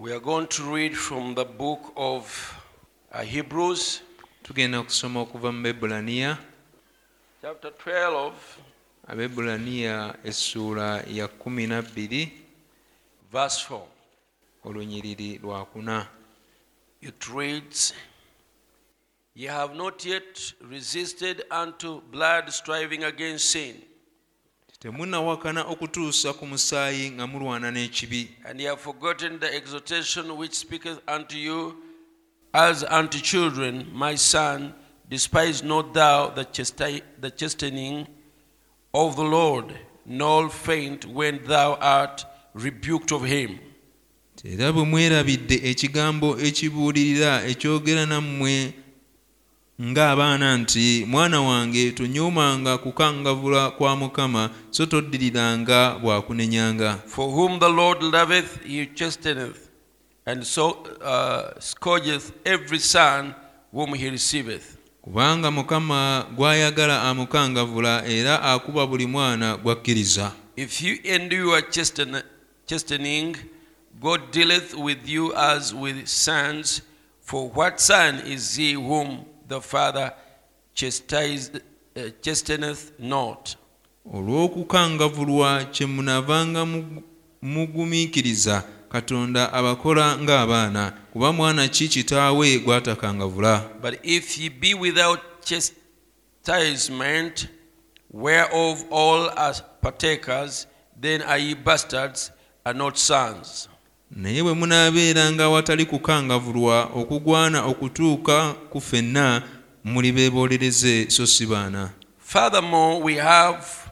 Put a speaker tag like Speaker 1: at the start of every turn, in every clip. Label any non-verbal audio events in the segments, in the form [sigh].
Speaker 1: We are going to read from the book of uh, Hebrews,
Speaker 2: tugenda kusoma okuva mu bebulaniya
Speaker 1: chapter 12,
Speaker 2: abebulaniya essuula ya kumi nabbiri
Speaker 1: verse 4.
Speaker 2: olunyiriri lwakuna
Speaker 1: It reads, Ye have not yet resisted unto blood, striving against sin,
Speaker 2: temunnawakana okutuusa ku musaayi nga mulwana n'ekibi
Speaker 1: and ye have forgotten the exhortation which speaketh unto you as unto children, My son, despise not thou the, chasti- the chastening of the Lord, nor faint when thou art rebuked of him.
Speaker 2: era bwe mwerabidde ekigambo ekibuulirira ekyogera nammwe ng'abaana nti mwana wange tonyoomanga kukangavula kwa mukama so toddiriranga bw'akunenyanga
Speaker 1: For whom the Lord loveth, he chasteneth, and so uh, scourgeth every son whom he receiveth.
Speaker 2: kubanga mukama gw'ayagala amukangavula era akuba buli mwana gw'akkiriza
Speaker 1: If you endure chasten- chastening, God dealeth with you as with sons. For what son is he whom the Father chastised, uh, chasteneth not?
Speaker 2: olw'okukangavulwa kye munavanga mugu- mugumiikiriza katonda abakola ng'abaana kuba mwana ki kitaawe gw'atakangavula
Speaker 1: But if ye be without chastisement, whereof all are partakers, then are ye bastards and not sons.
Speaker 2: Naye bwe munaabeeranga awatali kukangavulwa okugwana okutuuka ku ffenna muli beebolereze so si baana
Speaker 1: Furthermore, we have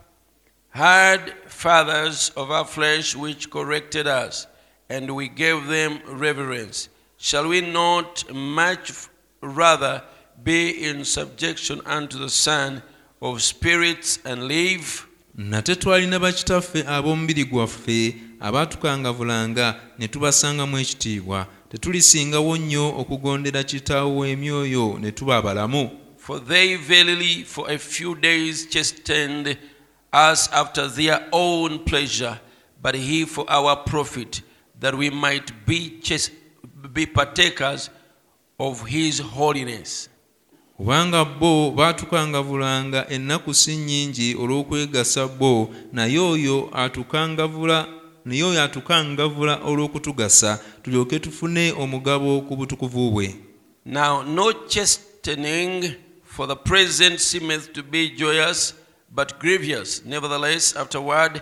Speaker 1: had fathers of our flesh which corrected us, and we gave them reverence. Shall we not much rather be in subjection unto the Son of spirits and live?
Speaker 2: nate twalina bakitaffe ab'omubiri gwaffe abaatukangavulanga ne tubasangamu ekitiibwa tetulisingawo nnyo okugondera kitaawo w'emyoyo ne tuba abalamu
Speaker 1: For they verily for a few days chastened us after their own pleasure, but he for our profit, that we might be, chas- be partakers of his holiness.
Speaker 2: kubanga bo baatukangavulanga ennaku si nnyingi olw'okwegasa bo naye oyo atukangavula naye oyo atukangavula olw'okutugasa tulyoke tufune omugabo ku butukuvu bwe
Speaker 1: Now, no chastening for the present seemeth to be joyous, but grievous. Nevertheless, afterward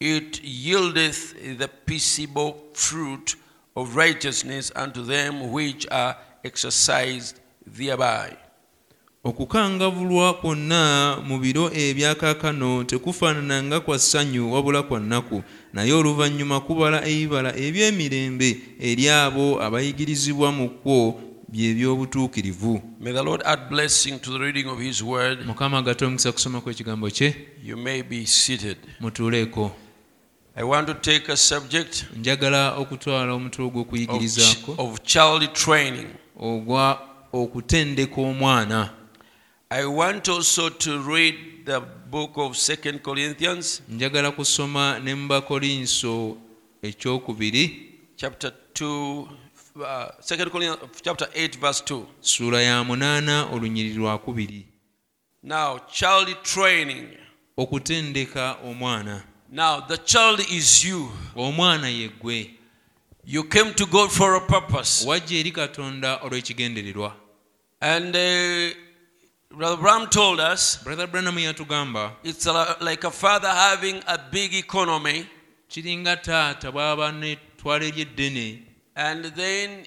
Speaker 1: it yieldeth the peaceable fruit of righteousness unto them which are exercised thereby.
Speaker 2: okukangavulwa kwonna mu biro ebyakaakano tekufaanana nga kwa ssanyu wabula kwa nnaku naye oluvannyuma kubala ebibala eby'emirembe eri abo abayigirizibwa mu kwo by'eby'obutuukirivu. Mukama agate omukisa kusoma kw'ekigambo kye. Mutuuleeko
Speaker 1: I want to take a subject
Speaker 2: njagala okutwala omutwe
Speaker 1: ch-
Speaker 2: ogw'okuyigirizaako
Speaker 1: of child training.
Speaker 2: ogwa okutendeka omwana.
Speaker 1: I want also to read the book of Second Corinthians,
Speaker 2: njagala kusoma ne mu bakolinso ekyokubiri
Speaker 1: chapter 2, uh, 2 Corinthians chapter 8, verse 2.
Speaker 2: ssuula ya munaana olunyiriri lwakubiri
Speaker 1: Now, child training.
Speaker 2: okutendeka omwana
Speaker 1: Now, the child is you.
Speaker 2: omwana ye ggwe
Speaker 1: You came to God for a purpose.
Speaker 2: wajja eri katonda olw'ekigendererwa
Speaker 1: And uh, Brother Bram told us
Speaker 2: brother branham yatugamba
Speaker 1: it's a, like a father having a big economy,
Speaker 2: kiringa taata bw'aba n'ettwala ery'eddene
Speaker 1: and then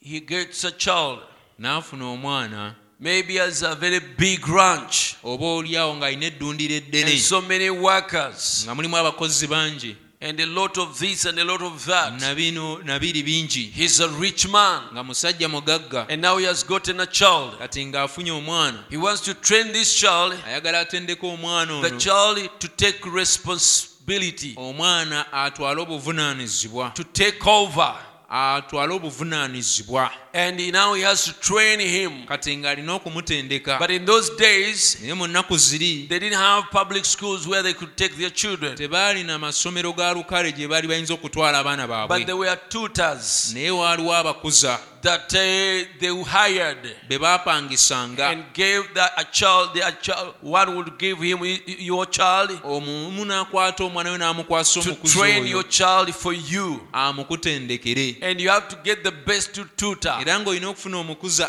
Speaker 1: he gets a child.
Speaker 2: n'afuna omwana
Speaker 1: Maybe has a very big ranch
Speaker 2: oba oliawo ng'alina eddundiro
Speaker 1: and
Speaker 2: eddene
Speaker 1: so many workers,
Speaker 2: nga mulimu abakozi bangi
Speaker 1: and a lot of this and a lot of that.
Speaker 2: na biri bingi
Speaker 1: He's a rich man,
Speaker 2: nga musajja mugagga.
Speaker 1: And now he has gotten a child.
Speaker 2: kati ng'afunye omwana.
Speaker 1: He wants to train this child,
Speaker 2: ayagala atendeka omwana
Speaker 1: the child to take responsibility,
Speaker 2: omwana atwale obuvunaanyizibwa
Speaker 1: to take over,
Speaker 2: atwale obuvunaanyizibwa
Speaker 1: And he, now he has to train him.
Speaker 2: kati ng'alina okumutendeka.
Speaker 1: But in those days,
Speaker 2: naye mu nnaku ziri
Speaker 1: they didn't have public schools where they could take their children.
Speaker 2: tebaalina masomero ga lukale gye baali bayinza okutwala abaana
Speaker 1: But
Speaker 2: baabwe
Speaker 1: there were tutors.
Speaker 2: Naye waaliwo abakuza
Speaker 1: that uh, they hired
Speaker 2: be baapangisanga
Speaker 1: and gave that a child, the, a child, one would give him your child
Speaker 2: omumu n'akwata omwana we n'amukwasa
Speaker 1: to train your child for you.
Speaker 2: amukutendekere.
Speaker 1: And you have to get the best tutor.
Speaker 2: era ng'olina okufuna omukuza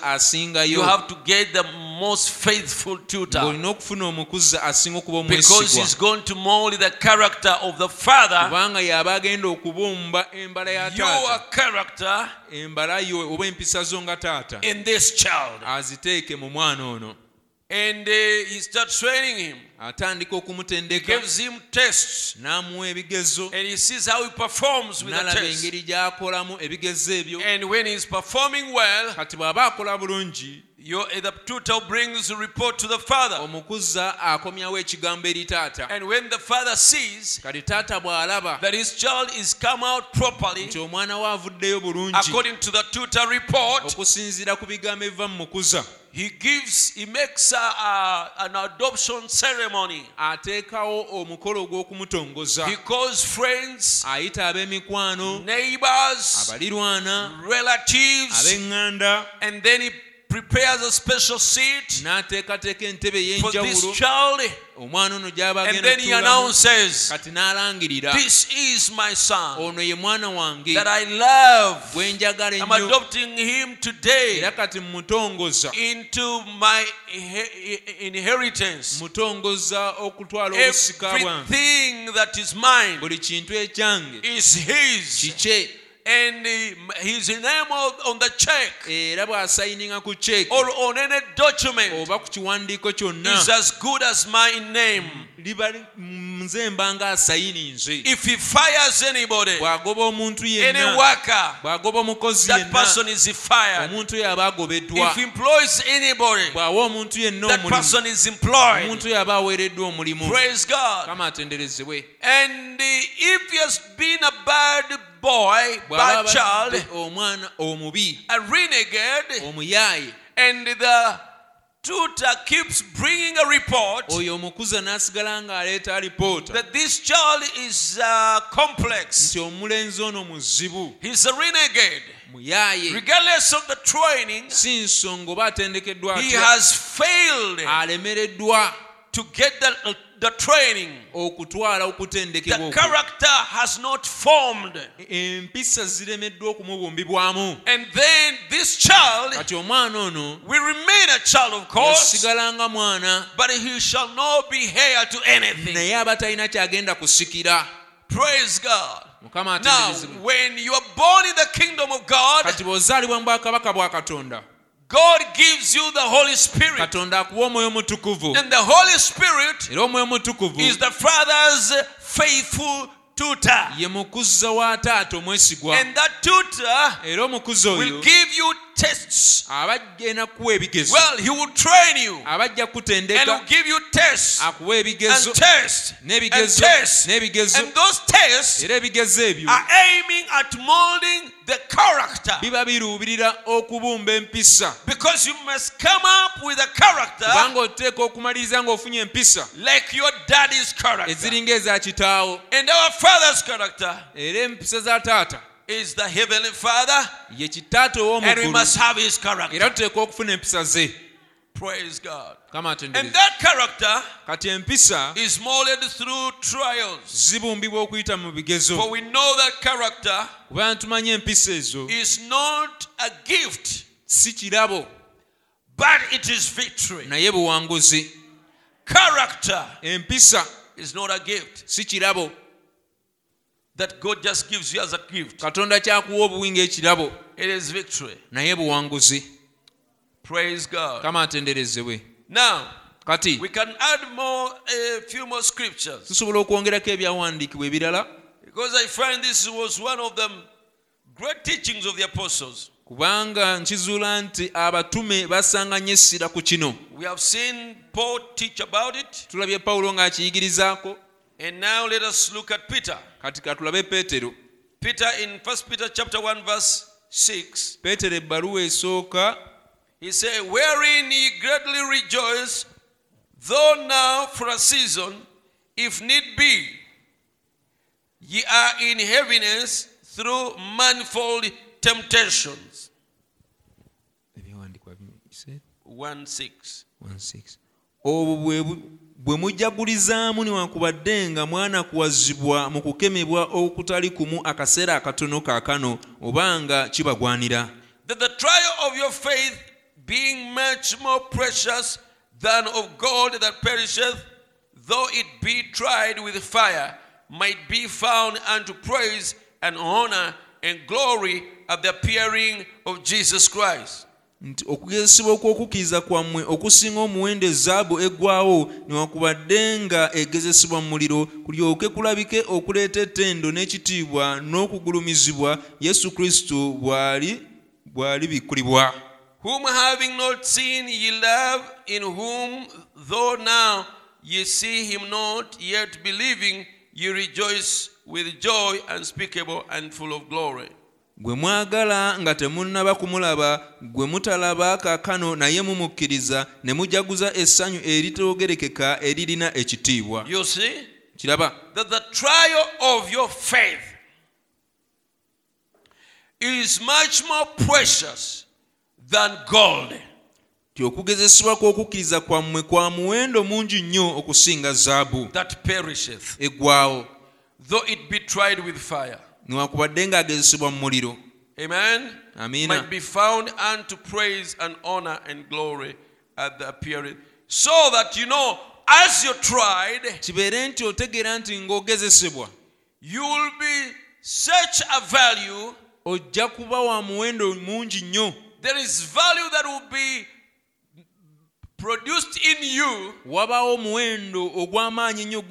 Speaker 1: You have to get the most faithful tutor.
Speaker 2: Ng'olina okufuna omukuza asinga okuba
Speaker 1: because he's going to mold the character of the father.
Speaker 2: kubanga y'aba agenda okubumba embala ya
Speaker 1: Your character
Speaker 2: embala yo oba zo nga taata
Speaker 1: in this child.
Speaker 2: aziteeke mu mwana ono
Speaker 1: And uh, he starts training him.
Speaker 2: Atandika okumutendeka. N'amuwa ebigezo.
Speaker 1: The
Speaker 2: n'alaba engeri gy'akolamu ebigezo ebyo.
Speaker 1: And when he's performing well,
Speaker 2: kati bw'aba akola bulungi
Speaker 1: your, the tutor brings a report to the father.
Speaker 2: omukuza akomyawo ekigambo eri taata.
Speaker 1: And when the father sees
Speaker 2: kati taata bw'alaba
Speaker 1: that his child is come out properly,
Speaker 2: nti omwana we avuddeyo bulungi
Speaker 1: according to the tutor report,
Speaker 2: okusinziira ku bigambo ebiva mu mukuza
Speaker 1: he gives, he makes a, a, an adoption ceremony.
Speaker 2: Ateekawo omukolo gw'okumutongoza
Speaker 1: He calls friends,
Speaker 2: ayita ab'emikwano
Speaker 1: neighbors,
Speaker 2: abalirwana
Speaker 1: relatives,
Speaker 2: ab'eŋŋanda
Speaker 1: and then he prepares a special seat
Speaker 2: n'ateekateeka entebe
Speaker 1: for this
Speaker 2: ey'enjawulo
Speaker 1: child.
Speaker 2: omwana ono
Speaker 1: And then he announces,
Speaker 2: n'alangirira
Speaker 1: This is my son
Speaker 2: ono ye mwana wange
Speaker 1: that I love.
Speaker 2: gwe njagala
Speaker 1: I'm adopting him today
Speaker 2: era kati mutongoza
Speaker 1: into my inheritance.
Speaker 2: mutongoza okutwala obusika bwange
Speaker 1: Everything that is mine
Speaker 2: buli kintu ekyange
Speaker 1: is his.
Speaker 2: kikye
Speaker 1: And his name on the check.
Speaker 2: Eh, era bw'asayininga ku ceeki
Speaker 1: or on any document
Speaker 2: oba ku kiwandiiko kyonna.
Speaker 1: is as good as my name.
Speaker 2: liba nze mba nga asayini nze.
Speaker 1: If he fires anybody,
Speaker 2: bw'agoba omuntu
Speaker 1: any worker,
Speaker 2: bw'agoba omukozi
Speaker 1: that person is fired.
Speaker 2: omuntu oyo aba agobeddwa
Speaker 1: If employs anybody,
Speaker 2: bw'awa omuntu yenna
Speaker 1: that person is employed.
Speaker 2: omuntu oyo aba aweereddwa omulimu.
Speaker 1: Praise God.
Speaker 2: kama atenderezebwe.
Speaker 1: And if he has been a bad boy, bad child,
Speaker 2: abadde omwana omubi
Speaker 1: a renegade,
Speaker 2: omuyaaye
Speaker 1: and the tutor keeps bringing a report
Speaker 2: oyo omukuza n'asigala ng'aleeta alipoota
Speaker 1: that this child is uh, complex,
Speaker 2: nti omulenzi ono muzibu.
Speaker 1: He's a renegade.
Speaker 2: muyaaye
Speaker 1: Regardless of the training,
Speaker 2: si nsonga oba atendekeddwa
Speaker 1: he has failed
Speaker 2: alemereddwa.
Speaker 1: to get the, the training.
Speaker 2: okutwala okutendekebwa
Speaker 1: The character has not formed.
Speaker 2: empisa ziremeddwa okumubumbibwamu
Speaker 1: And then this child
Speaker 2: kati omwana ono
Speaker 1: will remain a child, of course,
Speaker 2: mwana
Speaker 1: but he shall not be heir to anything.
Speaker 2: naye aba talina kyagenda kusikira
Speaker 1: Praise God.
Speaker 2: mukama
Speaker 1: Now, when you are born in the kingdom of God,
Speaker 2: kati bw'ozaalibwa mu bwakabaka bwa katonda
Speaker 1: God gives you the Holy Spirit.
Speaker 2: katonda akuwa omwoyo mutukuvu
Speaker 1: And the Holy Spirit
Speaker 2: era omwoyo mutukuvu
Speaker 1: is the Father's faithful tutor.
Speaker 2: ye mukuza wa taata omwesigwa
Speaker 1: And that tutor
Speaker 2: era
Speaker 1: will give you tests.
Speaker 2: aba kuwa ebigezo
Speaker 1: Well, he will train you
Speaker 2: aba ajja
Speaker 1: and
Speaker 2: kutendeka
Speaker 1: will give you tests
Speaker 2: akuwa
Speaker 1: and tests and
Speaker 2: n'ebigezo
Speaker 1: tests.
Speaker 2: n'ebigezo
Speaker 1: And those tests
Speaker 2: era ebigezo ebyo
Speaker 1: are aiming at molding the character.
Speaker 2: biba biruubirira okubumba empisa
Speaker 1: Because you must come up with a character
Speaker 2: kubanga oteeka okumaliriza ng'ofunye empisa
Speaker 1: like your daddy's character.
Speaker 2: eziringa eza kitaawo
Speaker 1: And our father's character
Speaker 2: era empisa za taata
Speaker 1: is the heavenly father,
Speaker 2: ye kitaata
Speaker 1: and we must have his character.
Speaker 2: era tuteeka okufuna empisa ze
Speaker 1: Praise God. And that character is molded through trials.
Speaker 2: zibumbibwa okuyita mu
Speaker 1: For we know that character
Speaker 2: kubanga tumanyi empisa ezo
Speaker 1: is not a gift, but it is victory. Character is not a gift that God just gives you as a gift.
Speaker 2: katonda kyakuwa obuwi ng'ekirabo
Speaker 1: It is victory.
Speaker 2: naye buwanguzi
Speaker 1: Praise God.
Speaker 2: kama atenderezebwe
Speaker 1: Now,
Speaker 2: kati
Speaker 1: we can add more, a few more scriptures.
Speaker 2: tusobola okwongerako ebyawandiikibwa ebirala
Speaker 1: Because I find this was one of the great teachings of the apostles.
Speaker 2: kubanga nkizuula nti abatume basanga nnyo essira ku kino tulabye pawulo ng'akiyigirizaako
Speaker 1: and now let us look at Peter.
Speaker 2: kati katulabe peetero
Speaker 1: Peter in First Peter chapter 1 verse 6,
Speaker 2: peetero ebbaluwa esooka
Speaker 1: he said, Wherein ye greatly rejoice, though now for a season, if need be, ye are in heaviness through manifold temptations.
Speaker 2: 1 6
Speaker 1: 1 6.
Speaker 2: 16. obwo bwe mujjagulizaamu newankubadde nga mwanakuwazibwa mu kukemebwa okutali kumu akaseera akatono kaakano oba nga kibagwanira
Speaker 1: that the trial of your faith, being much more precious than of gold that perisheth, though it be tried with fire, might be found unto praise and honor and glory at the appearing of Jesus Christ.
Speaker 2: Nti okugezesebwa okw'okukkiriza kwammwe okusinga omuwendo ezaabu eggwawo newankubadde nga egezesebwa mu muliro kulyoke kulabike okuleeta ettendo n'ekitiibwa n'okugulumizibwa yesu kristo bw'ali bw'ali bikkulibwa
Speaker 1: Whom having not seen ye love, in whom though now ye see him not, yet believing ye rejoice with joy unspeakable and full of glory.
Speaker 2: Gwe mwagala nga temunnaba kumulaba gwe mutalaba kaakano naye mumukkiriza ne mujaguza essanyu eritoogerekeka eririna ekitiibwa. Kiraba.
Speaker 1: That the trial of your faith is much more precious than gold.
Speaker 2: ti okugezesebwa kw'okukkiriza kwammwe kwa muwendo mungi nnyo okusinga zaabu.
Speaker 1: That perisheth,
Speaker 2: eggwawo.
Speaker 1: Though it be tried with fire.
Speaker 2: Newankubadde ng'agezesebwa mu muliro
Speaker 1: Amen.
Speaker 2: Amina.
Speaker 1: Might be found unto praise and honor and glory at the appearing. So that you know, as you're tried,
Speaker 2: kibeere nti otegeera nti ng'ogezesebwa
Speaker 1: you will be such a value.
Speaker 2: ojja kuba wa muwendo mungi nnyo
Speaker 1: There is value that will be produced in you
Speaker 2: wabaawo omuwendo ogw'amaanyi ennyo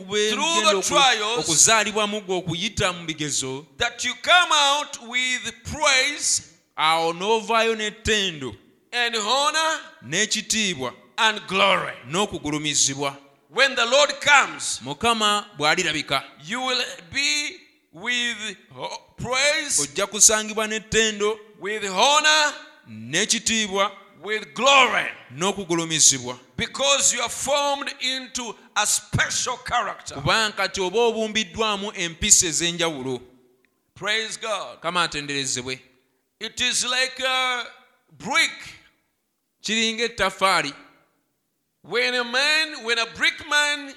Speaker 2: okuzaalibwamu gwe okuyita mu bigezo
Speaker 1: that you come out with praise
Speaker 2: awo n'ovaayo n'ettendo
Speaker 1: and honor
Speaker 2: n'ekitiibwa
Speaker 1: and glory.
Speaker 2: n'okugulumizibwa
Speaker 1: When the Lord comes,
Speaker 2: mukama bw'alirabika
Speaker 1: you will be with praise,
Speaker 2: ojja kusangibwa n'ettendo
Speaker 1: with honor,
Speaker 2: n'ekitiibwa
Speaker 1: with glory,
Speaker 2: n'okugulumizibwa
Speaker 1: because you are formed into a special character.
Speaker 2: kubanga kati oba obumbiddwamu empisa ez'enjawulo
Speaker 1: Praise God.
Speaker 2: kama atenderezebwe
Speaker 1: It is like a brick.
Speaker 2: kiringa ettaffaali
Speaker 1: When a man, when a brickman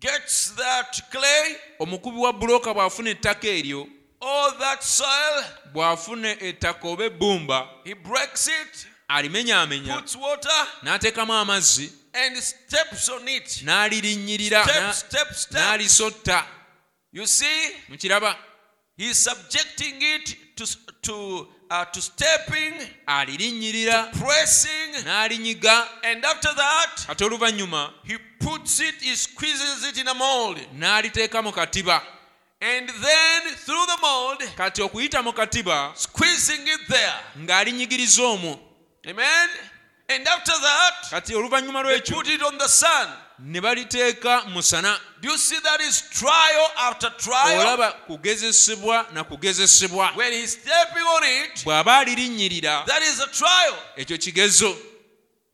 Speaker 1: gets that clay
Speaker 2: omukubi wa bulooka bw'afuna ettaka eryo
Speaker 1: or that soil,
Speaker 2: bw'afuna ettaka oba ebbumba
Speaker 1: he breaks it,
Speaker 2: alimenyaamenya n'ateekamu amazzi. n'alirinnyirira n'alisotta mukiraba.
Speaker 1: Uh, to stepping
Speaker 2: alirinnyirira n'alinyiga. Ate oluvannyuma n'aliteeka mu katiba.
Speaker 1: And then through the mold,
Speaker 2: kati okuyita mu katiba ng'alinyigiriza omwo.
Speaker 1: Amen. And after that,
Speaker 2: kati oluvannyuma lw'ekyo
Speaker 1: put it on the sun.
Speaker 2: ne baliteeka mu musana
Speaker 1: Do you see that is trial after trial?
Speaker 2: olaba kugezesebwa na kugezesebwa
Speaker 1: When he's stepping on it,
Speaker 2: bw'aba alirinnyirira
Speaker 1: that is a trial.
Speaker 2: ekyo kigezo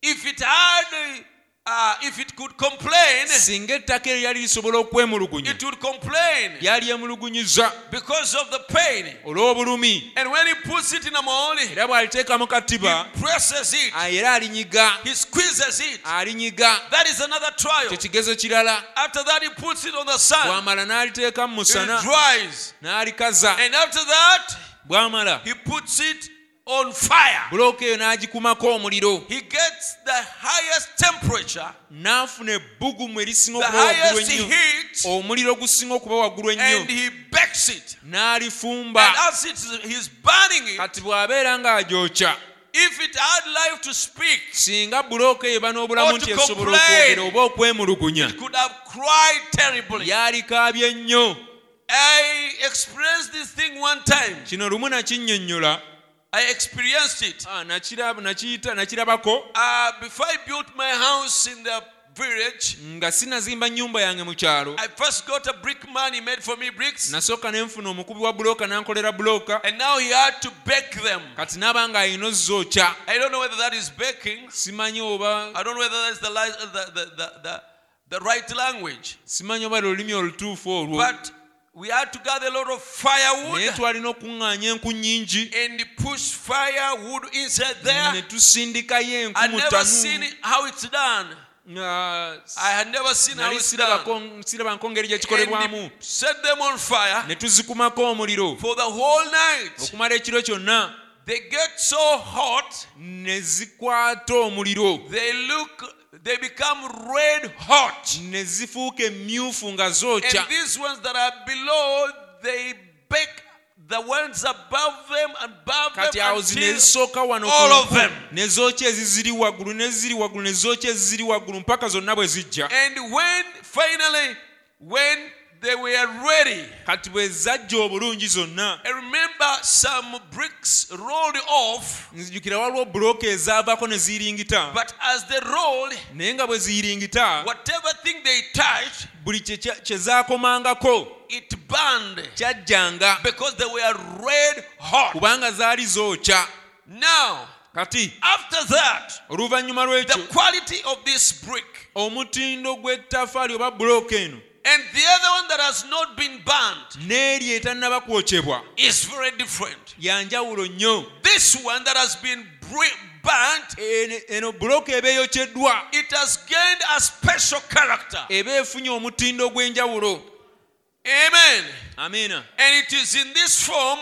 Speaker 1: If it had, uh, if it could complain,
Speaker 2: singa ettaka eryo lyali lisobola okwemulugunya
Speaker 1: it would complain
Speaker 2: lyalyemulugunyiza
Speaker 1: because of the pain.
Speaker 2: olw'obulumi
Speaker 1: And when he puts it in a mold, he
Speaker 2: era bw'aliteeka mu katiba
Speaker 1: presses it,
Speaker 2: era alinyiga
Speaker 1: he squeezes it.
Speaker 2: alinyiga
Speaker 1: That is another trial.
Speaker 2: kyo kigezo kirala
Speaker 1: After that, he puts it on the sun.
Speaker 2: bw'amala n'aliteeka mu musana
Speaker 1: It dries.
Speaker 2: n'alikaza
Speaker 1: And after that,
Speaker 2: bw'amala
Speaker 1: he puts it on fire.
Speaker 2: bulooka eyo n'agikumako omuliro.
Speaker 1: He gets the highest temperature,
Speaker 2: n'afuna ebbugumu erisinga
Speaker 1: the
Speaker 2: okuba waggulu
Speaker 1: highest
Speaker 2: ennyo.
Speaker 1: heat,
Speaker 2: omuliro gusinga okuba waggulu ennyo.
Speaker 1: And he bakes it. And
Speaker 2: n'alifumba
Speaker 1: as it's, he's burning it,
Speaker 2: kati bw'abeera ng'agyokya
Speaker 1: if it had life to speak,
Speaker 2: singa bulooka eba n'obulamu
Speaker 1: Or
Speaker 2: nti esobola okwogera oba okwemulugunya.
Speaker 1: it could have cried terribly.
Speaker 2: yalikaabye nnyo
Speaker 1: I experienced this thing one time.
Speaker 2: kino lumu nakinnyonnyola
Speaker 1: I experienced it.
Speaker 2: ah, nakirab- nakiyita- nakirabako
Speaker 1: Uh, before I built my house in the village,
Speaker 2: nga sinazimba nnyumba yange mu kyalo
Speaker 1: I first got a brick man, he made for me bricks,
Speaker 2: nasooka ne nfuna omukubi wa bulooka n'ankolera bulooka
Speaker 1: and now he had to bake them.
Speaker 2: kati n'aba nga alina ozzokya
Speaker 1: I don't know whether that is baking.
Speaker 2: simanyi oba
Speaker 1: I don't know whether that's the, the, the, the, the, the right language.
Speaker 2: simanyi oba lulimi olutuufu olwo
Speaker 1: But we had to gather a lot of
Speaker 2: naye
Speaker 1: firewood
Speaker 2: twalina okuŋŋaanya enku nnyingi
Speaker 1: and push firewood inside there.
Speaker 2: ne tusindikayo enku
Speaker 1: I'd
Speaker 2: mu
Speaker 1: never seen how it's done. I had never seen how it's done.
Speaker 2: sirabako- sirabanko ngeri gye kikolebwamu
Speaker 1: And set them on fire
Speaker 2: ne tuzikumako omuliro
Speaker 1: for the whole night.
Speaker 2: okumala ekiro kyonna
Speaker 1: They get so hot,
Speaker 2: ne zikwata omuliro
Speaker 1: they look, they become red hot.
Speaker 2: ne zifuuka emyufu nga
Speaker 1: And these ones that are below, they bake the ones above them and above
Speaker 2: kati
Speaker 1: them
Speaker 2: awo zino ezisooka wano
Speaker 1: all of them.
Speaker 2: ne zookya eziziri waggulu neziri waggulu ne zookya eziziri waggulu mpaka zonna bwe zijja
Speaker 1: And when finally, when they were ready,
Speaker 2: kati bwe zajja obulungi zonna
Speaker 1: I remember some bricks rolled off,
Speaker 2: nzijukira waliwo bulooka ezaavaako ne ziyiringita.
Speaker 1: but as they rolled,
Speaker 2: naye nga bwe ziyiringita
Speaker 1: whatever thing they touched,
Speaker 2: buli kye kye zaakomangako
Speaker 1: it burned
Speaker 2: kyajjanga.
Speaker 1: because they were red hot.
Speaker 2: kubanga zaali zookya
Speaker 1: Now,
Speaker 2: kati
Speaker 1: after that,
Speaker 2: oluvannyuma
Speaker 1: the
Speaker 2: lw'ekyo
Speaker 1: quality of this brick
Speaker 2: omutindo gw'ettafaali oba bulooka eno
Speaker 1: and the other one that has not been burned
Speaker 2: n'eri etannaba kwokyebwa
Speaker 1: is very different.
Speaker 2: yanjawulo nnyo.
Speaker 1: This one that has been bri- burnt,
Speaker 2: Eno- eno bulooka eba eyokyeddwa
Speaker 1: it has gained a special character.
Speaker 2: eba efunye omutindo gw'enjawulo.
Speaker 1: Amen.
Speaker 2: amiina
Speaker 1: And it is in this form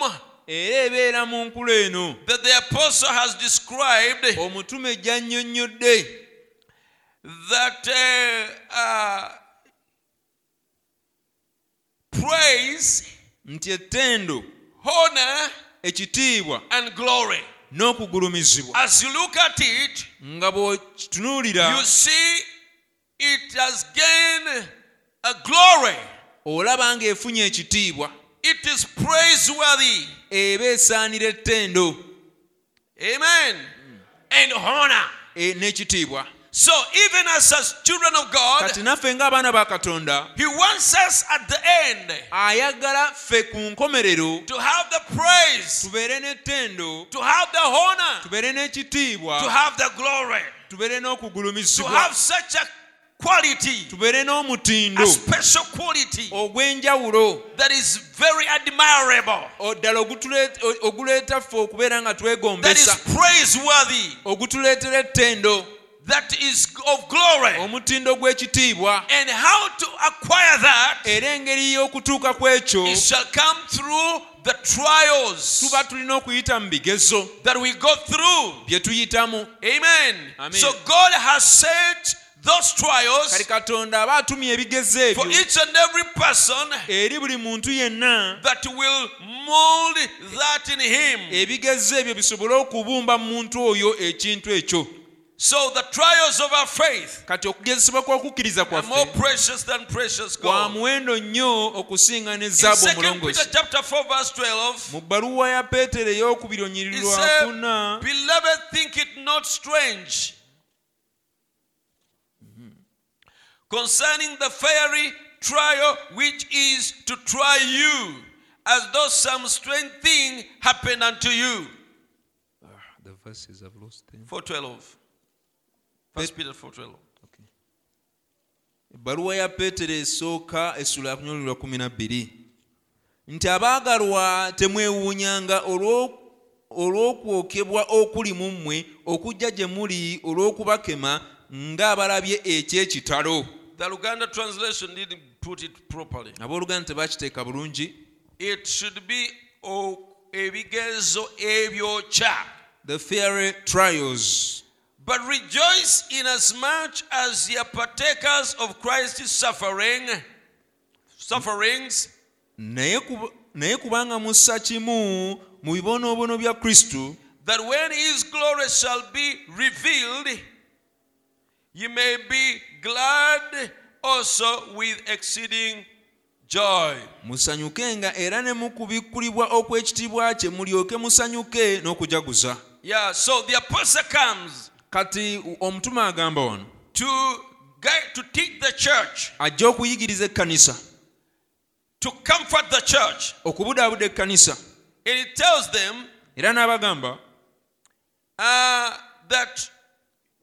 Speaker 2: era ebeera mu nkula eno.
Speaker 1: that the apostle has described
Speaker 2: omutume gy'annyonnyodde.
Speaker 1: that uh, uh, praise,
Speaker 2: nti ettendo
Speaker 1: honor,
Speaker 2: ekitiibwa
Speaker 1: and glory.
Speaker 2: n'okugulumizibwa
Speaker 1: As you look at it,
Speaker 2: nga bw'okitunuulira
Speaker 1: you see it has gained a glory.
Speaker 2: olaba ng'efunye ekitiibwa
Speaker 1: It is praiseworthy.
Speaker 2: eba esaanira ettendo
Speaker 1: Amen. And honor.
Speaker 2: e- n'ekitiibwa
Speaker 1: So even as, as children of God,
Speaker 2: kati naffe ng'abaana ba katonda
Speaker 1: He wants us at the end
Speaker 2: ayagala ffe ku nkomerero
Speaker 1: to have the praise,
Speaker 2: tubeere n'ettendo
Speaker 1: to have the honor,
Speaker 2: tubeere
Speaker 1: to
Speaker 2: n'ekitiibwa
Speaker 1: have the glory,
Speaker 2: tubeere
Speaker 1: to
Speaker 2: n'okugulumizibwa
Speaker 1: have such a quality,
Speaker 2: tubeere n'omutindo
Speaker 1: special quality
Speaker 2: ogw'enjawulo.
Speaker 1: that is very admirable,
Speaker 2: o- ddala ogutuleet- o- oguleeta ffe okubeera nga
Speaker 1: that is praiseworthy,
Speaker 2: ogutuleetera ettendo
Speaker 1: that is of glory.
Speaker 2: omutindo gw'ekitiibwa
Speaker 1: And how to acquire that,
Speaker 2: era engeri y'okutuuka ku ekyo
Speaker 1: it shall come through the trials
Speaker 2: tuba tulina okuyita mu bigezo
Speaker 1: that we go through.
Speaker 2: bye tuyitamu
Speaker 1: Amen.
Speaker 2: Amen.
Speaker 1: So God has set those trials
Speaker 2: kati katonda aba atumye ebigezo
Speaker 1: for each and every person
Speaker 2: eri buli muntu yenna
Speaker 1: that will mold that in him.
Speaker 2: ebigezo ebyo bisobole okubumba mu muntu oyo ekintu ekyo
Speaker 1: So the trials of our faith
Speaker 2: kati okugezesebwa kw'okukkiriza
Speaker 1: are more
Speaker 2: kwaffe
Speaker 1: precious than precious
Speaker 2: kwa muwendo nnyo okusinga ne
Speaker 1: In
Speaker 2: zaabu
Speaker 1: 2 Peter chapter 4 verse 12,
Speaker 2: mu bbaluwa ya peetero ey'okubiri
Speaker 1: Beloved, think it not strange concerning the fiery trial which is to try you, as though some strange thing happened unto you. Ah, the verses have lost them 412. First Peter 412.
Speaker 2: ebbaluwa ya peetero esooka essula ya kunyolulwa kumi na bbiri nti abaagalwa temwewuunyanga olw'o- olw'okwokebwa okuli mu mmwe okujja gye muli olw'okubakema ng'abalabye eky'ekitalo
Speaker 1: The Luganda translation didn't put it properly.
Speaker 2: abooluganda tebakiteeka bulungi
Speaker 1: It should be ebigezo ebyokya.
Speaker 2: the fiery trials
Speaker 1: But rejoice inasmuch as ye are partakers of Christ's suffering, sufferings,
Speaker 2: naye kubanga mussa kimu mu bibonoobono bya kristo
Speaker 1: that when his glory shall be revealed, ye may be glad also with exceeding joy.
Speaker 2: musanyukenga era ne mu kubikkulibwa okw'ekitiibwa kye mulyoke musanyuke n'okujaguza
Speaker 1: Yeah, so the apostle comes
Speaker 2: kati omutume agamba wano
Speaker 1: to teach the church,
Speaker 2: ajja okuyigiriza ekkanisa.
Speaker 1: To comfort the church.
Speaker 2: okubudaabuda ekkanisa.
Speaker 1: And it tells them
Speaker 2: era n'abagamba
Speaker 1: uh, that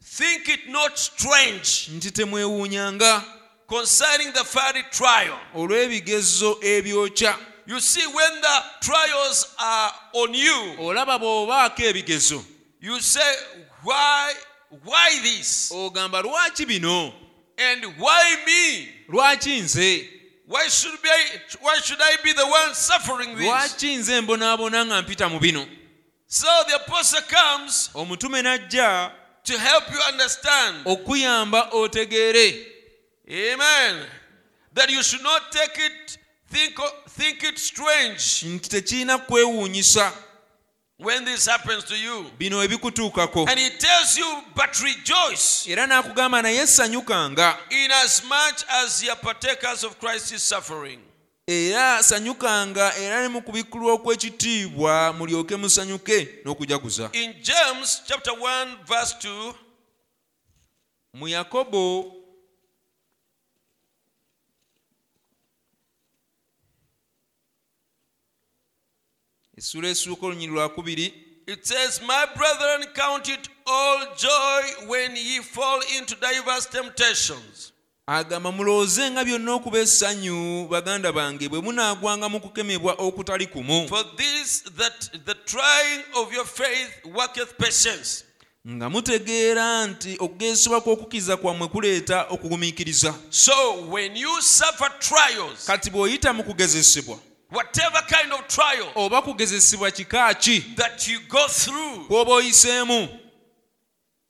Speaker 1: think it not strange
Speaker 2: nti temwewuunyanga.
Speaker 1: concerning the fiery trial.
Speaker 2: olw'ebigezo ebyokya.
Speaker 1: You see, when the trials are on you,
Speaker 2: olaba bw'obaako ebigezo.
Speaker 1: you say, Why? Why this?
Speaker 2: ogamba lwaki bino
Speaker 1: And why me?
Speaker 2: lwaki nze
Speaker 1: Why should be I, why should I be the one suffering this?
Speaker 2: lwaki nze mbonaabona nga mpita mu bino
Speaker 1: So the apostle comes
Speaker 2: omutume n'ajja
Speaker 1: to help you understand.
Speaker 2: okuyamba otegeere
Speaker 1: Amen. That you should not take it, think, think it strange
Speaker 2: nti tekirina kwewuunyisa
Speaker 1: when this happens to you.
Speaker 2: bino ebikutuukako
Speaker 1: And he tells you, but rejoice
Speaker 2: era n'akugamba naye sanyukanga
Speaker 1: inasmuch as much as ye partakers of Christ's suffering.
Speaker 2: era sanyukanga era ne mu kubikkulwa okw'ekitiibwa mulyoke musanyuke n'okujaguza
Speaker 1: In James chapter 1, verse 2,
Speaker 2: mu yakobo essula essuuka olunyiri lwakubiri
Speaker 1: it says, My brethren, count it all joy when ye fall into diverse temptations.
Speaker 2: agamba mulowoozenga byonna okuba essanyu baganda bange bwe munaagwanga mu kukemebwa okutali kumu
Speaker 1: For this, that the trying of your faith worketh patience.
Speaker 2: nga mutegeera nti okugeesebwa kw'okukiza kwammwe kuleeta okugumiikiriza
Speaker 1: So when you suffer trials,
Speaker 2: kati bw'oyita mu kugezesebwa
Speaker 1: whatever kind of trial
Speaker 2: oba kugezesebwa kika ki?
Speaker 1: that you go through,
Speaker 2: kw'oba oyiseemu?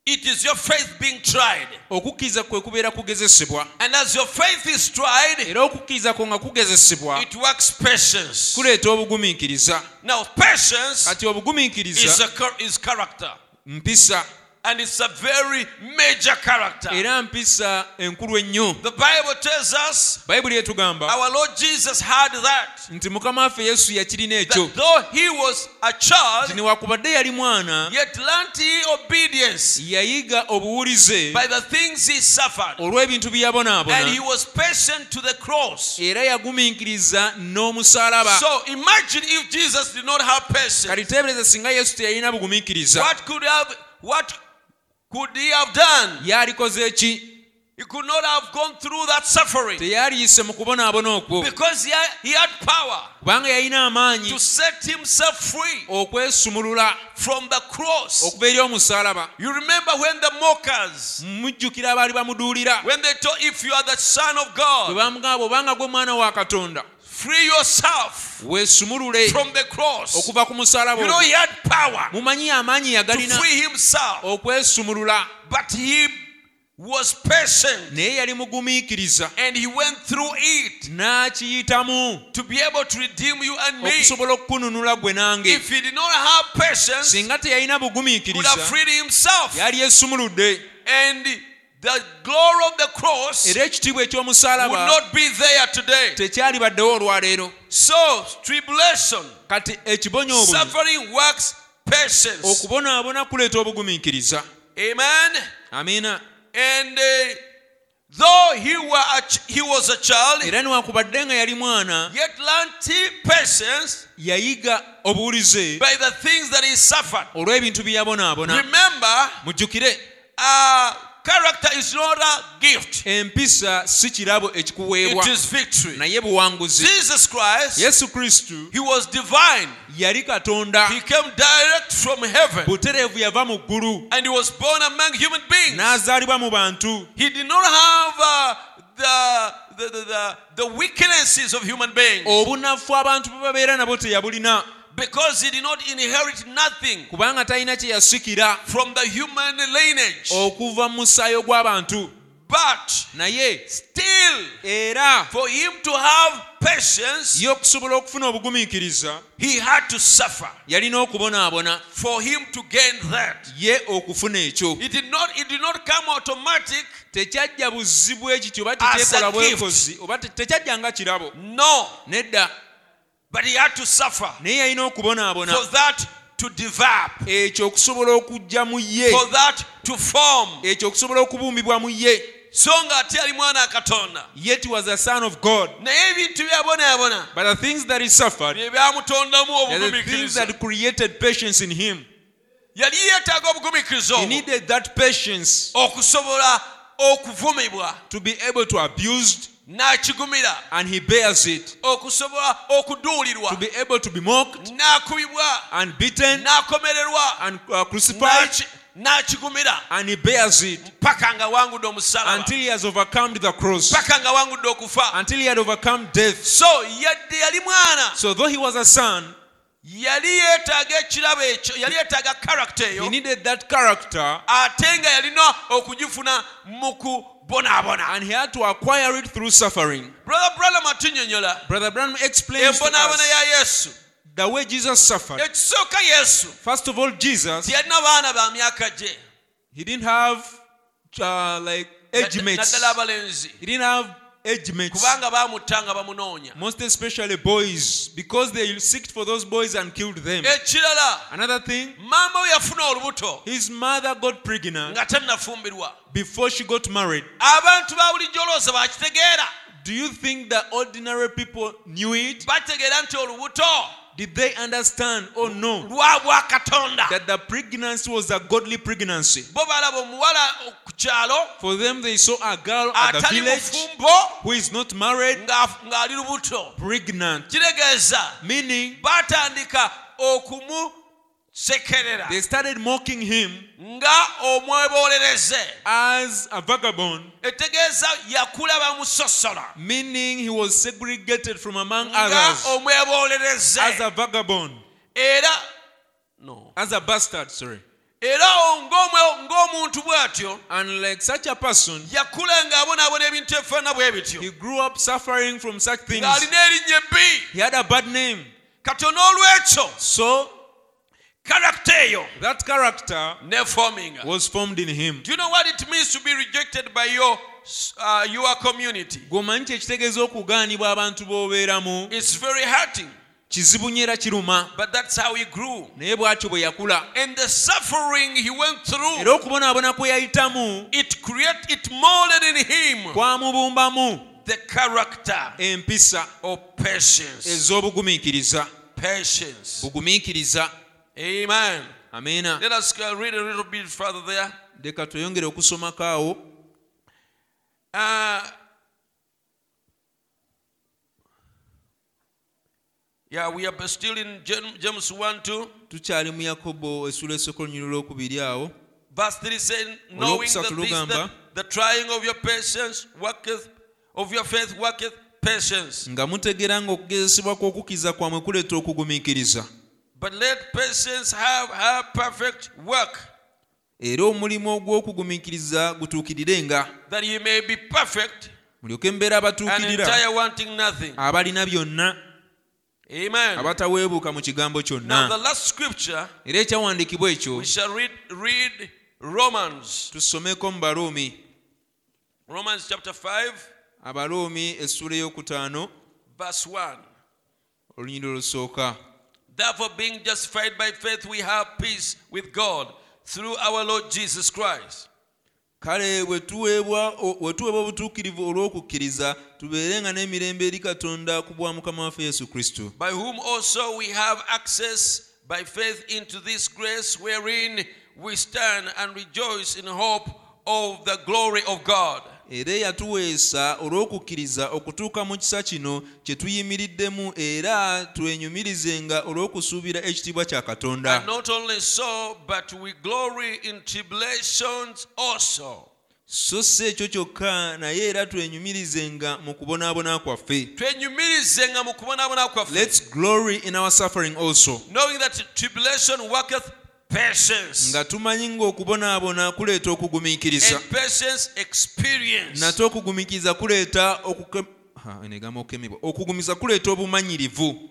Speaker 1: it is your faith being tried.
Speaker 2: okukkiriza kwe kubeera kugezesebwa.
Speaker 1: And as your faith is tried,
Speaker 2: era okukkiriza kwo nga kugezesebwa
Speaker 1: it works patience.
Speaker 2: kuleeta obugumiikiriza.
Speaker 1: Now, patience
Speaker 2: kati
Speaker 1: is,
Speaker 2: obugumiikiriza
Speaker 1: a, char- is character,
Speaker 2: mpisa
Speaker 1: and it's a very major character.
Speaker 2: era mpisa enkulu ennyo
Speaker 1: The Bible tells us
Speaker 2: bayibuli etugamba
Speaker 1: our Lord Jesus had that.
Speaker 2: nti mukama waffe yesu yakirina ekyo
Speaker 1: though he was a child,
Speaker 2: yali mwana
Speaker 1: yet learnt he obedience
Speaker 2: yayiga obuwulize
Speaker 1: by the things he suffered.
Speaker 2: olw'ebintu bye yabonaabona
Speaker 1: And he was patient to the cross.
Speaker 2: era yagumiikiriza n'omusalaba
Speaker 1: So imagine if Jesus did not have patience.
Speaker 2: kati teebereza singa yesu teyalina bugumiikiriza
Speaker 1: What could have what could he have done?
Speaker 2: yalikoze ki
Speaker 1: He could not have gone through that suffering.
Speaker 2: Teyaliyise mu kubonaabona okwo.
Speaker 1: Because he had, he had power
Speaker 2: kubanga yalina amaanyi
Speaker 1: to set himself free
Speaker 2: okwesumulula
Speaker 1: from the cross.
Speaker 2: okuva eri omusalaba.
Speaker 1: You remember when the mockers,
Speaker 2: mujjukira abaali bamuduulira.
Speaker 1: when they told if you are the son of
Speaker 2: bwe
Speaker 1: God,
Speaker 2: bamugamba obanga gwe mwana wa katonda
Speaker 1: free yourself
Speaker 2: weesumulule
Speaker 1: from the cross.
Speaker 2: okuva ku musalaba
Speaker 1: You know he had power
Speaker 2: mumanyi amaanyi
Speaker 1: to
Speaker 2: yagalina
Speaker 1: free himself,
Speaker 2: okwesumulula.
Speaker 1: But he was patient
Speaker 2: naye yali mugumiikiriza.
Speaker 1: and he went through it
Speaker 2: n'akiyitamu.
Speaker 1: to be able to redeem you and me.
Speaker 2: okusobola okukununula gwe nange.
Speaker 1: If he did not have patience,
Speaker 2: singa teyalina bugumiikiriza yali esumuludde.
Speaker 1: And the glory of the cross
Speaker 2: era ekitiibwa
Speaker 1: would
Speaker 2: eky'omusalaba
Speaker 1: not be there today.
Speaker 2: tekyali baddewo olwaleero
Speaker 1: So, tribulation,
Speaker 2: kati
Speaker 1: works patience.
Speaker 2: okubonaabona kuleeta obugumiikiriza
Speaker 1: Amen.
Speaker 2: amiina
Speaker 1: And uh, though he, were a ch- he was a child,
Speaker 2: era niwakubadde nga yali mwana
Speaker 1: yet learned patience
Speaker 2: yayiga obuwulize
Speaker 1: by the things that he suffered.
Speaker 2: olw'ebintu bye yabonaabona
Speaker 1: Remember,
Speaker 2: mujjukire
Speaker 1: uh, character is not a gift,
Speaker 2: empisa si kirabo ekikuweebwa.
Speaker 1: It is victory.
Speaker 2: naye buwanguzi.
Speaker 1: Jesus Christ,
Speaker 2: yesu kristu
Speaker 1: he was divine.
Speaker 2: yali katonda.
Speaker 1: He came direct from heaven.
Speaker 2: Butereevu yava mu ggulu.
Speaker 1: And he was born among human beings.
Speaker 2: n'azaalibwa mu bantu.
Speaker 1: He did not have uh, the, the, the, the, weaknesses of human beings.
Speaker 2: Obunafu abantu bwe babeera nabo teyabulina
Speaker 1: because he did not inherit nothing
Speaker 2: kubanga talina kye yasikira
Speaker 1: from the human lineage.
Speaker 2: okuva mu musaayi gw'abantu
Speaker 1: But
Speaker 2: naye
Speaker 1: still,
Speaker 2: era
Speaker 1: for him to have patience,
Speaker 2: ye okusobola okufuna obugumiikiriza
Speaker 1: he had to suffer
Speaker 2: yalina okubonaabona
Speaker 1: for him to gain that.
Speaker 2: ye okufuna ekyo
Speaker 1: It did not, it did not come automatic.
Speaker 2: tekyajja buzi bwe kityo oba tekyekola bwekozi oba te- tekyajja nga kirabo
Speaker 1: No,
Speaker 2: nedda
Speaker 1: but he had to suffer
Speaker 2: naye yalina okubonaabona.
Speaker 1: for that to develop,
Speaker 2: ekyo okusobola okujja mu ye.
Speaker 1: for that to form.
Speaker 2: ekyo okusobola okubumbibwa mu ye.
Speaker 1: So ngaate yali mwana wa katonda.
Speaker 2: Yet he was a son of God.
Speaker 1: naye ebintu byabonaabona
Speaker 2: But the things that he suffered,
Speaker 1: bye byamutondamu
Speaker 2: are the things
Speaker 1: obugumiikiriza
Speaker 2: that created patience in him.
Speaker 1: yali yeetaaga obugumiikiriza
Speaker 2: He needed that patience
Speaker 1: okusobola okuvumibwa.
Speaker 2: to be able to abused,
Speaker 1: n'akigumira.
Speaker 2: And he bears it.
Speaker 1: okusobola okuduulirwa.
Speaker 2: To be able to be mocked.
Speaker 1: N'akubibwa.
Speaker 2: And beaten.
Speaker 1: N'akomererwa.
Speaker 2: And uh, crucified,
Speaker 1: n'aki- n'akigumira.
Speaker 2: And he bears it.
Speaker 1: Paka nga wangudde omusalaba.
Speaker 2: Until he has overcome the cross,
Speaker 1: paka nga wangudde okufa.
Speaker 2: Until he had overcome death.
Speaker 1: so yadde yali mwana.
Speaker 2: So though he was a son,
Speaker 1: yali yeetaaga ekirabo ekyo yali yeetaaga karakita
Speaker 2: he
Speaker 1: eyo
Speaker 2: needed that character,
Speaker 1: ate nga yalina okugifuna mu kubonaabona
Speaker 2: and he had to acquire it through suffering.
Speaker 1: brother branham atunyonyola
Speaker 2: Brother Branham explains to
Speaker 1: embonaabona
Speaker 2: us
Speaker 1: ya yesu
Speaker 2: the way Jesus suffered.
Speaker 1: ekisooka yesu
Speaker 2: First of all, Jesus,
Speaker 1: teyalina baana ba myaka gye
Speaker 2: he didn't have uh, like age mates. He didn't have age
Speaker 1: kubanga baamutta nga bamunoonya
Speaker 2: Most especially boys, because they seeked for those boys and killed them.
Speaker 1: ekirala
Speaker 2: Another thing,
Speaker 1: maama we yafuna olubuto
Speaker 2: his mother got pregnant
Speaker 1: nga tannafumbirwa
Speaker 2: before she got married.
Speaker 1: abantu ba bulijjo olowooza bakitegeera
Speaker 2: Do you think that ordinary people knew it?
Speaker 1: bategeera nti olubuto
Speaker 2: Did they understand? Or no.
Speaker 1: Lwa bwa katonda.
Speaker 2: That the pregnancy was a godly pregnancy?
Speaker 1: bo balaba omuwala oh, ku kyalo
Speaker 2: For them, they saw a girl at the village who is not married,
Speaker 1: nga- ng'ali lubuto
Speaker 2: pregnant, meaning they started mocking him as a vagabond,
Speaker 1: etegeeza yakula bamusosola
Speaker 2: meaning he was segregated from among others as a vagabond,
Speaker 1: era no.
Speaker 2: As a bastard, sorry.
Speaker 1: era o- ng'omwe- ng'omuntu bw'atyo
Speaker 2: And like such a person,
Speaker 1: yakula ng'abonaabona ebintu ebifaanana bwe bityo.
Speaker 2: he grew up suffering from such things. He had a bad name. So
Speaker 1: karakita eyo
Speaker 2: that character
Speaker 1: nefominga
Speaker 2: was formed in him.
Speaker 1: do you know what it means to be rejected by your, uh, your community?
Speaker 2: Gwomanyi kyekitegeeza okugaanibwa abantu b'obeeramu.
Speaker 1: It's very hurting.
Speaker 2: Kizibu nyo era kiruma.
Speaker 1: But that's how he grew.
Speaker 2: Naye bw'atyo bwe yakula.
Speaker 1: And the suffering he went through
Speaker 2: era okubonaabona kwe yayitamu
Speaker 1: it create it molded in him
Speaker 2: kwamubumbamu
Speaker 1: the character
Speaker 2: empisa
Speaker 1: of patience.
Speaker 2: ez'obugumiikiriza.
Speaker 1: Patience.
Speaker 2: Bugumiikiriza
Speaker 1: amen.
Speaker 2: Amiina
Speaker 1: let us read a little bit further there.
Speaker 2: Leka tweyongere okusomako awo
Speaker 1: Uh, yeah, we are still in James 1 2.
Speaker 2: tukyali mu yakobo essula esokolunyiro lwokubiri awo.
Speaker 1: Verse 3 says, Knowing that this, the, the trying of your patience worketh, of your faith worketh patience.
Speaker 2: nga mutegeera ng'okugezesebwa kw'okukkiriza kwammwe kuleeta okugumiikiriza
Speaker 1: But let patience have her perfect work,
Speaker 2: era omulimu ogw'okugumiikiriza gutuukirirenga
Speaker 1: that ye may be perfect
Speaker 2: mulyoke mbeera
Speaker 1: and
Speaker 2: abatuukirira
Speaker 1: entire wanting nothing.
Speaker 2: abalina byonna
Speaker 1: Amen.
Speaker 2: abataweebuuka mu kigambo
Speaker 1: Now, the
Speaker 2: kyonna
Speaker 1: last scripture,
Speaker 2: era ekyawandiikibwa ekyo
Speaker 1: we shall read, read Romans,
Speaker 2: tusomeko mu baroomi
Speaker 1: Romans chapter 5,
Speaker 2: abaroomi essula ey'okutaano
Speaker 1: verse 1.
Speaker 2: olunyiriro olusooka
Speaker 1: Therefore, being justified by faith, we have peace with God through our Lord Jesus Christ.
Speaker 2: kale bwe tuweebwa o- bwe tuweebwa obutuukirivu olw'okukkiriza n'emirembe eri katonda ku bwa mukama waffe yesu kristo
Speaker 1: by whom also we have access by faith into this grace wherein we stand and rejoice in hope of the glory of God.
Speaker 2: Era eyatuweesa olw'okukkiriza okutuuka mu kisa kino kye tuyimiriddemu era twenyumirizenga olw'okusuubira ekitiibwa kya katonda.
Speaker 1: So,
Speaker 2: si ekyo kyokka naye era twenyumirizenga mu kubonaabona kwaffe. Let's glory in our suffering also.
Speaker 1: Knowing that tribulation worketh
Speaker 2: nga tumanyi ng'okubonaabona kuleeta okugumiikiriza. nate okugumiikiriza kuleeta okuke- Ha, eno egamba okukemebwa. Okugumiza kuleeta obumanyirivu.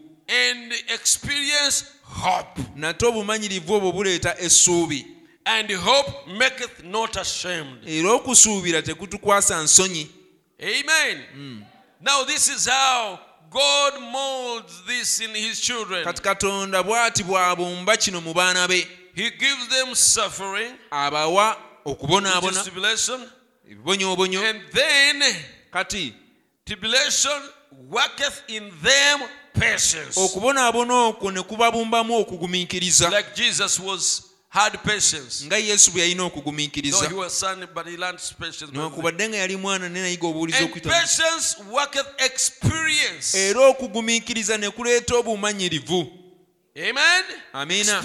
Speaker 2: Nate obumanyirivu obwo buleeta essuubi.
Speaker 1: And hope maketh not ashamed.
Speaker 2: Era okusuubira tekutukwasa nsonyi.
Speaker 1: Amen. Now this is how god molds this in his children.
Speaker 2: Kati katonda bw'ati bw'abumba kino mu baana be
Speaker 1: he gives them suffering
Speaker 2: abawa okubonaabona ebibonyoobonyo
Speaker 1: And then
Speaker 2: kati
Speaker 1: tribulation worketh in them patience.
Speaker 2: okubonaabona okwo ne kubabumbamu okugumiikiriza
Speaker 1: Like Jesus was had patience.
Speaker 2: nga yesu bwe yalina
Speaker 1: No,
Speaker 2: okugumiikiriza
Speaker 1: he was son, but he learned patience.
Speaker 2: newankubadde nga yali mwana ne nayiga obuwulizi okuyita
Speaker 1: patience worketh experience.
Speaker 2: era okugumiikiriza ne kuleeta obumanyirivu
Speaker 1: Amen.
Speaker 2: Amina.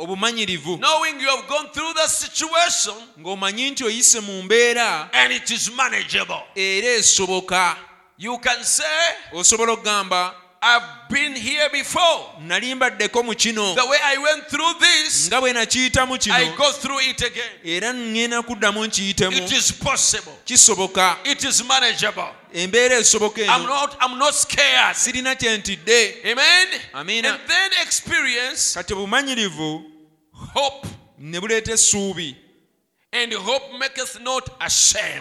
Speaker 2: Obumanyirivu
Speaker 1: Knowing you have gone through the situation
Speaker 2: ng'omanyi nti oyise mu mbeera
Speaker 1: and it is manageable.
Speaker 2: era esoboka
Speaker 1: You can say,
Speaker 2: osobola okugamba
Speaker 1: I've been here before.
Speaker 2: nali mbaddeko mu kino
Speaker 1: The way I went through this,
Speaker 2: nga bwe nakiyitamu
Speaker 1: I
Speaker 2: kino
Speaker 1: go through it again.
Speaker 2: era ŋŋenda kuddamu nkiyitemu
Speaker 1: It is possible.
Speaker 2: kisoboka
Speaker 1: It is manageable.
Speaker 2: embeera esoboka eno sirina kye ntidde. Amina. Kati obumanyirivu
Speaker 1: hope.
Speaker 2: ne buleeta essuubi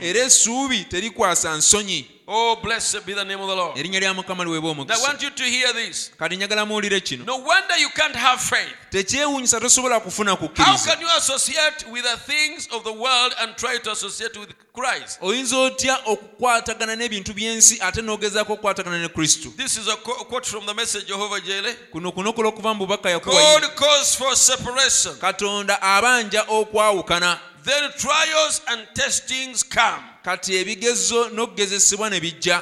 Speaker 2: era essuubi terikwasa nsonyi
Speaker 1: Oh, blessed be the name of the Lord.
Speaker 2: erinnya lya mukama liweebwa
Speaker 1: I
Speaker 2: omukisa
Speaker 1: want you to hear this.
Speaker 2: kati njagala muwulire kino
Speaker 1: No wonder you can't have faith.
Speaker 2: tekyewuunyisa tosobola kufuna
Speaker 1: How
Speaker 2: kukkiriza
Speaker 1: can you associate with the things of the world and try to associate with Christ?
Speaker 2: oyinza otya okukwatagana n'ebintu by'ensi ate n'ogezaako okukwatagana ne kristo
Speaker 1: This is a qu- quote from the message Jehovah Jireh.
Speaker 2: kuno kunokola okuva mu bubaka yakuwa
Speaker 1: God calls for separation.
Speaker 2: katonda abanja okwawukana
Speaker 1: Then trials and testings come.
Speaker 2: Kati ebigezo n'okugezesebwa ne bijja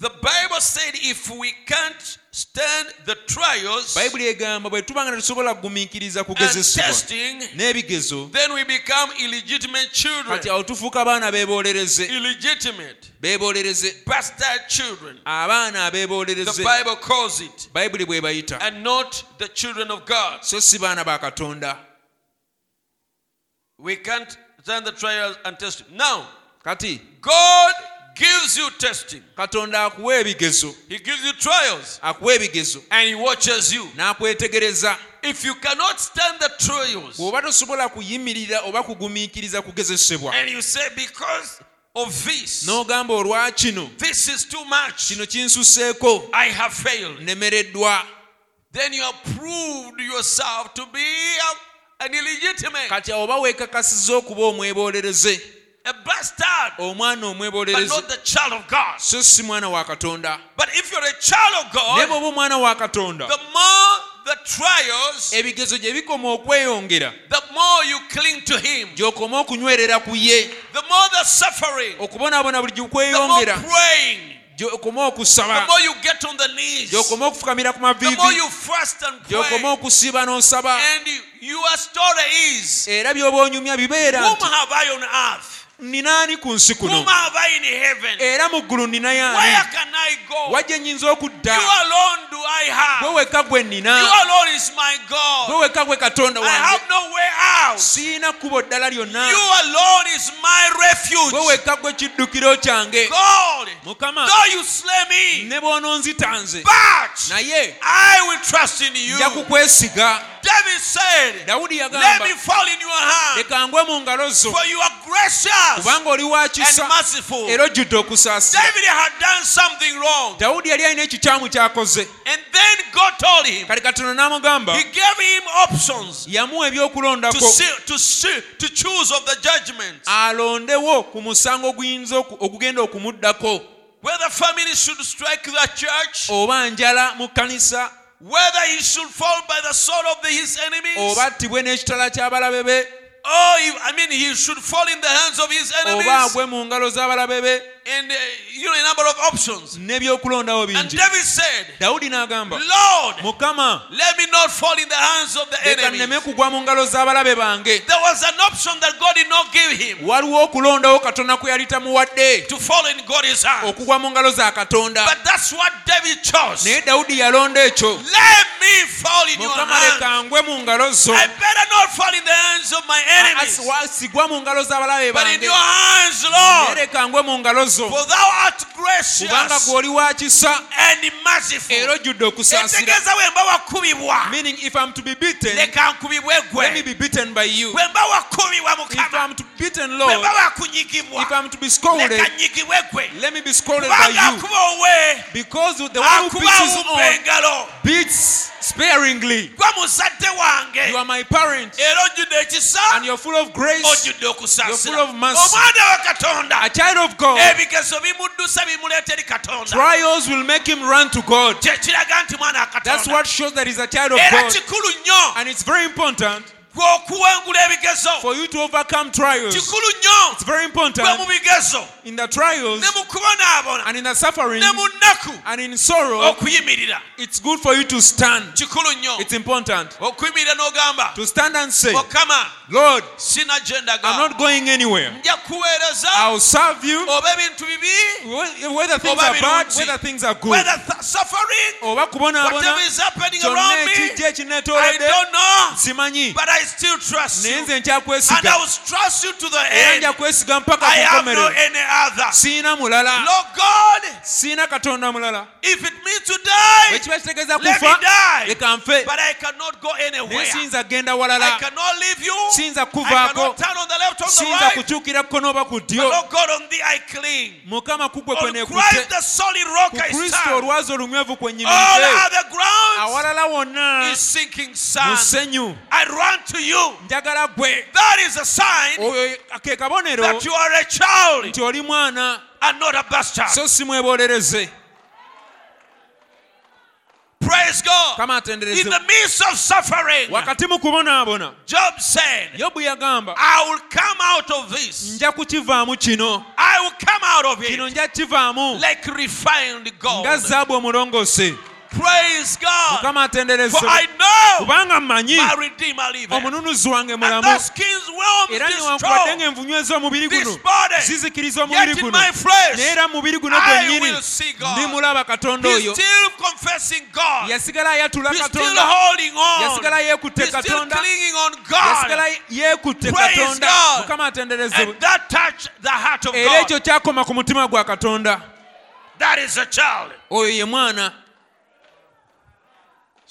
Speaker 1: The Bible said if we can't stand the trials
Speaker 2: bayibuli egamba bwe tuba nga tetusobola kugumiikiriza
Speaker 1: and
Speaker 2: kugezesebwa
Speaker 1: testing,
Speaker 2: n'ebigezo
Speaker 1: then we become illegitimate children.
Speaker 2: kati awo tufuuka abaana beeboolereze
Speaker 1: Illegitimate, bastard children.
Speaker 2: abaana
Speaker 1: The Bible calls it,
Speaker 2: bayibuli bwe bayita
Speaker 1: and not the children of God.
Speaker 2: so si baana ba katonda
Speaker 1: We can't stand the trials and testing. Now,
Speaker 2: kati
Speaker 1: God gives you testing.
Speaker 2: katonda akuwa ebigezo.
Speaker 1: He gives you trials.
Speaker 2: Akuwa ebigezo.
Speaker 1: And He watches you.
Speaker 2: n'akwetegereza.
Speaker 1: If you cannot stand the trials
Speaker 2: bw'oba tosobola kuyimirira oba kugumiikiriza kugezesebwa
Speaker 1: and you say, because
Speaker 2: n'ogamba olwa kino kino kinsuseeko nemereddwa. Kati oba weekakasizza okuba
Speaker 1: bastard,
Speaker 2: omwana
Speaker 1: omwebolerezi.
Speaker 2: so si mwana wa katonda. Naye bwoba omwana wa katonda ebigezo gye bikoma okweyongera gy'okoma okunywerera ku ye okubonaabona buli gikweyongera gy'okoma okusaba gy'okoma okufukamira ku maviivi gy'okoma okusiiba n'osaba era by'oba onyumya bibeera nti ninaani ku nsi kuno? Era mu ggulu ninayaani wajje
Speaker 1: nyinza
Speaker 2: okudda. Gwe wekka gwe nina gwe wekka gwe katonda wange. siina kkubo ddala lyonna. Gwe wekka gwe kiddukiro kyange. Mukama ne bw'ononzita
Speaker 1: nze
Speaker 2: naye nja kukwesiga. Dawudi yagamba leka ngwe mu ngalo zo.
Speaker 1: For you are gracious
Speaker 2: kubanga oli wa kisa.
Speaker 1: and merciful.
Speaker 2: era ojjudde okusaasira
Speaker 1: David had done something wrong.
Speaker 2: dawudi yali alina ekikyamu ky'akoze.
Speaker 1: And then God told him,
Speaker 2: kati katonda n'amugamba
Speaker 1: He gave him options
Speaker 2: yamuwa
Speaker 1: to,
Speaker 2: ebyokulondako
Speaker 1: see, to, see, to choose of the judgment.
Speaker 2: alondewo ku musango oguyinza ogugenda okumuddako
Speaker 1: Whether family should strike the church,
Speaker 2: oba njala mu kkanisa
Speaker 1: whether he should fall by the sword of the, his enemies,
Speaker 2: oba attibwe n'ekitala ky'abalabe be
Speaker 1: or he- I mean, he should fall in the hands of his
Speaker 2: oba
Speaker 1: enemies,
Speaker 2: agwe mu ngalo z'abalabe be
Speaker 1: and uh, you know, a number of options.
Speaker 2: n'ebyokulondawo
Speaker 1: And
Speaker 2: bingi
Speaker 1: David said,
Speaker 2: dawudi n'agamba
Speaker 1: Lord,
Speaker 2: mukama
Speaker 1: let me not fall in the hands of the
Speaker 2: leka nneme
Speaker 1: enemy.
Speaker 2: kugwa mu ngalo z'abalabe bange
Speaker 1: There was an option that God did not give him
Speaker 2: waliwo okulondawo katonda kwe yali tamuwadde
Speaker 1: to fall in God's hands.
Speaker 2: okugwa mu ngalo za katonda
Speaker 1: But that's what David chose.
Speaker 2: naye dawudi yalonda ekyo
Speaker 1: Let me fall in your
Speaker 2: mukama
Speaker 1: hands.
Speaker 2: leka ngwe mu ngalo zo
Speaker 1: I better not fall in the hands of my enemies.
Speaker 2: Sigwa mu ngalo z'abalabe
Speaker 1: But in your hands, Lord,
Speaker 2: leka mu ngalo zo.
Speaker 1: For thou art
Speaker 2: kubanga
Speaker 1: gracious
Speaker 2: gw'oli wa kisa.
Speaker 1: And merciful.
Speaker 2: era ojjudde okusaasira.
Speaker 1: Etegeeza bwe mba wakubibwa
Speaker 2: meaning if i'm to be beaten
Speaker 1: leka nkubibwe
Speaker 2: let me be beaten by you.
Speaker 1: Bwe mba wakubibwa
Speaker 2: if i'm to be beaten
Speaker 1: bwe
Speaker 2: lord
Speaker 1: mba wakunyigibwa
Speaker 2: if i'm to be scolded
Speaker 1: leka nyigibwe gwe.
Speaker 2: let me be scolded by you. because the one who beats his own beats sparingly.
Speaker 1: Gwe muzadde wange.
Speaker 2: You are my parent.
Speaker 1: Era ojjudde ekisa
Speaker 2: and you're full of grace.
Speaker 1: Ojjudde
Speaker 2: You're
Speaker 1: okusaasira
Speaker 2: full of mercy.
Speaker 1: omwana wa katonda.
Speaker 2: A child of god.
Speaker 1: Ebigezo bimuddusa bimuleeta eri katonda.
Speaker 2: Trials will make him run to god.
Speaker 1: Kyekiraga nti mwana wa
Speaker 2: that's what shows that he's a child of
Speaker 1: era
Speaker 2: god.
Speaker 1: kikulu nnyo.
Speaker 2: And it's very important
Speaker 1: gwe okuwangula ebigezo
Speaker 2: for you to overcome trials. It's very important. In the trials
Speaker 1: ne mu kubonaabona.
Speaker 2: and in the suffering
Speaker 1: ne mu nnaku
Speaker 2: and in sorrow it's good for you to stand. It's important. To stand and say lord i'm not going anywhere. I'll serve you.
Speaker 1: Oba ebintu bibi.
Speaker 2: Wh- whether things are bad whether things are good.
Speaker 1: Whether suffering.
Speaker 2: Oba kubonaabona.
Speaker 1: Whatever is happening
Speaker 2: kyonna
Speaker 1: around me?
Speaker 2: Ekijja
Speaker 1: I
Speaker 2: ekinneetoolodde
Speaker 1: don't know.
Speaker 2: Simanyi
Speaker 1: but I still trust you. And I will trust you to the end.
Speaker 2: nja kwesiga mpaka
Speaker 1: I have no any other.
Speaker 2: Siina mulala.
Speaker 1: Lord God
Speaker 2: siina katonda mulala.
Speaker 1: if it means to die
Speaker 2: bwe kiba kitegeeza
Speaker 1: let me
Speaker 2: kufa
Speaker 1: die.
Speaker 2: leka nfe.
Speaker 1: But I cannot go
Speaker 2: naye
Speaker 1: anywhere
Speaker 2: siyinza kgenda
Speaker 1: I cannot leave you.
Speaker 2: Siyinza
Speaker 1: I cannot turn on the left on the
Speaker 2: siyinza
Speaker 1: right.
Speaker 2: kukyukira kkono oba ku ddyo.
Speaker 1: Lord God on thee I cling.
Speaker 2: Mukama kugwe kwe
Speaker 1: on Christ the solid rock I
Speaker 2: olwazi kwe
Speaker 1: all
Speaker 2: nyimiridde
Speaker 1: other
Speaker 2: awalala wonna.
Speaker 1: is sinking sand. I run to you. That is a sign
Speaker 2: oyo ke kabonero
Speaker 1: that you are a child
Speaker 2: nti oli mwana
Speaker 1: and not a bastard.
Speaker 2: so si mwebolereze.
Speaker 1: Praise God. In the midst of suffering
Speaker 2: wakati mu kubonaabona
Speaker 1: Job said I will come out of this.
Speaker 2: Nja kukivaamu kino.
Speaker 1: I will come out of it like refined gold.
Speaker 2: Nga zaabu omulongoose
Speaker 1: praise God.
Speaker 2: Mukama atendereze
Speaker 1: for I know
Speaker 2: kubanga mmanyi
Speaker 1: my redeemer liveth
Speaker 2: omununuzi wange
Speaker 1: and
Speaker 2: mulamu.
Speaker 1: the skin's worms
Speaker 2: era newankubadde
Speaker 1: destroy
Speaker 2: ng'envunyu ez'omubiri
Speaker 1: this
Speaker 2: guno
Speaker 1: body
Speaker 2: zizikiriza omubiri
Speaker 1: yet in
Speaker 2: guno.
Speaker 1: my flesh.
Speaker 2: Naye era mu mubiri guno
Speaker 1: I
Speaker 2: gwennyini
Speaker 1: will see God.
Speaker 2: Ndimulaba katonda
Speaker 1: he's
Speaker 2: oyo.
Speaker 1: still confessing God.
Speaker 2: Yasigala ayatula
Speaker 1: he's still
Speaker 2: katonda
Speaker 1: holding on.
Speaker 2: Yasigala yeekutte
Speaker 1: he's still
Speaker 2: katonda.
Speaker 1: clinging on
Speaker 2: yasigala
Speaker 1: God.
Speaker 2: yeekutte
Speaker 1: Praise
Speaker 2: katonda.
Speaker 1: God.
Speaker 2: mukama atenderezebwe
Speaker 1: and that touched the heart of
Speaker 2: era
Speaker 1: God.
Speaker 2: ekyo kyakoma ku mutima gwa katonda.
Speaker 1: That is a child
Speaker 2: oyo ye mwana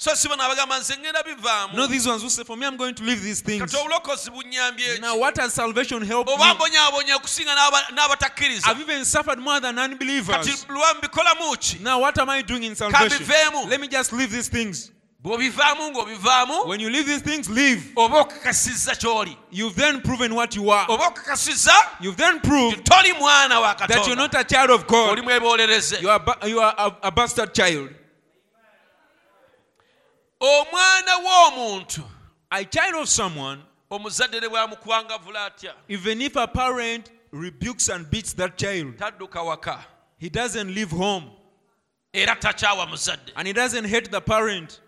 Speaker 1: so si bano abagamba nze ngenda bivaamu.
Speaker 2: No these ones who say for me i'm going to leave these things.
Speaker 1: Kati obulokozi bunyambye
Speaker 2: now what has salvation helped
Speaker 1: oba
Speaker 2: me?
Speaker 1: Mbonyaabonya okusinga n'aba- n'abatakkiriza.
Speaker 2: I've even suffered more than
Speaker 1: kati
Speaker 2: unbelievers
Speaker 1: lwa mbikolamu ki?
Speaker 2: Now what am i doing in salvation?
Speaker 1: Kabiveemu.
Speaker 2: let me just leave these things.
Speaker 1: Bw'obivaamu ng'obivaamu
Speaker 2: when you leave these things leave.
Speaker 1: oba okakasizza ky'oli.
Speaker 2: You've then proven what you are.
Speaker 1: Oba okakasizza
Speaker 2: you've then proved
Speaker 1: toli mwana wa
Speaker 2: that you're not a child of god.
Speaker 1: Oli mwebolereze
Speaker 2: you are, you are a, a bastard child
Speaker 1: omwana w'omuntu
Speaker 2: a child of someone
Speaker 1: omuzadde ne atya?
Speaker 2: Even if a parent rebukes and beats that child
Speaker 1: tadduka waka.
Speaker 2: he doesn't leave home.
Speaker 1: Era takyawa muzadde.
Speaker 2: And he doesn't hate the parent.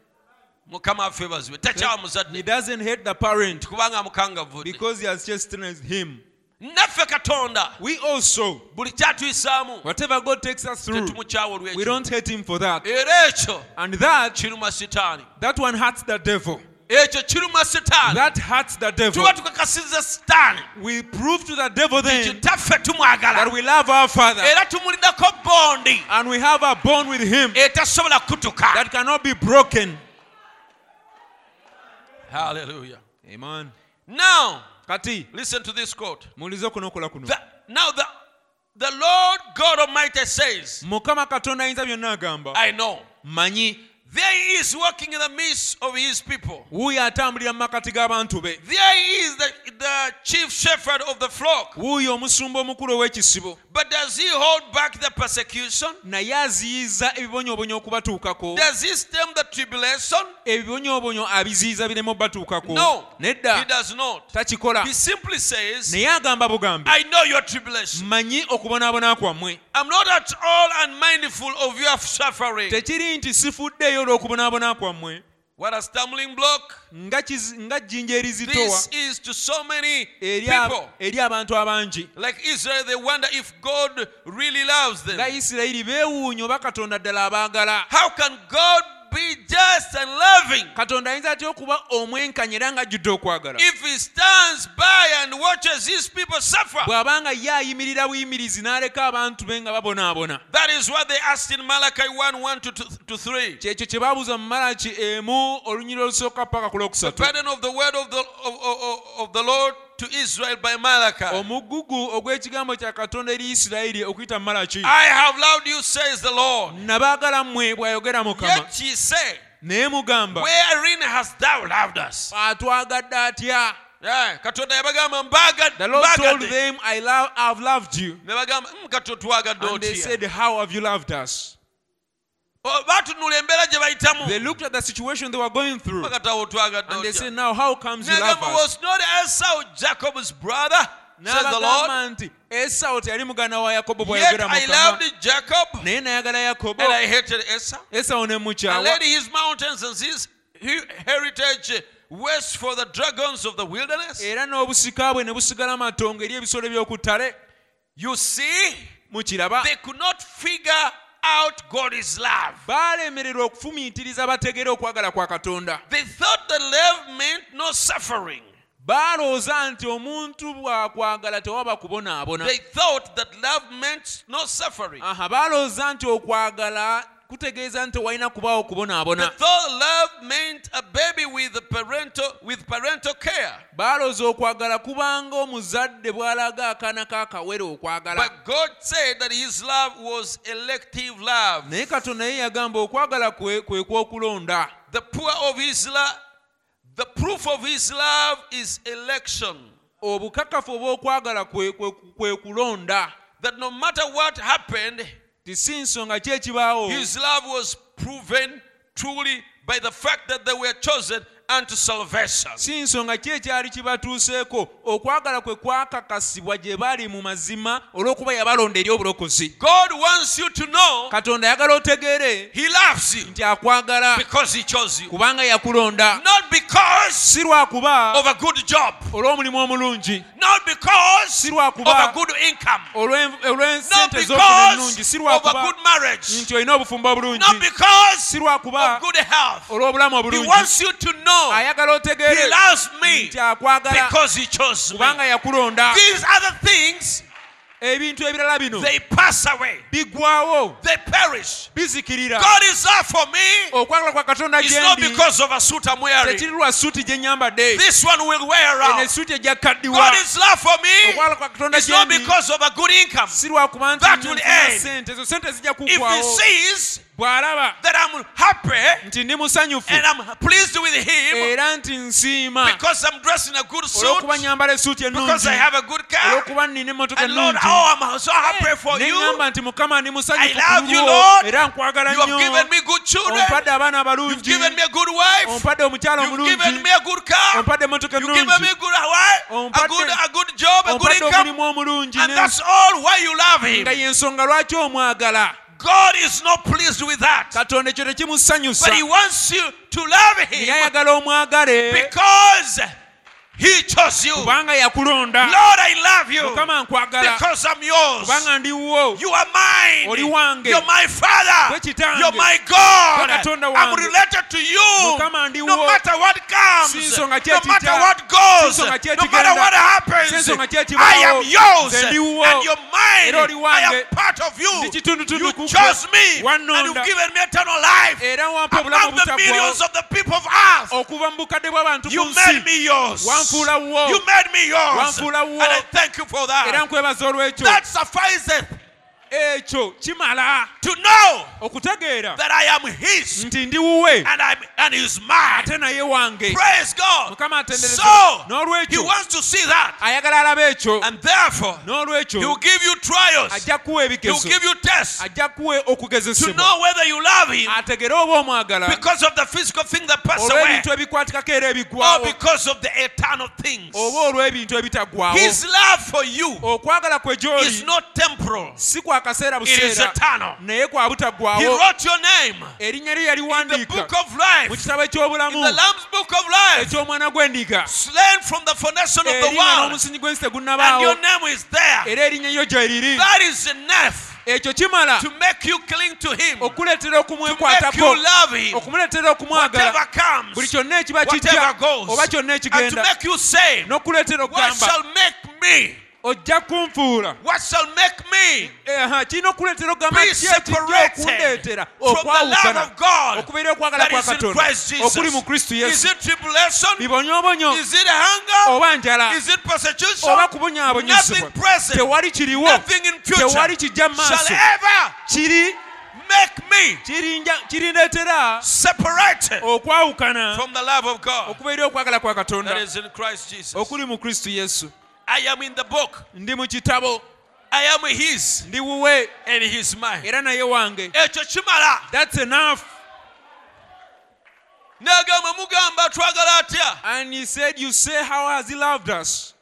Speaker 1: Mukama affe bazibe takyawa
Speaker 2: he doesn't hate the parent.
Speaker 1: Kubanga amukangavudde
Speaker 2: because he has chastised him
Speaker 1: naffe katonda.
Speaker 2: We also
Speaker 1: buli kyatuyisaamu.
Speaker 2: whatever god takes us through
Speaker 1: tetumukyawa
Speaker 2: we don't hate him for that.
Speaker 1: Era ekyo
Speaker 2: and that
Speaker 1: kiruma sitaani.
Speaker 2: that one hurts the devil.
Speaker 1: Ekyo kiruma sitaani.
Speaker 2: That hurts the devil.
Speaker 1: Tuba tukakasizza sitaani.
Speaker 2: We prove to the devil then
Speaker 1: kitaffe tumwagala.
Speaker 2: that we love our father.
Speaker 1: Era tumulindako bondi.
Speaker 2: And we have a bond with him
Speaker 1: etasobola kutuka
Speaker 2: that cannot be broken.
Speaker 1: Haleluya
Speaker 2: amen
Speaker 1: now
Speaker 2: kati
Speaker 1: listen to this quote.
Speaker 2: Muwulize kuno okola kuno
Speaker 1: the, now the, the lord god almighty says
Speaker 2: mukama katonda ayinza byonna agamba.
Speaker 1: I know.
Speaker 2: Manyi
Speaker 1: there he is working in the midst of his people.
Speaker 2: Atambulira mu makati g'abantu be.
Speaker 1: There he is the, the chief shepherd of the flock.
Speaker 2: Wuuyo omusumba omukulu ow'ekisibo.
Speaker 1: But does he hold back the persecution?
Speaker 2: Naye aziyiza ebibonyoobonyo okubatuukako.
Speaker 1: Does he stem the tribulation?
Speaker 2: Ebibonyoobonyo abiziyiza bireme obatuukako
Speaker 1: no. He does not.
Speaker 2: Takikola.
Speaker 1: He simply says
Speaker 2: naye agamba bugambi
Speaker 1: i know your tribulation.
Speaker 2: Mmanyi okubonaabona kwammwe.
Speaker 1: I'm not at all unmindful of your suffering.
Speaker 2: Tekiri nti sifuddeeyo olw'okubonaabona kwammwe.
Speaker 1: What a stumbling block.
Speaker 2: nga jjinja erizitowa. Eri abantu abangi. Nga isirayiri beewuunya oba katonda ddala abaagala
Speaker 1: be just and loving
Speaker 2: katonda ayinza atya okuba omwenkanya era ng'ajjudde okwagala
Speaker 1: if he stands by and watches his people suffer?
Speaker 2: bw'abanga ye ayimirira buyimirizi n'aleka abantu be nga babonaabona
Speaker 1: That is what they asked in Malachi 1 1 to, to, to 3.
Speaker 2: kyekyo kye baabuuza mu malaki emu olunyiri olusooka paka ku
Speaker 1: The
Speaker 2: lwokusatu
Speaker 1: burden of the word of the, of, of, of the Lord to Israel by Malachi.
Speaker 2: omugugu ogw'ekigambo kya katonda eri isirayiri okuyita mu malaki.
Speaker 1: I have loved you, says the Lord.
Speaker 2: nabaagala mmwe bw'ayogera mukama.
Speaker 1: Yet
Speaker 2: naye mugamba
Speaker 1: Wherein hast thou loved us?
Speaker 2: atwagadde atya?
Speaker 1: Yeah, katonda yabagamba
Speaker 2: the lord told
Speaker 1: mbagadde
Speaker 2: them i love, have loved you.
Speaker 1: Ne bagamba "Mm, katonda
Speaker 2: and they
Speaker 1: otya?
Speaker 2: said how have you loved us
Speaker 1: batunula embeera gye bayitamu.
Speaker 2: They looked at the situation they were going through. And they said now how comes you love us
Speaker 1: was not Esau Jacob's brother. Says the Lord.
Speaker 2: nti esawu teyali muganda wa yakobo bw'ayogera
Speaker 1: I
Speaker 2: mukama.
Speaker 1: loved Jacob.
Speaker 2: Naye nayagala yakobo.
Speaker 1: And I hated Esau.
Speaker 2: Esawu ne mukyawa.
Speaker 1: His mountains and his heritage west for the dragons of the wilderness.
Speaker 2: Era n'obusika bwe ne busigala matongo eri ebisolo by'oku ttale.
Speaker 1: You see
Speaker 2: mukiraba.
Speaker 1: they could not figure out God's love.
Speaker 2: Baalemererwa okufumiitiriza bategere okwagala kwa katonda.
Speaker 1: They thought that love meant no suffering.
Speaker 2: Nti omuntu bw'akwagala tewaba kubonaabona.
Speaker 1: They thought that love meant no suffering.
Speaker 2: Aha nti okwagala kutegeeza nti walina kubaawo kubonaabona. Baalooza okwagala kubanga omuzadde bw'alaga akaana k'akawere okwagala. Naye katonda ye yagamba okwagala kwe kw'okulonda.
Speaker 1: The proof of his love is election.
Speaker 2: obukakafu obw'okwagala kwe kulonda.
Speaker 1: That no matter what happened
Speaker 2: si nsonga
Speaker 1: His love was proven truly by the fact that they were chosen unto salvation.
Speaker 2: si nsonga ki ekyali kibatuuseeko okwagala kwe kwakakasibwa gye bali mu mazima olw'okuba yabalonda eri obulokozi.
Speaker 1: God wants you to know
Speaker 2: katonda ayagala otegeere
Speaker 1: He loves you
Speaker 2: nti akwagala
Speaker 1: because He chose you,
Speaker 2: kubanga yakulonda.
Speaker 1: Not because
Speaker 2: si lwakuba
Speaker 1: of a good job,
Speaker 2: olw'omulimu omulungi.
Speaker 1: Not because
Speaker 2: si
Speaker 1: of
Speaker 2: lwakuba
Speaker 1: a good income.
Speaker 2: olw'ensente z'okufuna ennungi. si
Speaker 1: of
Speaker 2: lwakuba nti olina obufumbo obulungi. Si lwakuba
Speaker 1: of
Speaker 2: olw'obulamu
Speaker 1: He
Speaker 2: obulungi
Speaker 1: wants you to know
Speaker 2: ayagala
Speaker 1: He
Speaker 2: otegeere
Speaker 1: loves me
Speaker 2: nti akwagala
Speaker 1: because He chose me.
Speaker 2: kubanga yakulonda
Speaker 1: These other things,
Speaker 2: ebintu ebirala bino
Speaker 1: they pass away,
Speaker 2: biggwawo
Speaker 1: they perish.
Speaker 2: bizikirira
Speaker 1: God is love for me.
Speaker 2: okwagala kwa katonda
Speaker 1: It's not
Speaker 2: gyendi
Speaker 1: because of a suit I'm wearing.
Speaker 2: tekiri lwa suuti gye nyambadde
Speaker 1: This one will wear
Speaker 2: eno
Speaker 1: out.
Speaker 2: esuuti ejja kaddiwa
Speaker 1: God is love for me.
Speaker 2: okwagala kwa katonda
Speaker 1: It's not
Speaker 2: gyendi
Speaker 1: because of a good income.
Speaker 2: si lwakuba nti
Speaker 1: That will
Speaker 2: nfuna
Speaker 1: end.
Speaker 2: sente ezo sente zijja
Speaker 1: If He
Speaker 2: kuggwawo
Speaker 1: sees
Speaker 2: bw'alaba
Speaker 1: that I'm happy
Speaker 2: nti ndi musanyufu
Speaker 1: and I'm pleased with Him
Speaker 2: era nti nsiima
Speaker 1: because I'm dressed in a good suit,
Speaker 2: olw'okuba nyambala essuuti
Speaker 1: because I have a good car,
Speaker 2: nnina emmotoka
Speaker 1: and Lord,
Speaker 2: ennungi
Speaker 1: I'm so happy eh,
Speaker 2: for
Speaker 1: you.
Speaker 2: nti mukama ndi musanyufu
Speaker 1: I love you, Lord.
Speaker 2: era nkwagala
Speaker 1: You have given me good children.
Speaker 2: abaana abalungi
Speaker 1: given me a good wife.
Speaker 2: ompadde omukyala omulungi
Speaker 1: me a good car.
Speaker 2: ompadde emmotoka
Speaker 1: You've given me a good wife, a good, a good job, a good
Speaker 2: ompadde omulimu omulungi
Speaker 1: And that's all why you love Him.
Speaker 2: nga y'ensonga lwaki omwagala
Speaker 1: God is not pleased with that. But He wants you to love Him because He chose you. Lord,
Speaker 2: kubanga yakulonda
Speaker 1: I love you
Speaker 2: mukama nkwagala
Speaker 1: because I'm yours.
Speaker 2: kubanga
Speaker 1: You are mine.
Speaker 2: Oli wange.
Speaker 1: You're my father.
Speaker 2: Gwe kitange.
Speaker 1: You're my God.
Speaker 2: Katonda
Speaker 1: I'm
Speaker 2: wange.
Speaker 1: related to you.
Speaker 2: Mukama
Speaker 1: No matter what comes,
Speaker 2: Si nsonga ki
Speaker 1: no matter what goes,
Speaker 2: Si nsonga ki
Speaker 1: no matter what
Speaker 2: Si
Speaker 1: happens,
Speaker 2: nsonga
Speaker 1: I am yours
Speaker 2: Nze ndi wo.
Speaker 1: and you're mine.
Speaker 2: Era oli
Speaker 1: I am part of you.
Speaker 2: Ndi kitundutundu
Speaker 1: You chose me and you've given me eternal life
Speaker 2: era wampa obulamu
Speaker 1: among the millions of the people of earth.
Speaker 2: okuva mu bukadde bw'abantu ku
Speaker 1: You
Speaker 2: nsi
Speaker 1: made me yours. You made me yours. And I thank you for that. That sufficeth
Speaker 2: ekyo kimala
Speaker 1: to know
Speaker 2: okutegeera
Speaker 1: that I am His
Speaker 2: nti ndi wuwe
Speaker 1: and I'm and mine.
Speaker 2: ate naye wange.
Speaker 1: Praise God.
Speaker 2: mukama atendereza
Speaker 1: So He
Speaker 2: n'olwekyo
Speaker 1: wants to see that,
Speaker 2: ayagala alaba ekyo.
Speaker 1: And therefore He
Speaker 2: n'olwekyo
Speaker 1: will give you trials.
Speaker 2: ajja kuwa
Speaker 1: He will
Speaker 2: ebigezo
Speaker 1: give you tests.
Speaker 2: Ajja kuwa
Speaker 1: to
Speaker 2: okugezesebwa
Speaker 1: know whether you love Him
Speaker 2: ategere oba omwagala.
Speaker 1: because of the physical thing that passes away.
Speaker 2: olw'ebintu ebikwatikako era
Speaker 1: or because of the eternal things.
Speaker 2: oba olw'ebintu ebitaggwawo
Speaker 1: His love for you
Speaker 2: okwagala kwe
Speaker 1: is
Speaker 2: gy'oli
Speaker 1: not temporal.
Speaker 2: si kwa kaseera
Speaker 1: It is
Speaker 2: buseera.
Speaker 1: eternal.
Speaker 2: naye kwa
Speaker 1: He
Speaker 2: butaggwawo
Speaker 1: wrote your name
Speaker 2: erinnya lye
Speaker 1: in the
Speaker 2: yaliwandiika
Speaker 1: book of life,
Speaker 2: mu kitabo eky'obulamu.
Speaker 1: The Lamb's book of life,
Speaker 2: eky'omwana gw'endiga
Speaker 1: slain from the foundation of the world,
Speaker 2: gw'ensi
Speaker 1: and
Speaker 2: tegunnabaawo.
Speaker 1: Your name is there.
Speaker 2: era erinnya lyo gye liri.
Speaker 1: That is enough
Speaker 2: ekyo kimala
Speaker 1: to make you cling to Him, to
Speaker 2: okuleetera
Speaker 1: make
Speaker 2: okumwekwatako
Speaker 1: you love Him,
Speaker 2: okumuleetera okumwagala
Speaker 1: whatever comes,
Speaker 2: buli kyonna ekiba
Speaker 1: whatever
Speaker 2: kijja
Speaker 1: goes,
Speaker 2: oba kyonna
Speaker 1: and to
Speaker 2: ekigenda
Speaker 1: make you say,
Speaker 2: n'okuleetera
Speaker 1: What
Speaker 2: okugamba
Speaker 1: shall make me?
Speaker 2: ojja kunfuula. Kirina okuleetera okugamba
Speaker 1: kyekijja
Speaker 2: okundeetera okwawukana okubeera okwagala kwa katonda okuli mu kristo yesu. Bibonyoobonyo oba njala? Oba kubonyaabonyesebwa? Tewali kiriwo. Tewali kijja mu maaso. kiri kirindeetera okwawukana okubeera okwagala kwa katonda. okuli mu kristo yesu.
Speaker 1: I am in the book.
Speaker 2: ndi mu kitabo
Speaker 1: I am His
Speaker 2: ndi wuwe.
Speaker 1: and He is mine.
Speaker 2: era naye wange.
Speaker 1: Ekyo kimala.
Speaker 2: Thats enough.
Speaker 1: N'agamba mugamba twagala atya?
Speaker 2: And he said you say how has he loved us?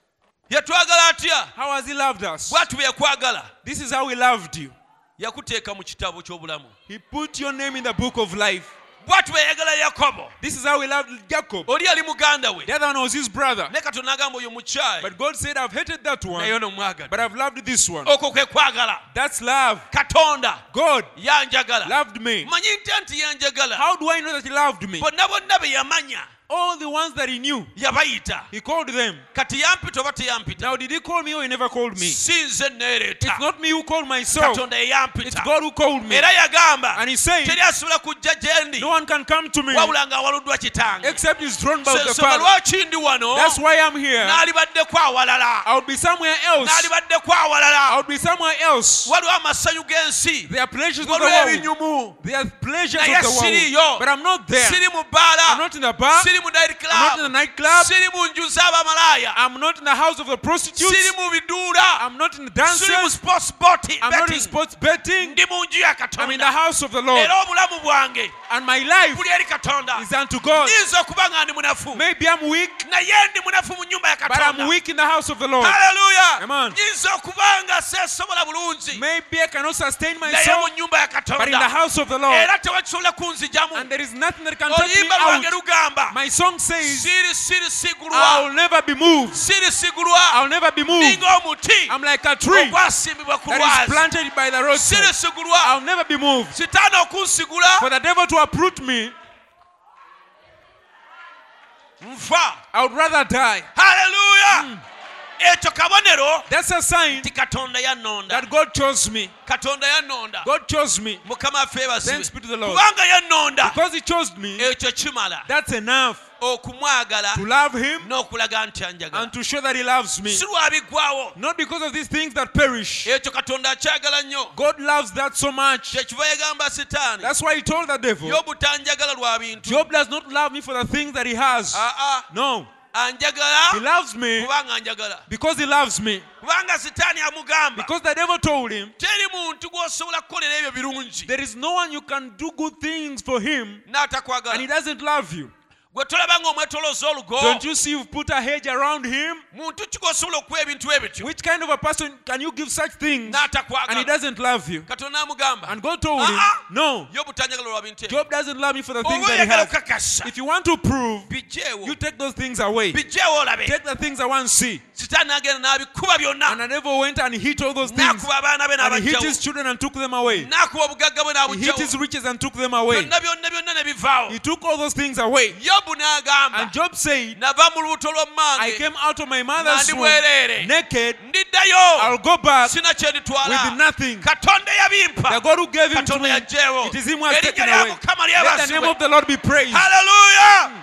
Speaker 1: Yatwagala atya?
Speaker 2: How has he loved us?
Speaker 1: Bwatu bwe yakwagala.
Speaker 2: This is how he loved you.
Speaker 1: Yakuteeka mu kitabo ky'obulamu.
Speaker 2: He put your name in the book of life
Speaker 1: bwatu bwe yayagala yakobo.
Speaker 2: This is how he loved jacob.
Speaker 1: Oli yali muganda we.
Speaker 2: The other one was his brother.
Speaker 1: Ne katonda agamba oyo mukyayi
Speaker 2: but god said i've hated that
Speaker 1: naye
Speaker 2: one
Speaker 1: nomwagala
Speaker 2: but i've loved this one.
Speaker 1: Okwo kwe kwagala.
Speaker 2: That's love.
Speaker 1: Katonda.
Speaker 2: God
Speaker 1: yanjagala.
Speaker 2: loved me.
Speaker 1: Manyi ntya nti yanjagala.
Speaker 2: How do i know that he loved me?
Speaker 1: Bonna bonna be yamanya
Speaker 2: all the ones that he knew
Speaker 1: yabayita
Speaker 2: he called them.
Speaker 1: Kati yampita oba teyampita
Speaker 2: now did he call me or he never called me?
Speaker 1: Si nze neereeta
Speaker 2: it's not me who called myself.
Speaker 1: Katonda
Speaker 2: it's god who called me.
Speaker 1: Era yagamba
Speaker 2: and he said
Speaker 1: teri asobola kujja gye ndi?
Speaker 2: No one can come to me
Speaker 1: wabula ng'awaluddwa kitange.
Speaker 2: except he's drawn by the father.
Speaker 1: lwaki ndi wano?
Speaker 2: That's why i'm here.
Speaker 1: N'alibaddeko awalala.
Speaker 2: I would be somewhere else.
Speaker 1: N'alibaddeko
Speaker 2: i
Speaker 1: awalala.
Speaker 2: Would be somewhere else.
Speaker 1: Waliwo amasanyu g'ensi.
Speaker 2: There are pleasures of the world. there are pleasures of the world. but i'm not there.
Speaker 1: Siri mu bbaala.
Speaker 2: I'm not in the bar.
Speaker 1: Siri mu night
Speaker 2: i'm not in the
Speaker 1: club. Siri mu nju
Speaker 2: i'm not in the house of the
Speaker 1: siri
Speaker 2: prostitutes.
Speaker 1: Mu biduula
Speaker 2: i'm not in the
Speaker 1: siri mu sports boti-
Speaker 2: i'm not in sports betting.
Speaker 1: Ndi mu nju ya
Speaker 2: i'm in the house of the lord.
Speaker 1: Era obulamu bwange.
Speaker 2: And my life
Speaker 1: buli eri katonda.
Speaker 2: is unto god.
Speaker 1: Nyinza okuba nga ndi munafu.
Speaker 2: Maybe i'm weak
Speaker 1: naye ndi munafu mu nyumba ya
Speaker 2: but i'm weak in the house of the lord.
Speaker 1: Haleluya
Speaker 2: Amen.
Speaker 1: nyinza okuba nga seesobola bulungi
Speaker 2: maybe i cannot sustain myself
Speaker 1: mu nyumba ya
Speaker 2: but in the house of the lord.
Speaker 1: Era tewakisobola kunzijamu.
Speaker 2: And there is nothing that can take me out.
Speaker 1: lugamba
Speaker 2: my song says i'll never be moved. I'll never be moved. I'm like a tree that is planted by the roadside i'll never be moved. For the devil to uproot me i would rather die.
Speaker 1: Haleluya mm. Ekyo kabonero
Speaker 2: that's a sign
Speaker 1: nti katonda yannonda.
Speaker 2: that god chose me.
Speaker 1: Katonda
Speaker 2: god chose me.
Speaker 1: Mukama affe
Speaker 2: thanks be to the lord.
Speaker 1: Kubanga
Speaker 2: because he chose me
Speaker 1: ekyo kimala.
Speaker 2: that's enough
Speaker 1: okumwagala
Speaker 2: to love him
Speaker 1: n'okulaga nti anjagala.
Speaker 2: and to show that he loves me.
Speaker 1: Si lwabiggwawo
Speaker 2: not because of these things that perish.
Speaker 1: Ekyo katonda akyagala nnyo.
Speaker 2: God loves that so much.
Speaker 1: Kyekiva yagamba sitaani
Speaker 2: that's why he told the devil
Speaker 1: yobu tanjagala lwa bintu.
Speaker 2: Job does not love me for the things that he has.
Speaker 1: Aa
Speaker 2: no he loves me. Because he loves me.
Speaker 1: Kubanga sitaani amugamba.
Speaker 2: Because the devil told him
Speaker 1: teri muntu gw'osobola kukolera ebyo birungi.
Speaker 2: There is no one you can do good things for him and he doesn't love you
Speaker 1: gwe tolaba ng'omwetolooza olugo.
Speaker 2: Don't you see you've put a hedge around him?
Speaker 1: Muntu ki gw'osobola okuwa ebintu ebityo?
Speaker 2: Which kind of a person can you give such things and he doesn't love you? And god told him
Speaker 1: Ah, ah.
Speaker 2: no.
Speaker 1: Yobu tanjagala lwa bintu ebyo.
Speaker 2: Job doesn't love me for the things that he has. if you want to prove you take those things away. Take the things i want to see.
Speaker 1: Sitaani n'agenda n'abikuba
Speaker 2: and the devil went and hit all those things.
Speaker 1: N'akuba abaana be
Speaker 2: and he hit his children and took them away.
Speaker 1: N'akuba obugagga bwe
Speaker 2: he hit his riches and took them away. He took all those things away
Speaker 1: yobu n'agamba
Speaker 2: and job said
Speaker 1: nava mu lubuto
Speaker 2: i came out of my mother's womb naked.
Speaker 1: Ndiddayo.
Speaker 2: I'll go back
Speaker 1: sina kye
Speaker 2: with nothing.
Speaker 1: Katonda yabimpa.
Speaker 2: The god who gave him to me it is him who has taken away. Let the name of the lord be praised.
Speaker 1: Haleluya hmm.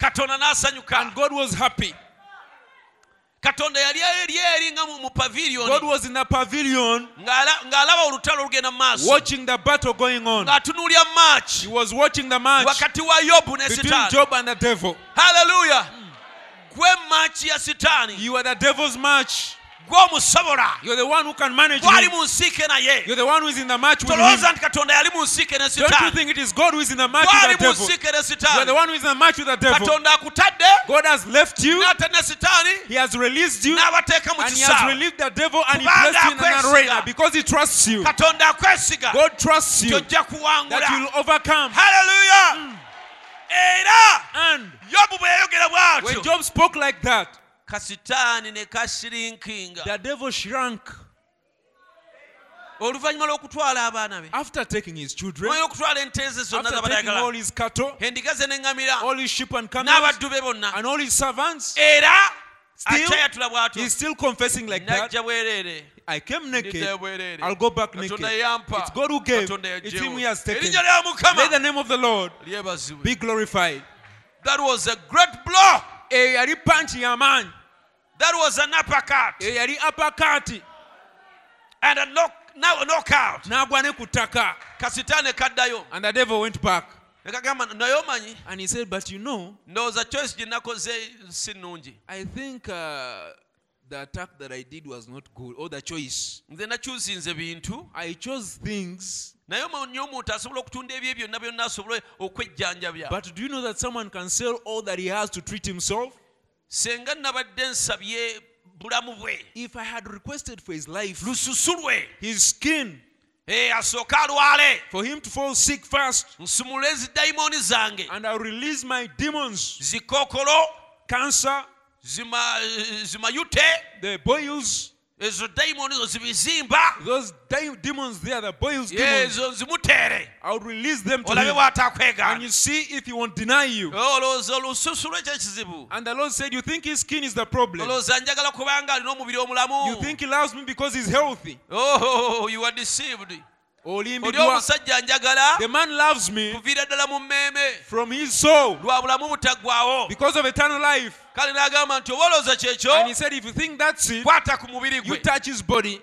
Speaker 1: katonda n'asanyuka.
Speaker 2: And god was happy
Speaker 1: katonda yali eri eri nga mu- mu
Speaker 2: god
Speaker 1: paviliyoni
Speaker 2: was in a pavilion
Speaker 1: ng'ala- ng'alaba olutalo olugenda mu maaso.
Speaker 2: watching the battle going on.
Speaker 1: Ng'atunuulya
Speaker 2: he
Speaker 1: maaki
Speaker 2: was watching the match
Speaker 1: wakati wa yobu ne
Speaker 2: between
Speaker 1: sitaani
Speaker 2: job and the devil.
Speaker 1: Haleluya gwe maaki ya sitaani
Speaker 2: you are the devil's match
Speaker 1: gw'omusobola
Speaker 2: you're the one who can manage
Speaker 1: naye
Speaker 2: you're the one who is in the match with him.
Speaker 1: katonda yali mu ne
Speaker 2: don't you think it is god who is in the match with the devil? you're the one who is in the match with the devil. God has left you.
Speaker 1: N'ate ne sitaani
Speaker 2: he has released you. And he has relieved the devil and he placed you in an arena because he trusts you. God trusts you. That you'll overcome.
Speaker 1: Haleluya mm. era.
Speaker 2: And
Speaker 1: bwe yayogera
Speaker 2: when
Speaker 1: bw'atyo
Speaker 2: job spoke like that
Speaker 1: kasitaani ne kasirinkinga
Speaker 2: the devil shrank
Speaker 1: oluvannyuma lw'okutwala abaana be
Speaker 2: after taking his children,
Speaker 1: okutwala ente ze zonna
Speaker 2: after taking all his cattle,
Speaker 1: ze neŋŋamira
Speaker 2: all his sheep and camels,
Speaker 1: n'abaddu be bonna
Speaker 2: and all his servants,
Speaker 1: era
Speaker 2: Still,
Speaker 1: akyayatula bw'atyo
Speaker 2: he's still confessing like that.
Speaker 1: najja bwereere
Speaker 2: I came naked. I'll go back naked. It's God who gave. It's him who has taken. May the name of the Lord be glorified.
Speaker 1: that was a great blow
Speaker 2: eyo yali panchi y'amaanyi
Speaker 1: that was an uppercut.
Speaker 2: Eyo yali apakati
Speaker 1: and a knock, now a knockout.
Speaker 2: N'agwa ne ku ttaka.
Speaker 1: Kasitaani kaddayo.
Speaker 2: And the devil went back.
Speaker 1: Ne naye omanyi?
Speaker 2: And he said but you know
Speaker 1: ndowooza choice gye nakoze si nnungi.
Speaker 2: I think uh, the attack that i did was not good or the choice.
Speaker 1: Nze nakyusinze bintu.
Speaker 2: I chose things
Speaker 1: naye omuntu asobola okutunda ebye byonna byonna asobole okwejjanjabya.
Speaker 2: But do you know that someone can sell all that he has to treat himself?
Speaker 1: Nabadde nsabye bulamu bwe.
Speaker 2: If i had requested for his life
Speaker 1: lususu lwe.
Speaker 2: his skin
Speaker 1: Eh, asooke alwale.
Speaker 2: for him to fall sick first
Speaker 1: nsumule ezidayimooni zange.
Speaker 2: and i'll release my demons
Speaker 1: zikookolo
Speaker 2: cancer
Speaker 1: zima- zimayute.
Speaker 2: the boils
Speaker 1: ezo dayimooni zo zibizimba
Speaker 2: those demons there the boils demons.
Speaker 1: ezo nzimuteere
Speaker 2: i'll release them to
Speaker 1: olabe
Speaker 2: him and you see if he won't deny you.
Speaker 1: Oh, Olowooza olususu lwe kyekizibu
Speaker 2: and the lord said you think his skin is the problem?
Speaker 1: Olowooza njagala kubanga alina omubiri omulamu.
Speaker 2: You think he loves me because he's healthy?
Speaker 1: Oh, you are deceived oli omusajja njagala
Speaker 2: the man loves me
Speaker 1: kuviira ddala mu mmeeme.
Speaker 2: from his soul.
Speaker 1: Lwa bulamu butaggwawo
Speaker 2: because of eternal life.
Speaker 1: Kale n'agamba nti oba kyekyo
Speaker 2: and he said if you think that's it
Speaker 1: kwata ku mubiri
Speaker 2: you
Speaker 1: gwe
Speaker 2: touch his body.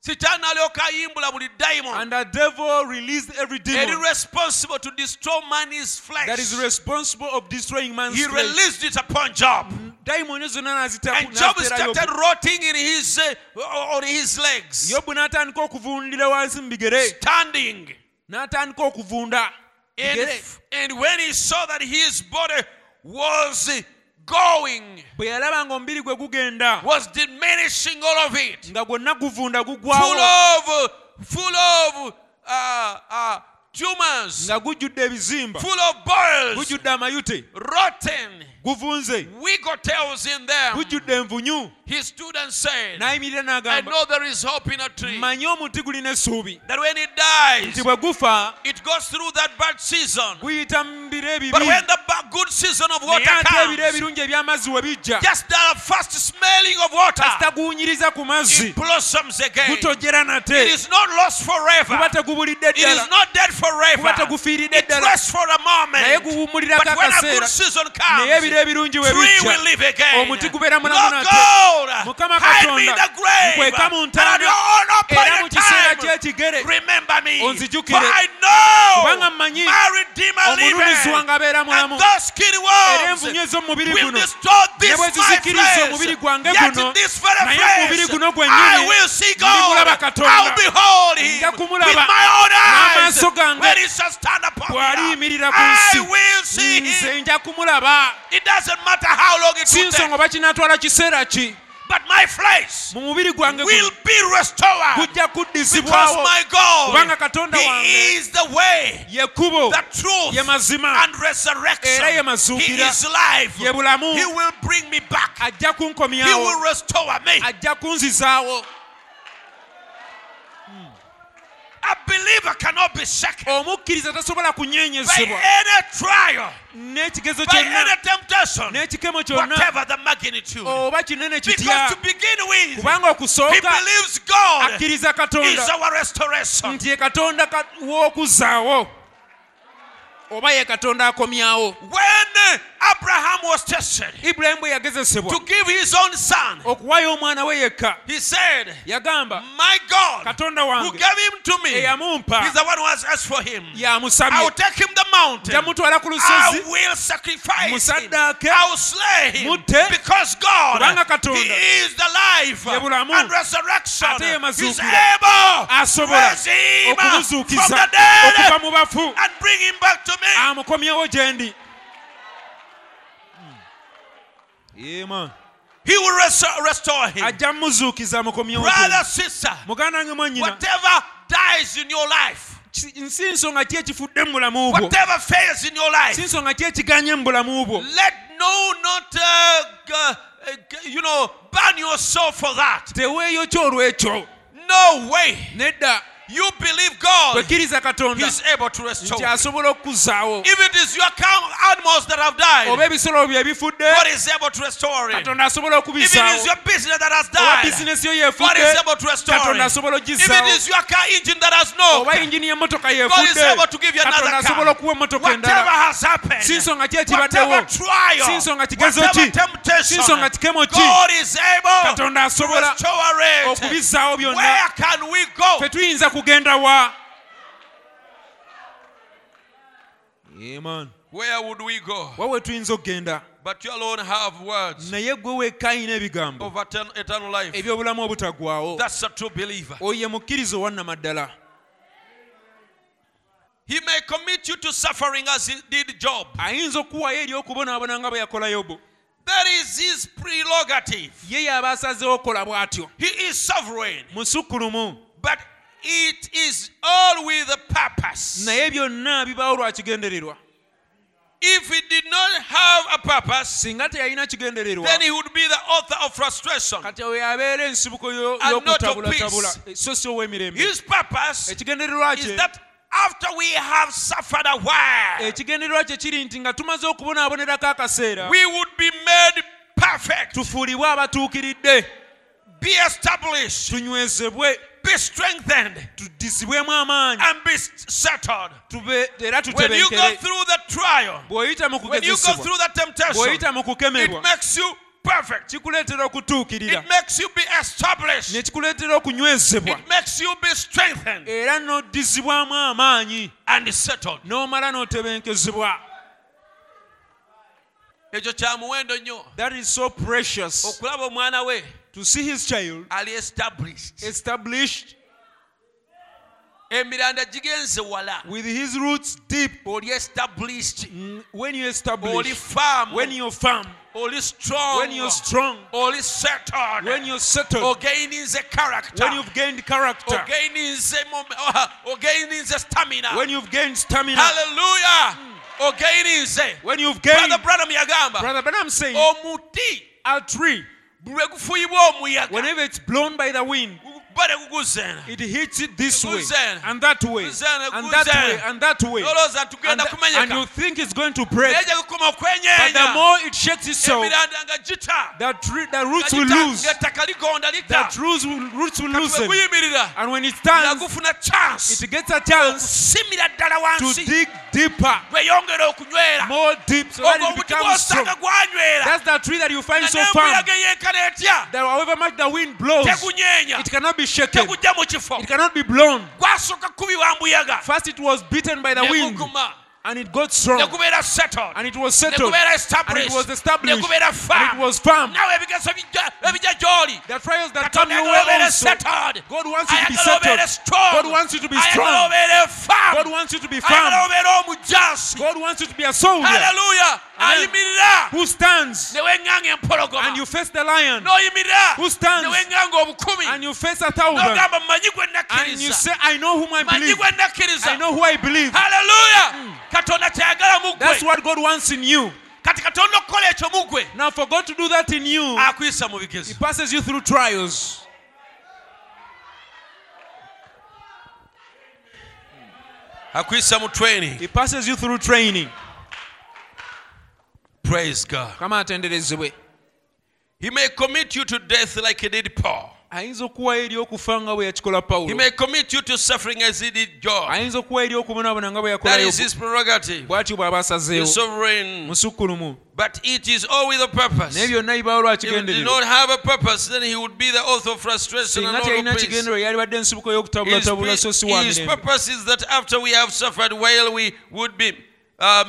Speaker 1: Sitaani alyoka ayimbula buli diamond.
Speaker 2: And the devil released every demon.
Speaker 1: Responsible to destroy man's flesh.
Speaker 2: That is responsible of destroying man's
Speaker 1: he
Speaker 2: flesh.
Speaker 1: released it upon job mm.
Speaker 2: Daimoni zonna n'azita-
Speaker 1: and job started
Speaker 2: Yobu.
Speaker 1: rotting in his uh, on his legs.
Speaker 2: Yobu n'atandika okuvundira wansi mu bigere.
Speaker 1: Standing.
Speaker 2: N'atandika okuvunda.
Speaker 1: And, when he saw that his body was going
Speaker 2: bwe yalaba nga omubiri gwe gugenda
Speaker 1: was diminishing all of it.
Speaker 2: nga gwonna guvunda
Speaker 1: full of full of uh, uh, tumors
Speaker 2: nga gujjudde ebizimba
Speaker 1: full of boils
Speaker 2: gujjudde amayute
Speaker 1: rotten
Speaker 2: guvunze
Speaker 1: wiggle tails in them.
Speaker 2: gujjudde envunyu.
Speaker 1: He stood and said
Speaker 2: n'ayimirira
Speaker 1: I know there is hope in a tree.
Speaker 2: Mmanyi omuti gulina essuubi
Speaker 1: that when it dies
Speaker 2: nti bwe gufa
Speaker 1: it goes through that bad season.
Speaker 2: guyita mu biro ebibi.
Speaker 1: But when the good season of water
Speaker 2: naye ate ebiro ebirungi eby'amazzi we bijja.
Speaker 1: just the first smelling of water
Speaker 2: kasita guwunyiriza ku mazzi.
Speaker 1: it blossoms again.
Speaker 2: Gutojera
Speaker 1: it
Speaker 2: nate
Speaker 1: is not lost forever.
Speaker 2: Guba tegubulidde
Speaker 1: it is not dead forever.
Speaker 2: Tegufiiridde
Speaker 1: it
Speaker 2: ddala.
Speaker 1: rests for a
Speaker 2: naye
Speaker 1: moment but when a
Speaker 2: akaseera
Speaker 1: good season
Speaker 2: naye ebiro
Speaker 1: comes
Speaker 2: ebirungi we bijja.
Speaker 1: will live again.
Speaker 2: Omuti gubeera mulamu nate
Speaker 1: God
Speaker 2: Mukama
Speaker 1: hide me in
Speaker 2: Katonda,
Speaker 1: the grave.
Speaker 2: nkweka mu ntaana, era mu kiseera
Speaker 1: time.
Speaker 2: ky'ekigere
Speaker 1: remember me.
Speaker 2: Onzijukire.
Speaker 1: for I know
Speaker 2: Kubanga mmanyi
Speaker 1: my redeemer
Speaker 2: omununuzi wange abeera
Speaker 1: and
Speaker 2: mulamu era envunyu ez'omubiri
Speaker 1: will
Speaker 2: guno.
Speaker 1: destroy
Speaker 2: ne
Speaker 1: this
Speaker 2: bwe
Speaker 1: my
Speaker 2: zizikiriza omubiri gwange
Speaker 1: yet
Speaker 2: guno
Speaker 1: in this very
Speaker 2: naye ku guno gwennyini
Speaker 1: I will see God.
Speaker 2: Katonda.
Speaker 1: I'll behold him
Speaker 2: Nja
Speaker 1: with
Speaker 2: kumulaba
Speaker 1: my own eyes.
Speaker 2: n'amaaso gange
Speaker 1: when he shall stand upon the
Speaker 2: bw'aliyimirira ku
Speaker 1: I
Speaker 2: nsi
Speaker 1: will see him.
Speaker 2: nze nja kumulaba.
Speaker 1: It doesn't matter how long it
Speaker 2: si nsonga oba kinaatwala kiseera ki?
Speaker 1: But my flesh
Speaker 2: mu mubiri gwange
Speaker 1: will be restored. Because my God
Speaker 2: Katonda wange
Speaker 1: he is the way the truth and resurrection. He is life.
Speaker 2: ye bulamu.
Speaker 1: He will bring me back. He will restore me.
Speaker 2: ajja kunzizaawo
Speaker 1: A believer cannot be shaken
Speaker 2: omukkiriza tasobola
Speaker 1: by
Speaker 2: kunyeenyezebwa
Speaker 1: any trial,
Speaker 2: n'ekigezo
Speaker 1: by
Speaker 2: kyonna.
Speaker 1: any temptation,
Speaker 2: n'ekikemo kyonna.
Speaker 1: whatever the magnitude.
Speaker 2: oba kinene
Speaker 1: Because
Speaker 2: kitya
Speaker 1: to begin with,
Speaker 2: kubanga
Speaker 1: he
Speaker 2: okusooka
Speaker 1: believes God
Speaker 2: akkiriza
Speaker 1: is
Speaker 2: katonda
Speaker 1: our restoration.
Speaker 2: nti ye katonda ka- w'okuzzaawo oba ye katonda akomyawo.
Speaker 1: When Abraham was tested
Speaker 2: ibulayimu bwe yagezesebwa
Speaker 1: to give his own son,
Speaker 2: okuwayo omwana we yekka
Speaker 1: he said,
Speaker 2: yagamba
Speaker 1: My God,
Speaker 2: katonda
Speaker 1: who
Speaker 2: wange
Speaker 1: gave him to me,
Speaker 2: eyamumpa
Speaker 1: He's the one who has asked for him. I will take him the mountain.
Speaker 2: jamutwala ku
Speaker 1: I
Speaker 2: lusozi
Speaker 1: will sacrifice
Speaker 2: musaddaake
Speaker 1: I will slay him.
Speaker 2: Mutte.
Speaker 1: Because God,
Speaker 2: Kubanga Katonda.
Speaker 1: He is the life
Speaker 2: Ye bulamu.
Speaker 1: and resurrection.
Speaker 2: Ate ye mazuukira.
Speaker 1: able to
Speaker 2: asobola
Speaker 1: raise him from
Speaker 2: okumuzuukiza
Speaker 1: the dead
Speaker 2: okuva mu bafu
Speaker 1: and bring him back to me.
Speaker 2: amukomyewo gye ndi
Speaker 1: He will restore, restore him.
Speaker 2: ajja mumuzuukiza amukomyewo gye
Speaker 1: Brother,
Speaker 2: ndi.
Speaker 1: sister,
Speaker 2: muganda wange mwanyina
Speaker 1: whatever dies in your life,
Speaker 2: ki- si nsonga ki ekifudde mu bulamu bwo
Speaker 1: whatever fails in your life,
Speaker 2: si nsonga ki ekiganye mu bulamu bwo
Speaker 1: let no not uh, g- uh, you know, burn yourself for that.
Speaker 2: teweeyokya olw'ekyo
Speaker 1: No way.
Speaker 2: nedda
Speaker 1: You believe God.
Speaker 2: bwekkiriza katonda
Speaker 1: He's able to
Speaker 2: nti
Speaker 1: restore.
Speaker 2: asobola okukuzaawo
Speaker 1: If it is your cow animals that have died,
Speaker 2: ebisolo bye bifudde
Speaker 1: God is able to restore it.
Speaker 2: katonda asobola
Speaker 1: If it is
Speaker 2: okubisaawo
Speaker 1: your business that has
Speaker 2: oba
Speaker 1: died,
Speaker 2: bizinesi yo
Speaker 1: God is able to restore
Speaker 2: katonda
Speaker 1: it.
Speaker 2: asobola
Speaker 1: If it is your car engine that has no,
Speaker 2: oba yingini y'emmotoka
Speaker 1: God is able to give you
Speaker 2: katonda
Speaker 1: another
Speaker 2: asobola
Speaker 1: car.
Speaker 2: okuwa emmotoka
Speaker 1: Whatever
Speaker 2: endala
Speaker 1: has happened,
Speaker 2: si nsonga ki
Speaker 1: whatever
Speaker 2: ekibaddewo
Speaker 1: trial,
Speaker 2: si nsonga kigezo
Speaker 1: whatever
Speaker 2: ki
Speaker 1: temptation,
Speaker 2: si nsonga kikemo ki
Speaker 1: God is able
Speaker 2: katonda
Speaker 1: to
Speaker 2: asobola
Speaker 1: restore it.
Speaker 2: okubizaawo byonna
Speaker 1: Where can we go?
Speaker 2: fe tuyinza kugenda wa Amen.
Speaker 1: Where would we go?
Speaker 2: wa we tuyinza okugenda
Speaker 1: But you alone have words
Speaker 2: naye gwe wekka alina ebigambo
Speaker 1: of etern- eternal life.
Speaker 2: ebyobulamu obutagwawo
Speaker 1: That's a true believer.
Speaker 2: oyo ye mukkiriza owannama ddala
Speaker 1: He may commit you to suffering as he did Job.
Speaker 2: ayinza okuwaayo eri okubonaabona nga bwe yakola yobu
Speaker 1: That is his prerogative.
Speaker 2: ye yaba asazeewo okukola bw'atyo
Speaker 1: He is sovereign.
Speaker 2: musukkulumu
Speaker 1: But it is all with a purpose.
Speaker 2: naye byonna bibaawo lwa kigendererwa.
Speaker 1: If he did not have a purpose,
Speaker 2: singa teyalina kigendererwa
Speaker 1: then he would be the author of frustration.
Speaker 2: kati oyo abeera ensibuko yo-
Speaker 1: And not of
Speaker 2: y'okutabulatabula. so si ow'emirembe.
Speaker 1: His purpose
Speaker 2: ekigendererwa
Speaker 1: is
Speaker 2: kye
Speaker 1: that after we have suffered a while,
Speaker 2: ekigendererwa kye kiri nti nga tumaze okubonaabonerako akaseera
Speaker 1: we would be made perfect,
Speaker 2: tufuulibwe abatuukiridde
Speaker 1: be established,
Speaker 2: tunywezebwe
Speaker 1: be strengthened,
Speaker 2: tuddizibwemu amaanyi
Speaker 1: and be settled.
Speaker 2: era
Speaker 1: When you go through the trial,
Speaker 2: bw'oyita mu
Speaker 1: when you go through the temptation,
Speaker 2: bw'oyita mu
Speaker 1: it makes you perfect.
Speaker 2: kikuleetera okutuukirira
Speaker 1: It makes you be established.
Speaker 2: ne kikuleetera okunywezebwa.
Speaker 1: It makes you be strengthened
Speaker 2: era n'oddizibwamu amaanyi.
Speaker 1: and settled.
Speaker 2: n'omala n'otebenkezebwa
Speaker 1: ekyo kya muwendo nnyo.
Speaker 2: That is so precious.
Speaker 1: Okulaba omwana we
Speaker 2: to see his child
Speaker 1: ali established.
Speaker 2: established
Speaker 1: emiranda gigenze wala.
Speaker 2: with his roots deep.
Speaker 1: Oli established.
Speaker 2: Mm, when you establish oli
Speaker 1: farm
Speaker 2: when you farm
Speaker 1: oli strong.
Speaker 2: when you're strong
Speaker 1: oli settled.
Speaker 2: when you're settled
Speaker 1: ogaininze character.
Speaker 2: when you've gained character
Speaker 1: ogaininze mom- ogaininze stamina.
Speaker 2: when you've gained stamina.
Speaker 1: Hallelujah. Ogaininze
Speaker 2: when you've gained
Speaker 1: brother branham yagamba.
Speaker 2: Brother but i'm saying
Speaker 1: omuti.
Speaker 2: A tree
Speaker 1: bwe gufuyibwa omuyaga
Speaker 2: whenever it's blown by the wind it hits it this way and that way and that way and that way. And, and you think it's going to break.
Speaker 1: Naye gye gukoma
Speaker 2: but the more it shakes itself
Speaker 1: emiranda nga gita
Speaker 2: the, tree, the roots will lose.
Speaker 1: ng'ettaka ligonda lita.
Speaker 2: That roots will, roots will loosen. and when it stands it gets a chance to dig deeper. More deep so that it becomes strong. that's the tree that you find so firm.
Speaker 1: n'embuyaga eyenkana etya?
Speaker 2: That however much the wind blows it cannot be shaken.
Speaker 1: Mu kifo.
Speaker 2: It cannot be blown.
Speaker 1: Gwasooka kubibwa mbuyaga.
Speaker 2: First it was beaten by the wind and it got strong. And it was settled. And it was established. and it was firm.
Speaker 1: Nawe ebigezo bijja- ebijja gy'oli
Speaker 2: the trials that come your way also.
Speaker 1: settled.
Speaker 2: God wants you to be settled. God wants you to be strong. God wants you to be firm. God wants you to be a soldier.
Speaker 1: Haleluya
Speaker 2: Amen. Ah.
Speaker 1: ayimirira
Speaker 2: who stands?
Speaker 1: Ne weŋŋanga empologoma.
Speaker 2: And you face the lion.
Speaker 1: N'oyimirira.
Speaker 2: Who stands?
Speaker 1: ne weŋŋanga obukumi.
Speaker 2: And you face a thousand.
Speaker 1: N'ogamba mmanyi gwe
Speaker 2: and you say I know whom I believe.
Speaker 1: gwe nakkiriza.
Speaker 2: I know who I believe.
Speaker 1: Hallelujah. Hmm. Katonda kyayagala mu
Speaker 2: that's what God wants in you.
Speaker 1: Kati katonda okukola ekyo mu gwe.
Speaker 2: Now for God to do that in you
Speaker 1: akuyisa mu bigezo
Speaker 2: He passes you through trials.
Speaker 1: Akuyisa mu training.
Speaker 2: He passes you through training
Speaker 1: praise god.
Speaker 2: Kama atenderezebwe
Speaker 1: he may commit you to death like he did paul.
Speaker 2: Ayinza okuwa eri okufa nga bwe yakikola
Speaker 1: he
Speaker 2: pawulo
Speaker 1: may commit you to suffering as he did job
Speaker 2: ayinza okuwa eri okubonaabona nga bwe
Speaker 1: that his prerogative.
Speaker 2: Bw'atyo bw'aba asazeewo.
Speaker 1: Sovereign. But it is all with a purpose.
Speaker 2: Byonna bibaawo lwa
Speaker 1: if he did not have a purpose then he would be the author of frustration and
Speaker 2: singa
Speaker 1: not
Speaker 2: teyalina
Speaker 1: of peace.
Speaker 2: kigendererwa yalibadde ensibuko
Speaker 1: His,
Speaker 2: y'okutabulatabula so wa
Speaker 1: his
Speaker 2: mirembe.
Speaker 1: purpose is that after we have suffered while we would be Uh,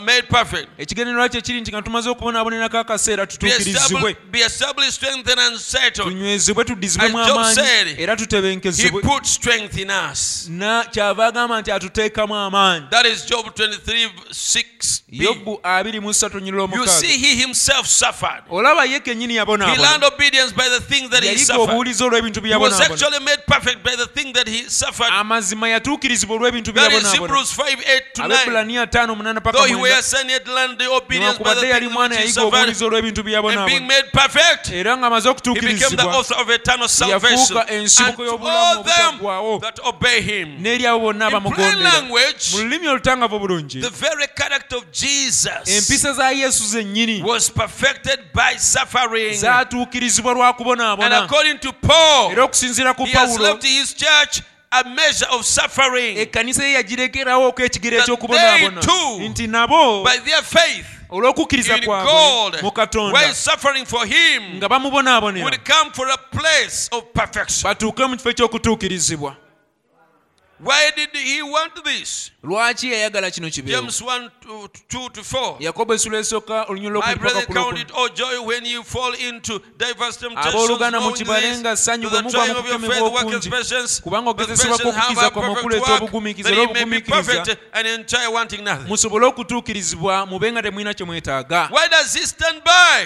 Speaker 2: ekigendererwa kye kiri nti nga tumaze okubonaabonerako akaseera tutuukirizibwe.
Speaker 1: established, be and settled
Speaker 2: tunywezebwe tuddizibwemu amaanyi era tutebenkezebwe
Speaker 1: put strength in us.
Speaker 2: Na kyava agamba nti atuteekamu amaanyi.
Speaker 1: That is job 23 6b
Speaker 2: yobu 23
Speaker 1: you see he himself suffered.
Speaker 2: Olaba ye kennyini
Speaker 1: he
Speaker 2: yabonaabona
Speaker 1: learned obedience by the things that he suffered.
Speaker 2: obuwulizi olw'ebintu bye
Speaker 1: he was actually made perfect by the thing that he suffered.
Speaker 2: Amazima yatuukirizibwa olw'ebintu bye
Speaker 1: that is hebrews 5 8 to 9
Speaker 2: abebulaniya 5 8 paka
Speaker 1: Though he was son, yet learned the obedience by the
Speaker 2: yali
Speaker 1: things
Speaker 2: mwana
Speaker 1: which he
Speaker 2: yayiga
Speaker 1: suffered,
Speaker 2: obuwulizi olw'ebintu bye
Speaker 1: and being made perfect, he became the author of eternal salvation.
Speaker 2: ensibuko
Speaker 1: unto
Speaker 2: y'obulamu
Speaker 1: all them that obey him.
Speaker 2: n'eri abo bonna
Speaker 1: In plain
Speaker 2: abamugondera.
Speaker 1: language,
Speaker 2: mu lulimi olutangavu bulungi
Speaker 1: the very character of Jesus
Speaker 2: empisa za yesu zennyini
Speaker 1: was perfected by suffering.
Speaker 2: zaatuukirizibwa lwa
Speaker 1: And
Speaker 2: kubonaabona
Speaker 1: according to Paul,
Speaker 2: era okusinziira ku
Speaker 1: he has
Speaker 2: pawulo
Speaker 1: left his church a measure of suffering.
Speaker 2: Ekkanisa ye yagirekerawo ok'ekigero
Speaker 1: That
Speaker 2: ekyokubonaabona.
Speaker 1: they too,
Speaker 2: nti nabo
Speaker 1: by their faith
Speaker 2: olw'okukkiriza
Speaker 1: in
Speaker 2: kwabwe
Speaker 1: God,
Speaker 2: mu katonda
Speaker 1: while suffering for him,
Speaker 2: nga bamubonaabonera
Speaker 1: would come for a place of perfection.
Speaker 2: batuuke mu kifo eky'okutuukirizibwa
Speaker 1: why did he want this?
Speaker 2: Lwaki yayagala kino
Speaker 1: kibejames 2 to
Speaker 2: mukibalenga ssanyu bwe
Speaker 1: muva
Speaker 2: mu kukemebwa okungi. kubanga okugezesebwako
Speaker 1: okukkiriza
Speaker 2: kwamwe
Speaker 1: okuleeta
Speaker 2: obugumiikiza era obugumiikiriza musobole okutuukirizibwa mube nga temulina kye mwetaaga.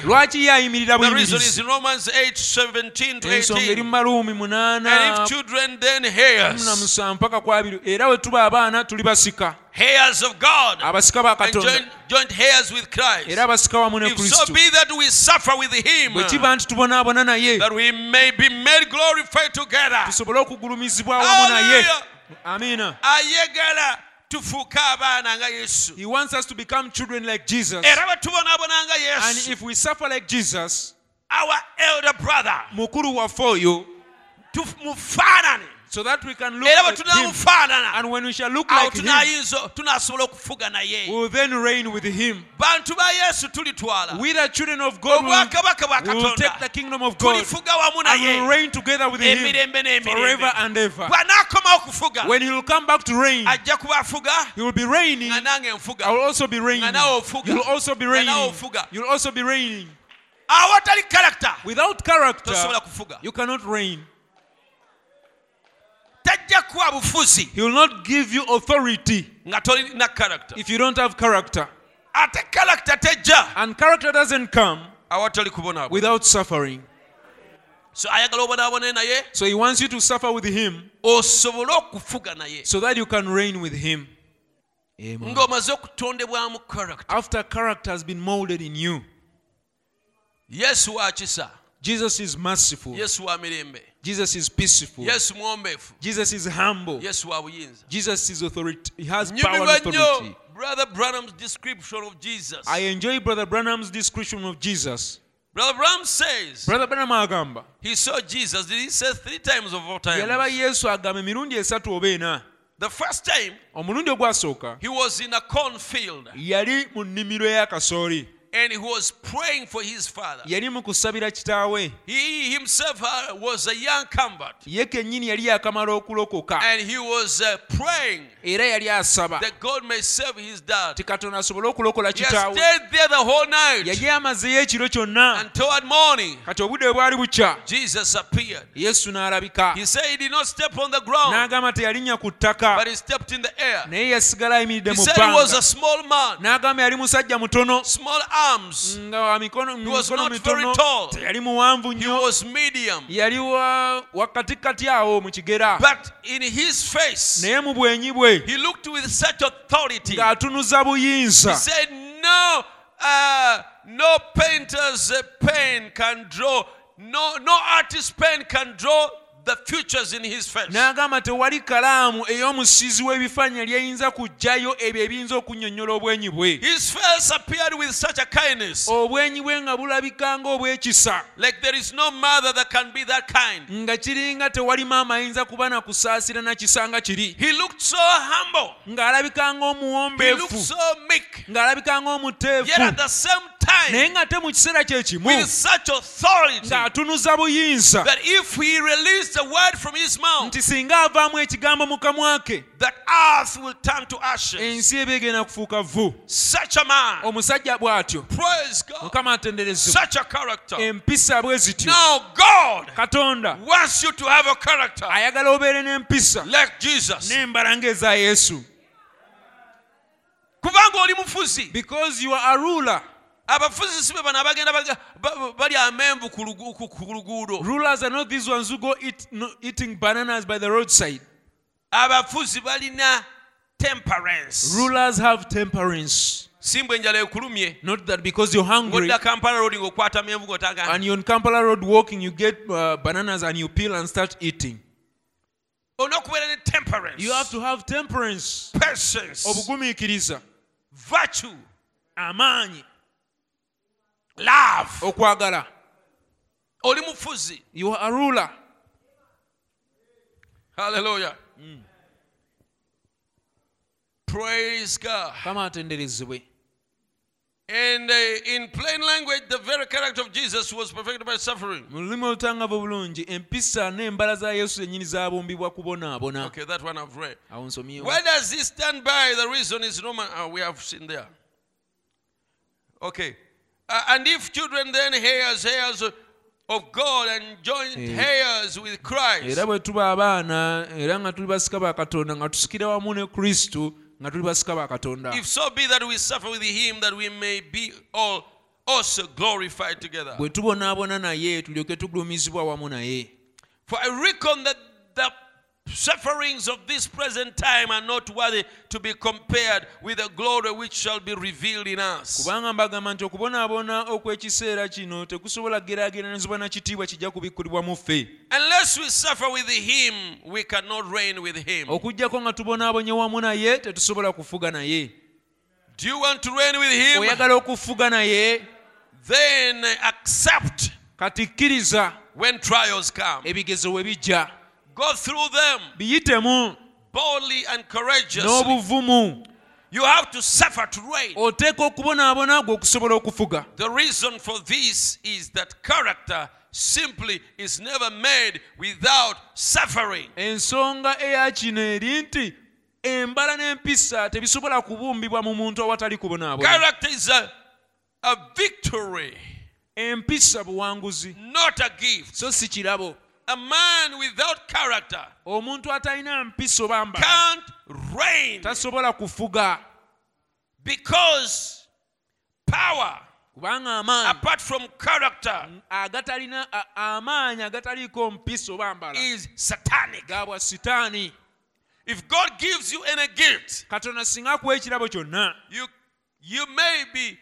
Speaker 2: Lwaki
Speaker 1: yayimirira
Speaker 2: bwensonga eri mu maluumi munaana. Mpaka ku era bwe tuba abaana tuli basika.
Speaker 1: Heirs of God,
Speaker 2: abasika ba katonda.
Speaker 1: joint, joint heirs with Christ.
Speaker 2: era abasika wamu ne
Speaker 1: If so be that we suffer with him,
Speaker 2: bwe kiba nti tubonaabona naye
Speaker 1: that we may be made glorified together.
Speaker 2: tusobole okugulumizibwa wamu naye.
Speaker 1: Hallelujah.
Speaker 2: amiina
Speaker 1: tufuuke abaana nga yesu.
Speaker 2: He wants us to become children like jesus.
Speaker 1: Era bwe tubonaabona nga
Speaker 2: and if we suffer like jesus
Speaker 1: our elder brother
Speaker 2: mukulu waffe oyo
Speaker 1: tumufaanane
Speaker 2: so that we can look
Speaker 1: era bwe
Speaker 2: him. and when we shall look
Speaker 1: awo
Speaker 2: like him
Speaker 1: tunayinza tunasobola okufuga naye
Speaker 2: we will then reign with him.
Speaker 1: Bantu ba yesu tulitwala
Speaker 2: we the children of god
Speaker 1: obwakabaka bwa
Speaker 2: we will take the kingdom of god
Speaker 1: tulifuga wamu
Speaker 2: and we will reign together with him
Speaker 1: emirembe
Speaker 2: forever and ever. When he will come back to reign
Speaker 1: ajja kuba afuga
Speaker 2: he will be reigning.
Speaker 1: Nga nange nfuga
Speaker 2: I will also be reigning.
Speaker 1: Nga nawe ofuga.
Speaker 2: You will also be
Speaker 1: Nga
Speaker 2: reigning.
Speaker 1: nawe ofuga.
Speaker 2: You will also be reigning.
Speaker 1: awatali karakita
Speaker 2: Without character, you cannot reign.
Speaker 1: Tajja kuwa bufuzi
Speaker 2: He will not give you authority
Speaker 1: nga tolina character
Speaker 2: if you don't have character.
Speaker 1: ate karakita tejja
Speaker 2: And character doesn't come
Speaker 1: awatali kubonaabona
Speaker 2: without suffering.
Speaker 1: so ayagala obonaabone naye
Speaker 2: So he wants you to suffer with him
Speaker 1: osobole okufuga naye
Speaker 2: so that you can reign with him.
Speaker 1: Ng'omaze okutondebwamu karakita
Speaker 2: After character has been molded in you,
Speaker 1: yesu wa kisa
Speaker 2: Jesus is merciful.
Speaker 1: yesu wa mirembe
Speaker 2: Jesus is peaceful.
Speaker 1: yesu mwombefu
Speaker 2: Jesus is humble.
Speaker 1: yesu wa buyinza
Speaker 2: Jesus is authority. He has power and authority.
Speaker 1: brother branham's description of jesus
Speaker 2: I enjoy Brother Branham's description of Jesus.
Speaker 1: brother branham says
Speaker 2: Brother Branham agamba
Speaker 1: he saw jesus did he say three times of all
Speaker 2: yalaba yesu agamba emirundi esatu oba ena
Speaker 1: the first time
Speaker 2: omulundi ogwasooka
Speaker 1: he was in a cornfield
Speaker 2: yali mu nnimiro ey'akasooli
Speaker 1: and he was praying for his father.
Speaker 2: Yali mu kusabira kitaawe.
Speaker 1: He himself uh, was a young convert.
Speaker 2: Ye kennyini yali yakamala okulokoka.
Speaker 1: And he was uh, praying
Speaker 2: era yali asaba.
Speaker 1: that god may save his dad.
Speaker 2: Ti katonda asobole okulokola
Speaker 1: he
Speaker 2: kitaawe.
Speaker 1: stayed there the whole night
Speaker 2: yali amazeyo ekiro kyonna.
Speaker 1: and toward morning
Speaker 2: kati obudde bwe bwali bukya.
Speaker 1: Jesus appeared.
Speaker 2: Yesu n'alabika.
Speaker 1: He said he did not step on the ground
Speaker 2: n'agamba teyalinnya ku ttaka.
Speaker 1: but he stepped in the air.
Speaker 2: Naye yasigala ayimiridde
Speaker 1: he
Speaker 2: mu
Speaker 1: said he was
Speaker 2: bbanga
Speaker 1: a small man.
Speaker 2: N'agamba yali musajja mutono.
Speaker 1: Small arms.
Speaker 2: Nga mikono
Speaker 1: He was not very tall.
Speaker 2: teyali muwanvu
Speaker 1: he was medium.
Speaker 2: Yali wa wakatikati awo mu kigera.
Speaker 1: But in his face
Speaker 2: naye mu bwenyi bwe
Speaker 1: he looked with such authority.
Speaker 2: ng'atunuza
Speaker 1: he said no uh, no painter's pen can draw. No no artist's pen can draw
Speaker 2: n'agamba tewali kalaamu ey'omusizi w'ebifaananyi lyeyinza kugjayo ebyo ebiyinza okunnyonnyola obwenyi bwe. Obwenyi bwe nga bulabika ng'obwekisa. Nga kiringa tewali maama ayinza kuba na kusaasira na kisa nga kiri. Ng'alabika ng'omuwombeefu. Ng'alabika ng'omuteefu. Naye
Speaker 1: time
Speaker 2: ng'ate mu kiseera kye kimu
Speaker 1: with such authority
Speaker 2: ng'atunuza buyinza
Speaker 1: that if he released the word from his mouth
Speaker 2: nti singa avaamu ekigambo mu kamwa ke
Speaker 1: that earth will turn to ashes.
Speaker 2: ensi eba egenda kufuuka vvu.
Speaker 1: Such a man.
Speaker 2: Omusajja bw'atyo
Speaker 1: praise god.
Speaker 2: Mukama atenderezebwa.
Speaker 1: Such a character.
Speaker 2: Empisa bwe zityo.
Speaker 1: Now god
Speaker 2: katonda
Speaker 1: wants you to have a character.
Speaker 2: ayagala obeere n'empisa
Speaker 1: like jesus.
Speaker 2: n'embala ng'eza yesu.
Speaker 1: Kubanga oli mufuzi.
Speaker 2: Because you are a ruler
Speaker 1: abafuzi si be bano abagenda balya amenvu ku lugu- ku- ku luguudo
Speaker 2: rulers are not these ones who go eat, no, eating bananas by the roadside
Speaker 1: abafuzi balina temperance.
Speaker 2: rulers have temperance
Speaker 1: Simba enjala ekulumye.
Speaker 2: not that because you're hungry
Speaker 1: Ng'odda Kampala road ng'okwata menvu ng'otanga.
Speaker 2: and you're on kampala road walking you get uh, bananas and you peel and start eating
Speaker 1: Olina okubeera ne temperance.
Speaker 2: you have to have temperance
Speaker 1: patience.
Speaker 2: obugumiikiriza
Speaker 1: virtue.
Speaker 2: amaanyi
Speaker 1: Love.
Speaker 2: okwagala
Speaker 1: Oli mufuzi.
Speaker 2: you are a ruler
Speaker 1: Hallelujah. Praise God.
Speaker 2: kama atenderezebwe
Speaker 1: And uh, in plain language, the very character of Jesus was perfected by suffering.
Speaker 2: mu lulimi olutangavu obulungi empisa za yesu zennyini zabumbibwa kubonaabona
Speaker 1: Okay, that one I've read. Where does he stand by? The reason is Roman. Uh, we have seen there. Okay. Uh, and if children then heirs, heirs of God and joint
Speaker 2: Eh.
Speaker 1: heirs with Christ,
Speaker 2: era bwe tuba abaana era nga tuli basika ba katonda nga tusikira wamu ne kristo nga tuli basika ba katonda
Speaker 1: if so be that we suffer with him, that we may be all also glorified together.
Speaker 2: bwe tubonaabona naye tulyoke tugulumizibwa wamu naye
Speaker 1: For I reckon that the sufferings of this present time are not worthy to be compared with the glory which shall be revealed in us.
Speaker 2: kubanga mbagamba nti okubonaabona okw'ekiseera kino tekusobola geraageranizibwa na kitiibwa kijja kubikkulibwa mu ffe
Speaker 1: Unless we suffer with him, we cannot reign with him.
Speaker 2: okuggyako nga tubonaabonye wamu naye tetusobola kufuga naye
Speaker 1: Do you want to reign with him?
Speaker 2: oyagala okufuga naye
Speaker 1: Then accept
Speaker 2: kati kkiriza
Speaker 1: when trials come.
Speaker 2: ebigezo we bijja
Speaker 1: Go through them
Speaker 2: biyitemu
Speaker 1: boldly and courageously.
Speaker 2: n'obuvumu
Speaker 1: You have to suffer to reign.
Speaker 2: oteeka okubonaabona gwe okusobola okufuga
Speaker 1: The reason for this is that character simply is never made without suffering.
Speaker 2: ensonga eya kino eri nti embala n'empisa tebisobola kubumbibwa mu muntu awatali kubonaabona
Speaker 1: Character is a, a victory,
Speaker 2: empisa buwanguzi
Speaker 1: not a gift.
Speaker 2: so si kirabo
Speaker 1: A man without character
Speaker 2: omuntu atalina mpisa oba mbala
Speaker 1: can't reign
Speaker 2: tasobola kufuga.
Speaker 1: because power,
Speaker 2: kubanga amaanyi
Speaker 1: apart from character, mm,
Speaker 2: agatalina a- amaanyi agataliiko mpisa oba mbala
Speaker 1: is satanic.
Speaker 2: ga bwa sitaani
Speaker 1: If God gives you any gift,
Speaker 2: katonda singa akuwa ekirabo kyonna
Speaker 1: you, you may be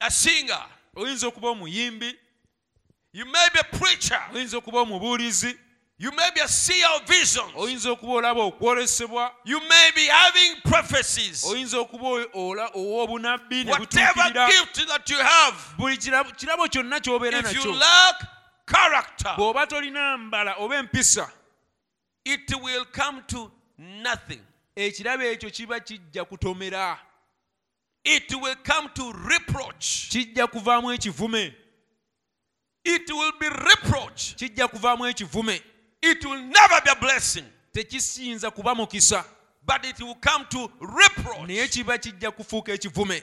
Speaker 1: a singer,
Speaker 2: oyinza okuba omuyimbi
Speaker 1: you may be a preacher,
Speaker 2: oyinza okuba omubuulizi.
Speaker 1: You may be a seer of visions,
Speaker 2: oyinza okuba olaba okwolesebwa.
Speaker 1: You may be having prophecies.
Speaker 2: oyinza okuba ola ow'obunabbi ne
Speaker 1: Whatever
Speaker 2: butuukirira.
Speaker 1: gift that you have,
Speaker 2: buli kirabo kirabo kyonna ky'obeera
Speaker 1: if you
Speaker 2: nakyo.
Speaker 1: lack character,
Speaker 2: bw'oba tolina mbala oba empisa
Speaker 1: it will come to nothing.
Speaker 2: ekirabo ekyo kiba kijja kutomera.
Speaker 1: It will come to reproach.
Speaker 2: kijja kuvaamu ekivume
Speaker 1: It will be reproach.
Speaker 2: kijja kuvaamu ekivume.
Speaker 1: It will never be a blessing,
Speaker 2: tekisiyinza kuba mukisa.
Speaker 1: But it will come to reproach.
Speaker 2: naye kiba kijja kufuuka ekivume.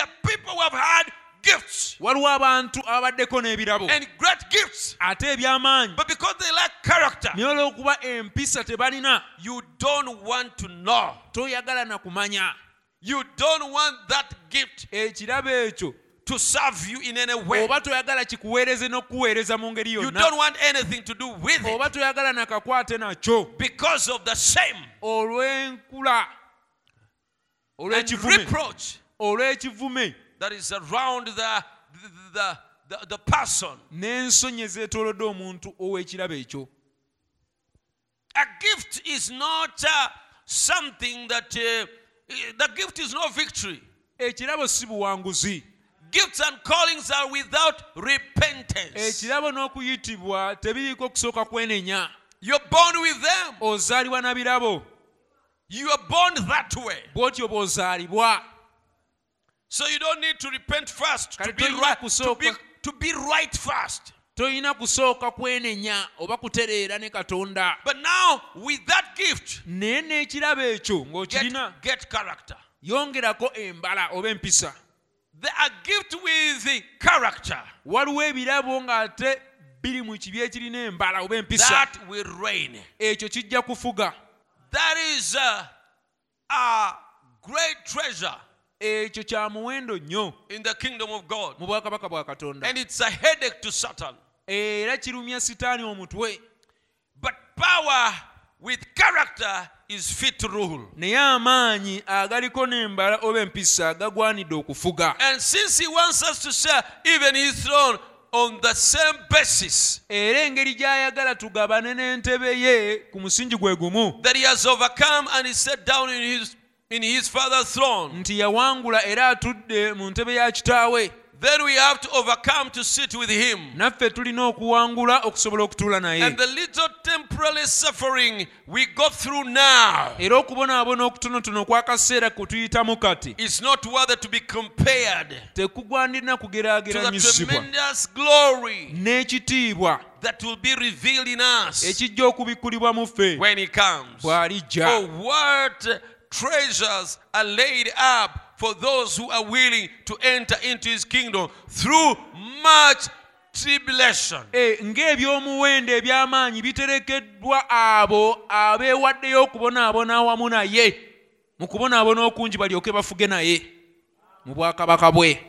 Speaker 1: Are people who have had gifts
Speaker 2: waliwo abantu abaddeko n'ebirabo.
Speaker 1: and great gifts,
Speaker 2: ate eby'amaanyi.
Speaker 1: But because they lack character,
Speaker 2: naye olw'okuba empisa tebalina
Speaker 1: you don't want to know.
Speaker 2: toyagala na kumanya.
Speaker 1: You don't want that gift.
Speaker 2: Ekirabo ekyo
Speaker 1: to serve you in any way.
Speaker 2: oba toyagala kikuweereze n'okukuweereza mu ngeri
Speaker 1: You don't want anything to do with it
Speaker 2: oba toyagala nakakwate nakyo
Speaker 1: because of the shame
Speaker 2: olw'enkula
Speaker 1: and
Speaker 2: olw'ekivume
Speaker 1: reproach
Speaker 2: olw'ekivume
Speaker 1: that is around the, the, the, the person.
Speaker 2: n'ensonyi ezeetoolodde omuntu ow'ekirabo ekyo
Speaker 1: A gift is not uh, something that uh, the gift is no victory.
Speaker 2: ekirabo si buwanguzi
Speaker 1: Gifts and callings are without repentance.
Speaker 2: ekirabo n'okuyitibwa tebiriiko kusooka kwenenya
Speaker 1: You're born with them.
Speaker 2: ozaalibwa na birabo
Speaker 1: You are born that way.
Speaker 2: bw'otyo bw'ozaalibwa
Speaker 1: So you don't need to repent first to
Speaker 2: Kale
Speaker 1: be
Speaker 2: tolina
Speaker 1: right, to
Speaker 2: kusooka-
Speaker 1: be, to be right first.
Speaker 2: tolina kusooka kwenenya oba kutereera ne katonda
Speaker 1: But now with that gift,
Speaker 2: naye n'ekirabo ekyo
Speaker 1: get,
Speaker 2: ng'okirina
Speaker 1: get character.
Speaker 2: yongerako embala oba empisa
Speaker 1: There are gift with character
Speaker 2: waliwo ebirabo ng'ate biri mu kibi ekirina embala oba empisa
Speaker 1: that will reign.
Speaker 2: ekyo kijja kufuga
Speaker 1: That is a, a great treasure
Speaker 2: ekyo kya muwendo nnyo
Speaker 1: in the kingdom of God.
Speaker 2: mu bwakabaka bwa katonda
Speaker 1: And it's a headache to Satan.
Speaker 2: era kirumya sitaani omutwe
Speaker 1: But power with character is fit rule.
Speaker 2: naye amaanyi agaliko n'embala oba empisa gagwanidde okufuga
Speaker 1: And since he wants us to share even his throne on the same basis
Speaker 2: era engeri gy'ayagala tugabane n'entebe ye ku musingi gwe gumu
Speaker 1: that he has overcome and he sat down in his in his father's throne,
Speaker 2: nti yawangula era atudde mu ntebe ya kitaawe
Speaker 1: then we have to overcome to sit with him.
Speaker 2: naffe tulina okuwangula okusobola okutuula naye
Speaker 1: And the little temporary suffering we go through now
Speaker 2: era okubonaabona okutonotono kw'akaseera kwe tuyitamu kati
Speaker 1: is not worthy to be compared
Speaker 2: tekugwandirina kugeraageranyizibwa n'ekitiibwa
Speaker 1: that will be revealed in us
Speaker 2: ekijja okubikkulibwa mu ffe
Speaker 1: when he comes.
Speaker 2: bw'alijja
Speaker 1: Oh, what treasures are laid up for those who are willing to enter into his kingdom through much tribulation.
Speaker 2: Eh, ng'ebyomuwendo eby'amaanyi biterekeddwa abo abeewaddeyo okubonaabona awamu naye mu kubonaabona okungi balyoke bafuge naye mu bwakabaka bwe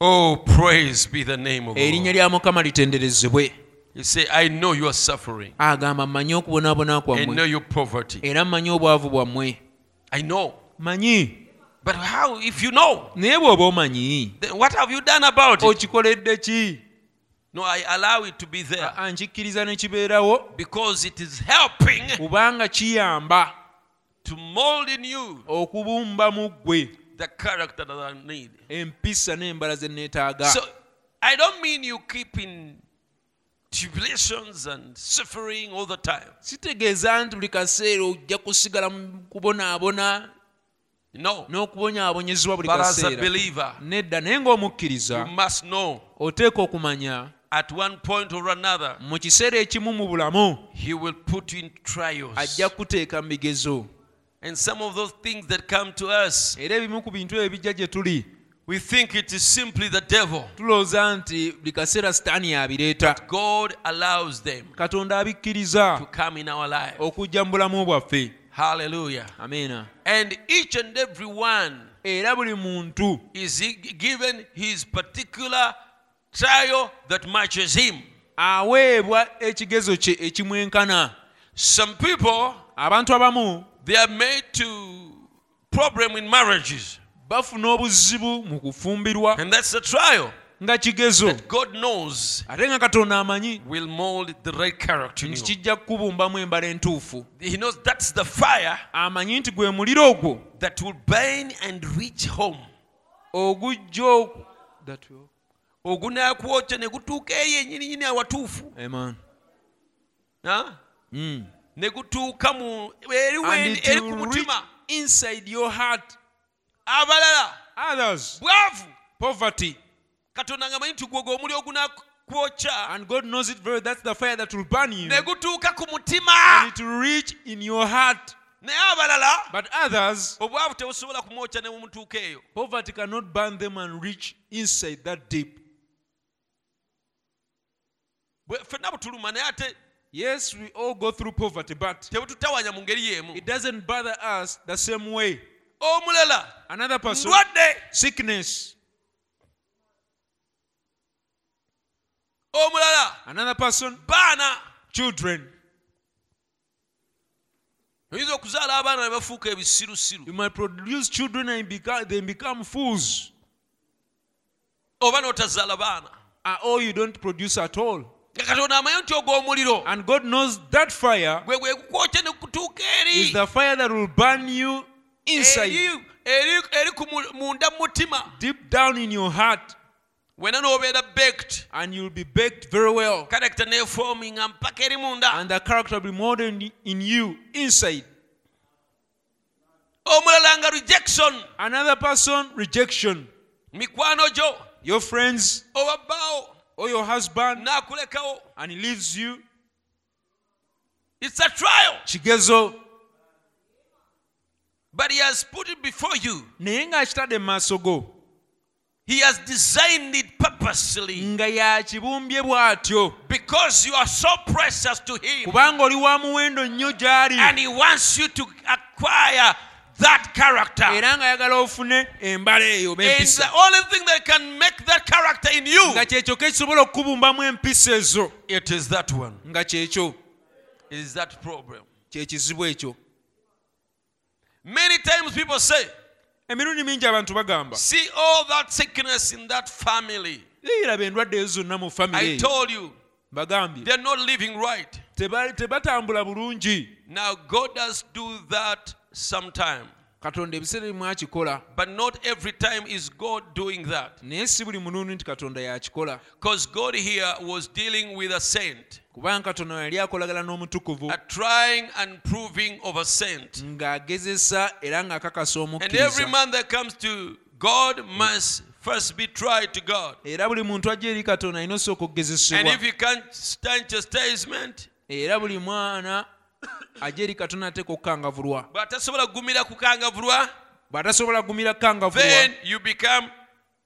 Speaker 1: Oh, praise be the name of
Speaker 2: erinnya
Speaker 1: God.
Speaker 2: lya mukama litenderezebwe
Speaker 1: You say, I know you are suffering.
Speaker 2: agamba mmanyi okubonaabona kwammwe
Speaker 1: your
Speaker 2: era mmanyi obwavu bwammwe
Speaker 1: I know.
Speaker 2: manyi
Speaker 1: But how, if you know,
Speaker 2: naye bw'oba omanyi
Speaker 1: then what have you done about it?
Speaker 2: okikoledde ki
Speaker 1: No, I allow it to be there
Speaker 2: Aa, nkikkiriza ne kibeerawo
Speaker 1: because it is helping
Speaker 2: kubanga kiyamba
Speaker 1: to mold in you
Speaker 2: okubumba mu ggwe
Speaker 1: the character that I need.
Speaker 2: empisa n'embala ze neetaaga
Speaker 1: So I don't mean you keep in tribulations and suffering all the time.
Speaker 2: sitegeeza nti buli kaseera ojja kusigala mu kubonaabona. N'okubonyaabonyezebwa buli kaseera nedda naye ng'omukkiriza oteeka okumanya
Speaker 1: at one point or another,
Speaker 2: mu kiseera ekimu mu bulamu
Speaker 1: He will put you in trials.
Speaker 2: ajja kuteeka mu bigezo
Speaker 1: And some of those things that come to us,
Speaker 2: era ebimu ku bintu ebyo bijja gye tuli
Speaker 1: we think it is simply the devil.
Speaker 2: tulowooza nti buli kaseera sitaani yabireeta
Speaker 1: God allows them
Speaker 2: katonda
Speaker 1: to
Speaker 2: abikkiriza
Speaker 1: come in our life.
Speaker 2: okujja mu bulamu bwaffe
Speaker 1: Hallelujah.
Speaker 2: amiina
Speaker 1: And each and every one
Speaker 2: era buli muntu
Speaker 1: is given his particular trial that matches him.
Speaker 2: aweebwa ekigezo kye ekimwenkana
Speaker 1: Some people,
Speaker 2: abantu abamu
Speaker 1: they are made to problem in marriages.
Speaker 2: bafuna obuzibu mu kufumbirwa
Speaker 1: And that's the trial
Speaker 2: nga kigezo
Speaker 1: that God knows
Speaker 2: ate nga katonda amanyi.
Speaker 1: will mold the right character in
Speaker 2: nti
Speaker 1: you.
Speaker 2: kijja kukubumbamu embala entuufu
Speaker 1: He knows that's the fire
Speaker 2: amanyi nti gwe muliro ogwo.
Speaker 1: that will burn and reach home.
Speaker 2: ogujja oku- That will-
Speaker 1: ogunaakwokya ne gutuuka eyo ennyininyini awatuufu.
Speaker 2: Amen.
Speaker 1: Ah?
Speaker 2: Mm.
Speaker 1: ne gutuuka mu eri
Speaker 2: And
Speaker 1: wendi
Speaker 2: it
Speaker 1: eri ku
Speaker 2: will
Speaker 1: mutima.
Speaker 2: reach inside your heart.
Speaker 1: Abalala.
Speaker 2: Others.
Speaker 1: Bwavu.
Speaker 2: Poverty
Speaker 1: katonda nga manyi nti gwe gw'omuli ogunaakwokya
Speaker 2: and god knows it very that's the fire that will burn you.
Speaker 1: Ne gutuuka ku
Speaker 2: and it will reach in your heart.
Speaker 1: Naye abalala
Speaker 2: but others
Speaker 1: obwavu tebusobola kumwokya ne mumutuuka eyo.
Speaker 2: poverty cannot burn them and reach inside that deep.
Speaker 1: Ffenna butuluma naye ate
Speaker 2: yes we all go through poverty but
Speaker 1: tebututawanya mu ngeri y'emu
Speaker 2: it doesn't bother us the same way. Another person sickness
Speaker 1: omulala.
Speaker 2: Another person.
Speaker 1: Baana
Speaker 2: children.
Speaker 1: Oyinza okuzaala abaana ne bafuuka ebisirusiru.
Speaker 2: You might produce children and become, they become fools.
Speaker 1: Oba n'otazaala baana.
Speaker 2: Uh, or you don't produce at all.
Speaker 1: Katonda amanyi nti ogw'omuliro.
Speaker 2: And god knows that fire
Speaker 1: gwe gwe gukwokya ne kutuuka
Speaker 2: is the fire that will burn you inside.
Speaker 1: Eri eri eri munda mu mutima.
Speaker 2: Deep down in your heart
Speaker 1: wena n'obeera baked
Speaker 2: and you'll be baked very well.
Speaker 1: character neefominga mpaka eri munda
Speaker 2: and the character will be molded in you inside.
Speaker 1: Oh, Omulala nga rejection.
Speaker 2: Another person rejection.
Speaker 1: Mikwano gyo
Speaker 2: your friends oh,
Speaker 1: oba bbaawo
Speaker 2: or your husband
Speaker 1: n'akulekawo
Speaker 2: and he leaves you.
Speaker 1: It's a trial.
Speaker 2: Kigezo
Speaker 1: but he has put it before you.
Speaker 2: Naye ng'akitadde mu maaso go
Speaker 1: he has designed it purposely.
Speaker 2: nga yakibumbye bw'atyo.
Speaker 1: Because you are so precious to him.
Speaker 2: Kubanga oli wa muwendo nnyo gy'ali.
Speaker 1: And he wants you to acquire that character.
Speaker 2: Era ng'ayagala ofune embala eyo empisa.
Speaker 1: the only thing that can make that character in you.
Speaker 2: Nga kyekyo ekisobola okukubumbamu empisa ezo.
Speaker 1: It is that one.
Speaker 2: Nga kyekyo.
Speaker 1: Is that problem.
Speaker 2: Kye kizibu ekyo.
Speaker 1: Many times people say,
Speaker 2: emirundi mingi abantu bagamba.
Speaker 1: See all that sickness in that family.
Speaker 2: iraba endwadde ezo zonna mu famire
Speaker 1: I told you,
Speaker 2: bagambye
Speaker 1: they're not living right.
Speaker 2: tebatambula bulungi.
Speaker 1: Now, God does do that sometime,
Speaker 2: katonda ebiseera ebimu akikola
Speaker 1: but not every time is God doing that.
Speaker 2: naye si buli mulundi nti katonda yakikola
Speaker 1: Because God here was dealing with a saint,
Speaker 2: kubanga katono yali akolagana n'omutukuvu ng'agezesa era ng'akakasa omukkiriza.
Speaker 1: First be tried to God.
Speaker 2: era buli muntu ajja eri katonda alina osooka okugezesebwa era buli mwana ajja eri katonda ateeka okukangavulwa
Speaker 1: bw'atasobola kugumira kukangavulwa
Speaker 2: bw'atasobola kugumira kukangavulwa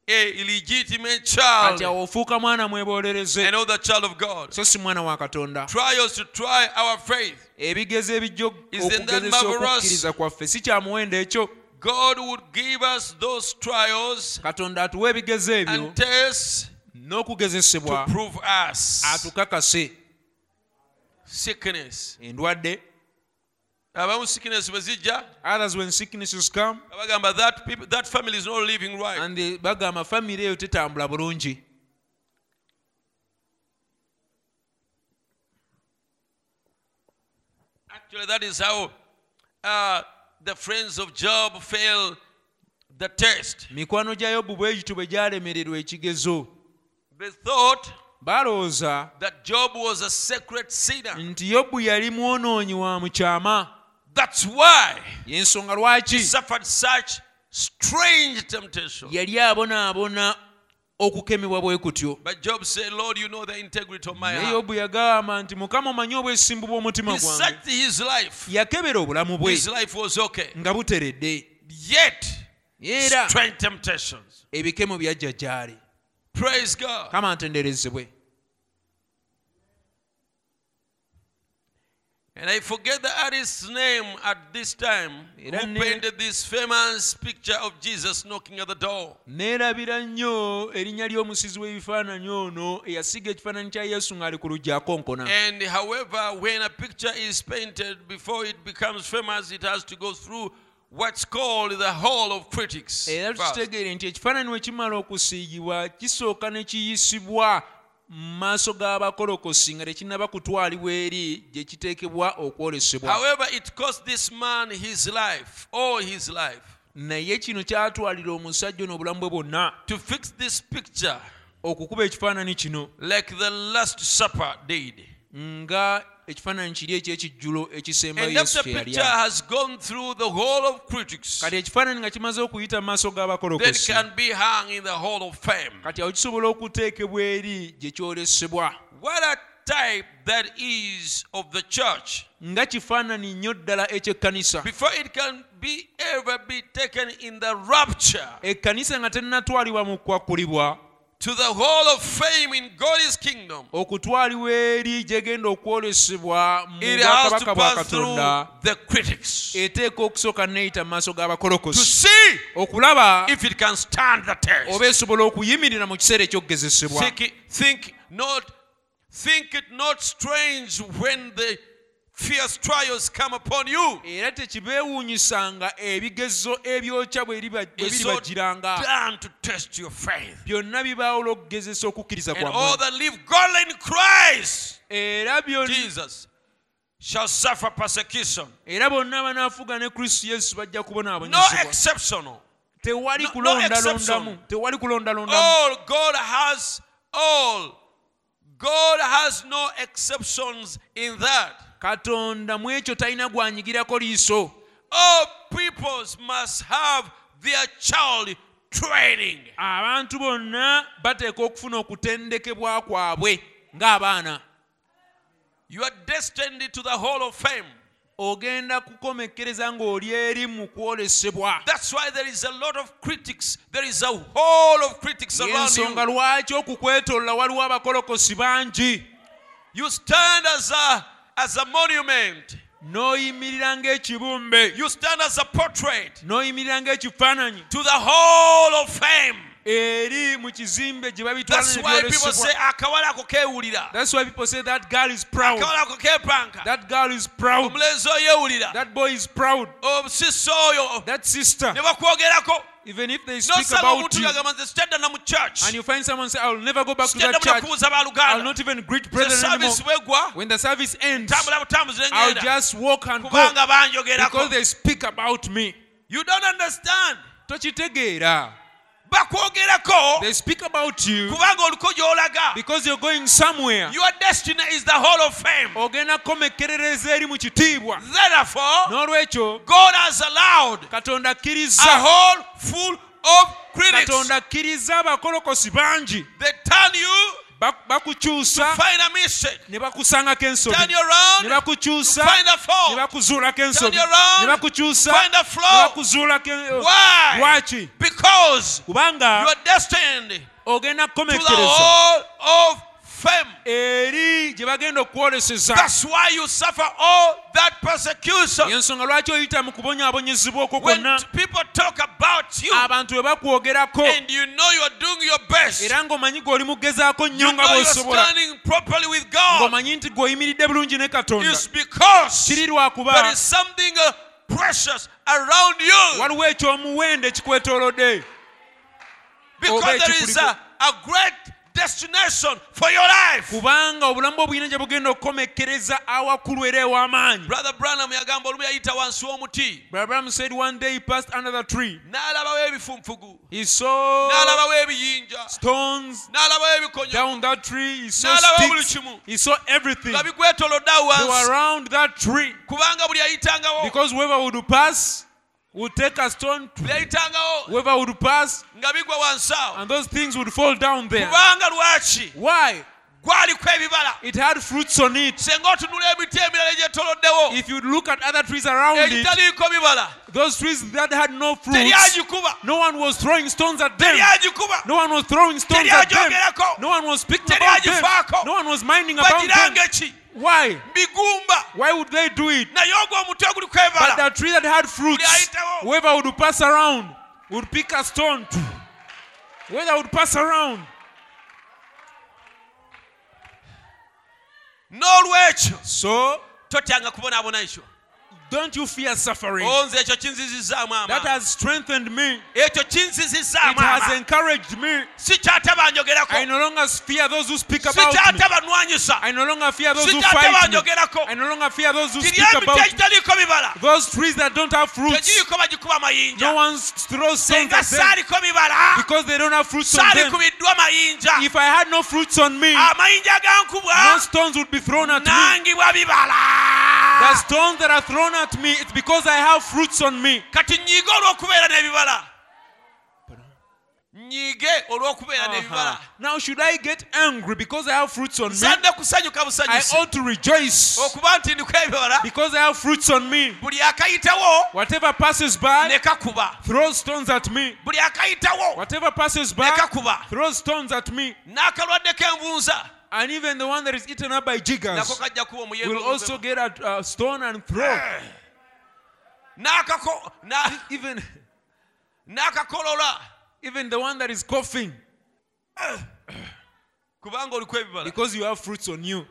Speaker 1: a illegitimate
Speaker 2: kati
Speaker 1: child
Speaker 2: awo ofuuka mwana mwebolereze
Speaker 1: and not the child of God.
Speaker 2: so si mwana wa katonda
Speaker 1: Trials to try our faith.
Speaker 2: ebigezo ebijja
Speaker 1: Isn't that
Speaker 2: okugezesa
Speaker 1: marvelous?
Speaker 2: okukkiriza kwaffe si kya muwendo ekyo
Speaker 1: God would give us those trials
Speaker 2: katonda atuwa ebigezo ebyo
Speaker 1: and tests to
Speaker 2: n'okugezesebwa
Speaker 1: prove us
Speaker 2: atukakase
Speaker 1: sickness.
Speaker 2: endwadde
Speaker 1: abamu sickness bwe zijja
Speaker 2: others when sicknesses come
Speaker 1: bagamba that, people, that family is not living right.
Speaker 2: and bagamba famire eyo tetambula bulungi
Speaker 1: Actually, that is how uh, the friends of Job failed the test.
Speaker 2: mikwano gya yobu bwe gityo bwe gyalemererwa ekigezo
Speaker 1: They thought
Speaker 2: balowooza
Speaker 1: that Job was a secret sinner.
Speaker 2: nti yobu yali mwonoonyi wa mu kyama
Speaker 1: That's why
Speaker 2: y'ensonga
Speaker 1: he
Speaker 2: lwaki
Speaker 1: suffered such strange temptation.
Speaker 2: yali abonaabona okukemebwa bwe kutyo
Speaker 1: But Job said, Lord, you know the integrity of my
Speaker 2: naye yobu yagamba nti mukama omanyi obwesimbu bw'omutima
Speaker 1: He
Speaker 2: gwange
Speaker 1: his life.
Speaker 2: yakebera obulamu bwe
Speaker 1: His life was okay.
Speaker 2: nga buteredde
Speaker 1: Yet,
Speaker 2: era
Speaker 1: strange temptations.
Speaker 2: ebikemo byajja gy'ali
Speaker 1: Praise God.
Speaker 2: kama ntenderezebwe
Speaker 1: And I forget the artist's name at this time who painted this famous picture of Jesus knocking at the door.
Speaker 2: neerabira nnyo erinnya ly'omusizi w'ebifaananyi ono eyasiga ekifaananyi kya yesu ng'ali ku akonkona
Speaker 1: And however, when a picture is painted, before it becomes famous, it has to go through what's called the hall of critics.
Speaker 2: era
Speaker 1: first.
Speaker 2: tukitegeere nti ekifaananyi we kimala okusiigibwa kisooka ne kiyisibwa mu maaso g'abakolokosi nga tekinnaba kutwalibwa eri gye kiteekebwa okwolesebwa. Naye kino kyatwalira omusajja ono obulamu bwe bwonna okukuba ekifaananyi kino nga ekifaananyi kiri ekyekijjulo ekisembayo
Speaker 1: And if
Speaker 2: yesu
Speaker 1: the picture has gone through the hall of critics,
Speaker 2: kati ekifaananyi nga kimaze okuyita mu maaso g'abakolokosi
Speaker 1: can be hung in the hall of fame.
Speaker 2: kati awo kisobola okuteekebwa eri gye kyolesebwa.
Speaker 1: What a type that is of the church.
Speaker 2: nga kifaananyi nnyo ddala eky'ekkanisa.
Speaker 1: Before it can be ever be taken in the rapture.
Speaker 2: Ekkanisa nga tennatwalibwa mu kwakkulibwa
Speaker 1: to the hall of fame in God's kingdom,
Speaker 2: okutwalibwa eri gyegenda okwolesebwa mu
Speaker 1: it has to
Speaker 2: bwakabaka bwa
Speaker 1: pass through
Speaker 2: katonda
Speaker 1: the critics.
Speaker 2: Eteeka okusooka neyita mu maaso
Speaker 1: to
Speaker 2: g'abakolokosi
Speaker 1: see
Speaker 2: okulaba
Speaker 1: if it can stand the test.
Speaker 2: oba esobola okuyimirira mu kiseera ekyokugezesebwa.
Speaker 1: Think, think not, think it not strange when the fierce trials come upon you.
Speaker 2: era tekibeewuunyisanga ebigezo ebyokya bwe liba- bwe
Speaker 1: It's so
Speaker 2: biribagiranga
Speaker 1: done to test your faith.
Speaker 2: byonna bibaawo olw'okugezesa okukkiriza
Speaker 1: And all that live godly in Christ
Speaker 2: era byonna
Speaker 1: Jesus shall suffer persecution.
Speaker 2: era bonna abanaafuga ne kristo yesu bajja
Speaker 1: No
Speaker 2: kubonaabonyezebwa
Speaker 1: exceptional.
Speaker 2: tewali
Speaker 1: no- no
Speaker 2: kulondalondamu
Speaker 1: exception.
Speaker 2: tewali kulondalondamu
Speaker 1: All God has all. God has no exceptions in that.
Speaker 2: Katonda mu ekyo talina gwanyigirako liiso
Speaker 1: All peoples must have their child training.
Speaker 2: abantu bonna bateeka okufuna okutendekebwa kwabwe ng'abaana
Speaker 1: You are destined to the hall of fame.
Speaker 2: ogenda kukomekkereza ng'oli eri mu kwolesebwa
Speaker 1: That's why there is a lot of critics. There is a hall of critics around
Speaker 2: y'ensonga
Speaker 1: you.
Speaker 2: lwaki okukwetoolola waliwo abakolokosi bangi
Speaker 1: You stand as a as a monument.
Speaker 2: n'oyimirira ng'ekibumbe
Speaker 1: You stand as a portrait
Speaker 2: n'oyimirira ng'ekifaananyi
Speaker 1: to the hall of fame.
Speaker 2: eri mu kizimbe gye babitwala
Speaker 1: That's why people say akawala ako keewulira.
Speaker 2: that's why people say that girl is proud
Speaker 1: ako keepanka.
Speaker 2: that girl is proud
Speaker 1: Omulenzi oyo yeewulira.
Speaker 2: that boy is proud oh,
Speaker 1: Omusisi oyo
Speaker 2: that sister
Speaker 1: ne bakwogerako.
Speaker 2: Even if they speak
Speaker 1: N'osaba
Speaker 2: about you
Speaker 1: yagamba nze sitadda na mu church.
Speaker 2: and you find someone say i'll never go back to that church. i'll not even greet brethren anymore. when the service ends
Speaker 1: tambula
Speaker 2: i'll just walk and go because they speak about me.
Speaker 1: You don't understand.
Speaker 2: tokitegeera
Speaker 1: bakwogerako
Speaker 2: they speak about you
Speaker 1: kubanga oliko gy'olaga.
Speaker 2: because you're going somewhere
Speaker 1: Your destiny is the hall of fame.
Speaker 2: ogenda kukomekerereza eri mu kitiibwa
Speaker 1: Therefore,
Speaker 2: n'olwekyo
Speaker 1: God has allowed
Speaker 2: katonda
Speaker 1: a
Speaker 2: akkiriza
Speaker 1: hall full of critics.
Speaker 2: katonda akkiriza abakolokosi bangi
Speaker 1: They turn you
Speaker 2: bakukyusa ne bakusangako ensobi ne bakukyusa ne bakuzuulako ensobi ne bakukyusa ne bakuzuulako
Speaker 1: oh,
Speaker 2: lwaki kubanga ogenda
Speaker 1: kukomekkereza fame.
Speaker 2: eri gye bagenda okukwoleseza
Speaker 1: That's why you suffer all that persecution.
Speaker 2: yensonga lwaki oyita mu kubonyaabonyezebwa okwo kwonna
Speaker 1: people talk about you
Speaker 2: abantu bwe bakwogerako
Speaker 1: and you know you are doing your best,
Speaker 2: era ng'omanyi gweoli mugezaako nnyo nga bw'osobola ng'omanyi nti gweoyimiridde bulungi ne katonda kiri lwakuba
Speaker 1: uh, precious around you.
Speaker 2: waliwo ekyomuwendo ekikwetoolodde
Speaker 1: Because there is
Speaker 2: ekikuliko.
Speaker 1: a, a great destination for your life.
Speaker 2: kubanga obulamu bwo buyina gye bugenda okukomekereza awakulu era ew'amaanyi.
Speaker 1: Brother Branham yagamba olumu yayita wansi w'omuti.
Speaker 2: Said one day he passed under the tree.
Speaker 1: N'alabawo ebifunfugu
Speaker 2: he saw
Speaker 1: n'alabawo ebiyinja.
Speaker 2: stones
Speaker 1: n'alabawo ebikonyo.
Speaker 2: down that tree. He saw
Speaker 1: n'alabawo buli kimu.
Speaker 2: He saw everything.
Speaker 1: Nga bigwetolodde awo
Speaker 2: they were
Speaker 1: wansi.
Speaker 2: around that tree.
Speaker 1: Kubanga buli yayitangawo
Speaker 2: because whoever would pass would take a stone whoever would pass
Speaker 1: nga bigwa wansi
Speaker 2: and those things would fall down there. Why?
Speaker 1: Gwaliko ebibala.
Speaker 2: It had fruits on it.
Speaker 1: Senga otunula emiti emirala egyetoloddewo.
Speaker 2: If you look at other trees around it
Speaker 1: egitaliiko bibala.
Speaker 2: those trees that had no fruits
Speaker 1: teryagikuba
Speaker 2: no one was throwing stones at them.
Speaker 1: teryagikuba
Speaker 2: no one was throwing stones at them. no one was speaking about them. no one was minding about them why?
Speaker 1: Bigumba
Speaker 2: why would they do it? But the tree that had fruits whoever would pass around would pick a stone whoever would pass around.
Speaker 1: N'olwekyo.
Speaker 2: So
Speaker 1: totyanga kubonaabona ekyo
Speaker 2: don't you fear suffering.
Speaker 1: Onze ekyo kinzizizaamu
Speaker 2: that has strengthened me. It has encouraged me.
Speaker 1: Si kyate banjogerako
Speaker 2: I no longer fear those who speak about me. I no longer fear those who fight me. I no longer fear those who speak about me. Those trees that don't have fruits, no one throws stones at them. because they don't have fruits on them. If I had no fruits on me, no stones would be thrown at me. The stones that are thrown at me, it's because I have fruits on me.
Speaker 1: kati nyiige olw'okubeera n'ebibala nyiige olw'okubeera n'ebibala.
Speaker 2: Now, should I get angry because I have fruits on me?
Speaker 1: nsadde kusanyuka busanyusi I
Speaker 2: ought to rejoice
Speaker 1: okuba nti ndiko ebibala
Speaker 2: because I have fruits on me.
Speaker 1: buli akayitawo
Speaker 2: Whatever passes by
Speaker 1: ne kakuba
Speaker 2: throws stones at me.
Speaker 1: buli akayitawo
Speaker 2: Whatever passes
Speaker 1: ne
Speaker 2: by
Speaker 1: kakuba
Speaker 2: throws stones at me.
Speaker 1: n'akalwadde k'envunza
Speaker 2: And even the one that is eaten up by jiggers will also get a, a stone and throw.
Speaker 1: n'akako na-
Speaker 2: Even, even the one that is coughing.
Speaker 1: Oliko
Speaker 2: because you have fruits on you.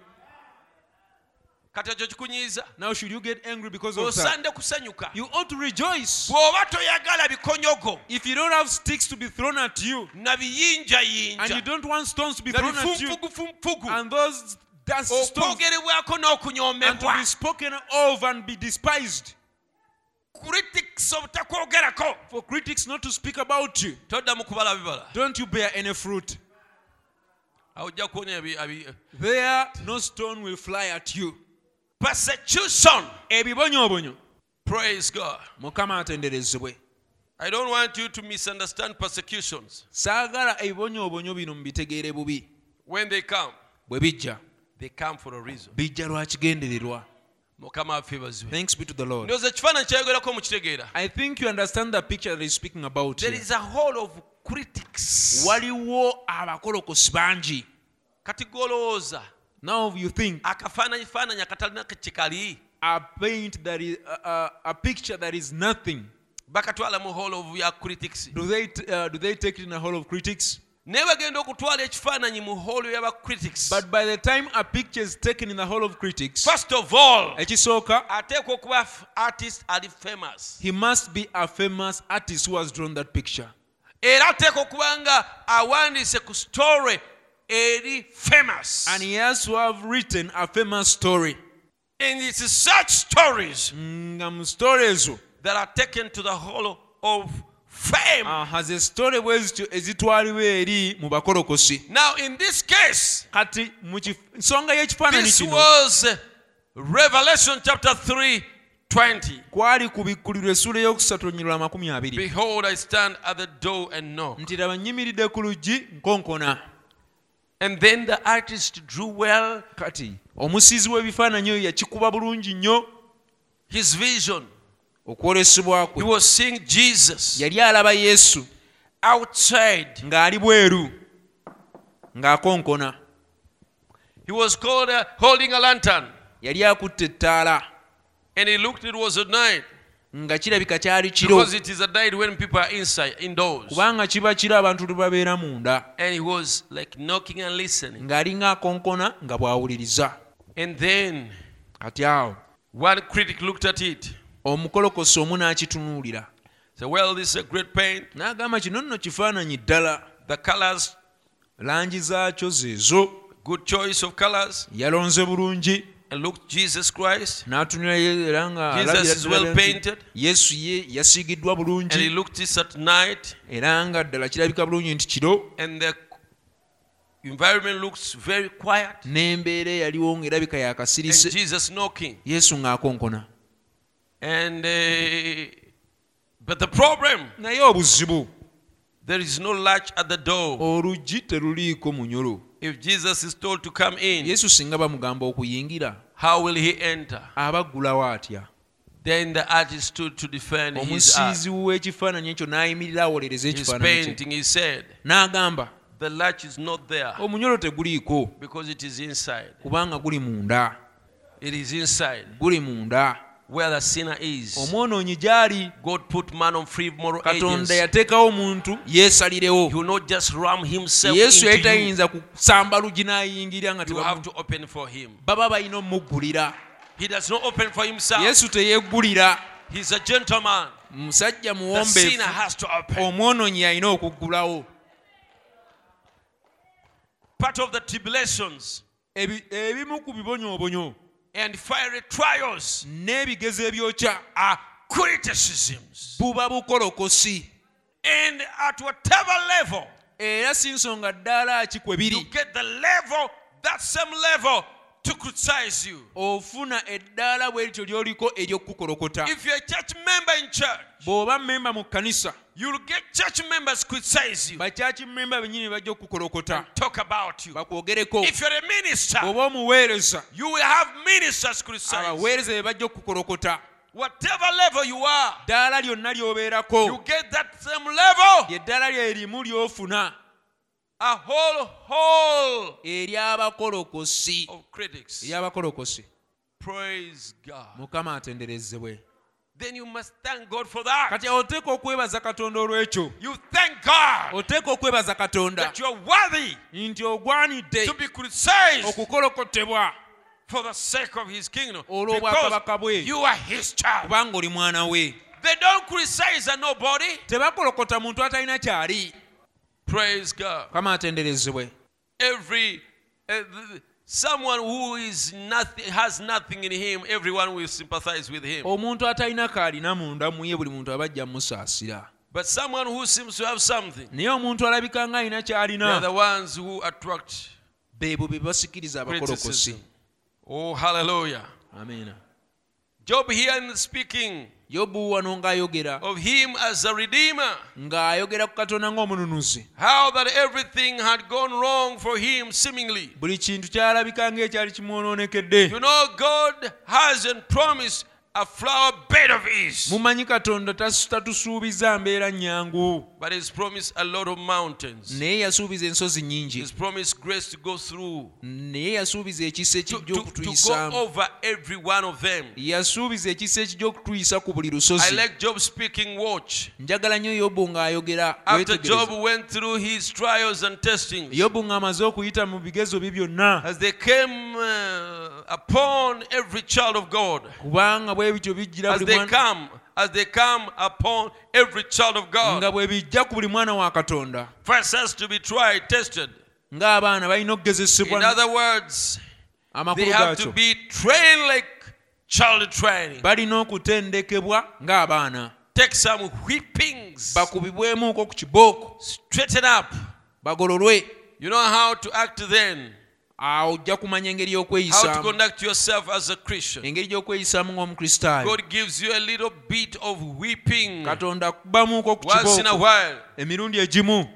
Speaker 1: Kati ekyo kikunyiiza
Speaker 2: Now, should you get angry because of
Speaker 1: osande kusanyuka.
Speaker 2: You ought to rejoice.
Speaker 1: bw'oba toyagala bikonyogo
Speaker 2: If you don't have sticks to be thrown at you,
Speaker 1: na
Speaker 2: and you don't want stones to be thrown at you, and those
Speaker 1: okwogerebwako n'okunyoomebwa.
Speaker 2: be spoken of and be despised,
Speaker 1: critics obutakwogerako.
Speaker 2: For critics not to speak about you,
Speaker 1: toddamu kubala bibala.
Speaker 2: Don't you bear any fruit. There, no stone will fly at you.
Speaker 1: Persecution.
Speaker 2: Ebibonyoobonyo.
Speaker 1: Praise god.
Speaker 2: Mukama atenderezebwe.
Speaker 1: I don't want you to misunderstand persecutions.
Speaker 2: Saagala ebibonyoobonyo bino mubitegeere bubi.
Speaker 1: When they come they come for a reason.
Speaker 2: Bijja lwa kigendererwa.
Speaker 1: Mukama affe bazibe
Speaker 2: thanks be to the lord.
Speaker 1: Ndowooza ekifaananyi kyayogerako mukitegeera
Speaker 2: i think you understand the picture that is speaking about
Speaker 1: there
Speaker 2: here.
Speaker 1: is a hall of critics.
Speaker 2: Waliwo abakolokosi bangi.
Speaker 1: Kati golowooza
Speaker 2: now you think
Speaker 1: akafaananyi akatalina kyekali
Speaker 2: a paint that is uh, a, a picture that is nothing.
Speaker 1: Bakatwala mu hall of ya critics.
Speaker 2: Do they, uh, do they take it in a hall of critics?
Speaker 1: naye bagenda okutwala ekifaananyi mu hall y'aba critics.
Speaker 2: But by the time a picture is taken in the hall of critics,
Speaker 1: first of all
Speaker 2: ekisooka,
Speaker 1: ateekwa okuba artist ali famous.
Speaker 2: he must be a famous artist who has drawn that picture.
Speaker 1: era ateekwa okuba nga awandiise ku story eri famous.
Speaker 2: And he has to have written a famous story.
Speaker 1: and it's such stories
Speaker 2: nga mu story ezo
Speaker 1: that are taken to the hall of fame.
Speaker 2: Uh, haze story bwe zityo ezitwalibwa eri mu bakolokosi
Speaker 1: now in this case
Speaker 2: kati mu nsonga y'ekifaananyi kino.
Speaker 1: was revelation chapter 3 20
Speaker 2: kwali ku bikkulirwa essuula olunyirwa amakumi abiri.
Speaker 1: Behold i stand at the door and knock.
Speaker 2: Nti laba nnyimiridde ku luggi nkonkona
Speaker 1: and then the artist drew well
Speaker 2: kati omusiizi w'ebifaananyi oyo yakikuba bulungi nnyo.
Speaker 1: His vision.
Speaker 2: Okwolesebwa
Speaker 1: he was seeing jesus
Speaker 2: yali alaba yesu
Speaker 1: outside.
Speaker 2: ng'ali bweru ng'akonkona.
Speaker 1: He was called uh, holding a lantern.
Speaker 2: Yali akutte ettaala.
Speaker 1: And he looked it was at night
Speaker 2: nga kirabika kyali kiro.
Speaker 1: Because it is a night when people are inside indoors.
Speaker 2: Kubanga kiba kiro abantu tebabeera munda.
Speaker 1: And he was like knocking and listening.
Speaker 2: Ng'alinga akonkona nga bw'awuliriza.
Speaker 1: And then
Speaker 2: kati awo.
Speaker 1: one critic looked at it.
Speaker 2: Omukolokosi omu n'akitunuulira.
Speaker 1: Said well this is a great paint.
Speaker 2: N'agamba kino nno kifaananyi ddala.
Speaker 1: The colors
Speaker 2: langi zaakyo zeezo.
Speaker 1: good choice of colors.
Speaker 2: Yalonze bulungi
Speaker 1: and looked jesus christ.
Speaker 2: N'atunula era nga
Speaker 1: Jesus is well painted.
Speaker 2: yesu ye yasiigiddwa
Speaker 1: and he
Speaker 2: bulungi
Speaker 1: looked this at night.
Speaker 2: Era nga ddala kirabika bulungi nti kiro.
Speaker 1: And the environment looks very quiet.
Speaker 2: N'embeera eyaliwo ng'erabika
Speaker 1: and
Speaker 2: yakasirise
Speaker 1: jesus knocking.
Speaker 2: Yesu ng'akonkona.
Speaker 1: And uh, but the problem
Speaker 2: naye obuzibu.
Speaker 1: there is no latch at the door.
Speaker 2: Oluggi teruliiko munyolo
Speaker 1: if jesus is told to come in
Speaker 2: yesu singa bamugamba okuyingira.
Speaker 1: how will he enter?
Speaker 2: Abaggulawo atya
Speaker 1: then the artist stood to defend his art.
Speaker 2: omusiizi w'ekifaananyi ekyo n'ayimirira awolereza
Speaker 1: his painting he said
Speaker 2: n'agamba
Speaker 1: the latch is not there
Speaker 2: omunyolo teguliiko
Speaker 1: because it is inside.
Speaker 2: kubanga guli munda.
Speaker 1: It is inside.
Speaker 2: Guli munda
Speaker 1: where the sinner is.
Speaker 2: Omwonoonyi gy'ali.
Speaker 1: God put man on free moral
Speaker 2: katonda yateekawo omuntu yeesalirewo.
Speaker 1: Will not just ram himself
Speaker 2: yesu yali
Speaker 1: you.
Speaker 2: tayinza kusamba lugi n'ayingira nga
Speaker 1: you
Speaker 2: baba balina omuggulira.
Speaker 1: He does not open for himself.
Speaker 2: Yesu teyeggulira.
Speaker 1: He's a gentleman.
Speaker 2: Musajja muwombeefu. omwonoonyi alina okuggulawo.
Speaker 1: Part of the tribulations.
Speaker 2: Ebi- ebimu ku bibonyoobonyo
Speaker 1: and fiery trials
Speaker 2: n'ebigezo ebyokya.
Speaker 1: are criticisms.
Speaker 2: Buba bukolokosi
Speaker 1: and at whatever level
Speaker 2: era si nsonga ddaala ki kwe biri.
Speaker 1: get the level that same level to criticize you.
Speaker 2: Ofuna eddaala bwe lityo ly'oliko ery'okukolokota
Speaker 1: if you're a church member in church
Speaker 2: bw'oba memba mu kkanisa
Speaker 1: you'll get church members criticize you
Speaker 2: bakyaki memba bennyini bajja okukolokota.
Speaker 1: talk about you.
Speaker 2: Bakwogereko.
Speaker 1: If you're a minister
Speaker 2: bw'oba omuweereza
Speaker 1: you will have ministers criticize you.
Speaker 2: abaweereza be bajja okukolokota.
Speaker 1: Whatever level you are
Speaker 2: ddaala lyonna
Speaker 1: you
Speaker 2: ly'obeerako
Speaker 1: get that same level.
Speaker 2: Ly'eddaala lyerimu ly'ofuna.
Speaker 1: A whole whole
Speaker 2: ery'abakolokosi.
Speaker 1: of critics.
Speaker 2: Ery'abakolokosi.
Speaker 1: Praise god.
Speaker 2: Mukama atenderezebwe
Speaker 1: then you must thank god for that.
Speaker 2: Kati oteeka okwebaza katonda olw'ekyo.
Speaker 1: You thank god
Speaker 2: oteeka okwebaza katonda.
Speaker 1: that you're worthy
Speaker 2: nti ogwanidde
Speaker 1: to be criticized
Speaker 2: okukolokotebwa.
Speaker 1: for the sake of his kingdom.
Speaker 2: Olw'obwakabaka
Speaker 1: because
Speaker 2: bwe.
Speaker 1: you are his child.
Speaker 2: Kubanga oli mwana we.
Speaker 1: They don't criticize a nobody.
Speaker 2: Tebakolokota muntu atalina kyali.
Speaker 1: Praise god.
Speaker 2: Kama atenderezebwe.
Speaker 1: Every uh, th- someone who is nothing has nothing in him everyone will sympathize with him.
Speaker 2: Omuntu atalina kaalina munda muye buli muntu abajja musaasira.
Speaker 1: But someone who seems to have something.
Speaker 2: Naye omuntu alabika nga alina
Speaker 1: they are the ones who attract
Speaker 2: beebo be basikiriza abakolokosi
Speaker 1: criticism. Oh hallelujah.
Speaker 2: Amiina
Speaker 1: job here in speaking
Speaker 2: yobu wano ng'ayogera
Speaker 1: of him as a redeemer.
Speaker 2: Ng'ayogera ku katonda ng'omununuzi.
Speaker 1: How that everything had gone wrong for him seemingly.
Speaker 2: Buli kintu kyalabika ng'ekyali kimwonoonekedde
Speaker 1: you know god hasn't promised a flower bed of ease,
Speaker 2: mumanyi katonda tatusuubiza mbeera nnyangu.
Speaker 1: But He's promised a lot of mountains.
Speaker 2: naye yasuubiza ensozi nnyingi.
Speaker 1: He's promised grace to go through,
Speaker 2: naye yasuubiza ekisa
Speaker 1: to,
Speaker 2: ekijja
Speaker 1: to, to go
Speaker 2: okutuyisaamu
Speaker 1: over every one of them.
Speaker 2: yasuubiza ekisa ekijja okutuyisa ku buli
Speaker 1: I like Job speaking, watch.
Speaker 2: njagala nnyo yobu ng'ayogera
Speaker 1: After Job went through his trials and testings,
Speaker 2: yobu ng'amaze okuyita mu bigezo bye byonna.
Speaker 1: as they came uh, upon every child of God,
Speaker 2: kubanga bwe bityo bijjira
Speaker 1: as they come, as they come upon every child of God,
Speaker 2: nga bwe bijja ku buli mwana wa katonda.
Speaker 1: First has to be tried, tested.
Speaker 2: ng'abaana balina
Speaker 1: In
Speaker 2: okugezesebwa
Speaker 1: other words, they have to be trained like child training.
Speaker 2: balina okutendekebwa ng'abaana
Speaker 1: Take some whippings,
Speaker 2: bakubibwemuuko ku kibooko.
Speaker 1: Straighten up.
Speaker 2: bagololwe.
Speaker 1: You know how to act then,
Speaker 2: awo ojja kumanya engeri
Speaker 1: how to
Speaker 2: y'okweyisaamu
Speaker 1: conduct yourself as a Christian.
Speaker 2: engeri gy'okweyisaamu ng'omukristaayo
Speaker 1: God gives you a little bit of whipping
Speaker 2: katonda akubamuuko ku kibooko emirundi egimu.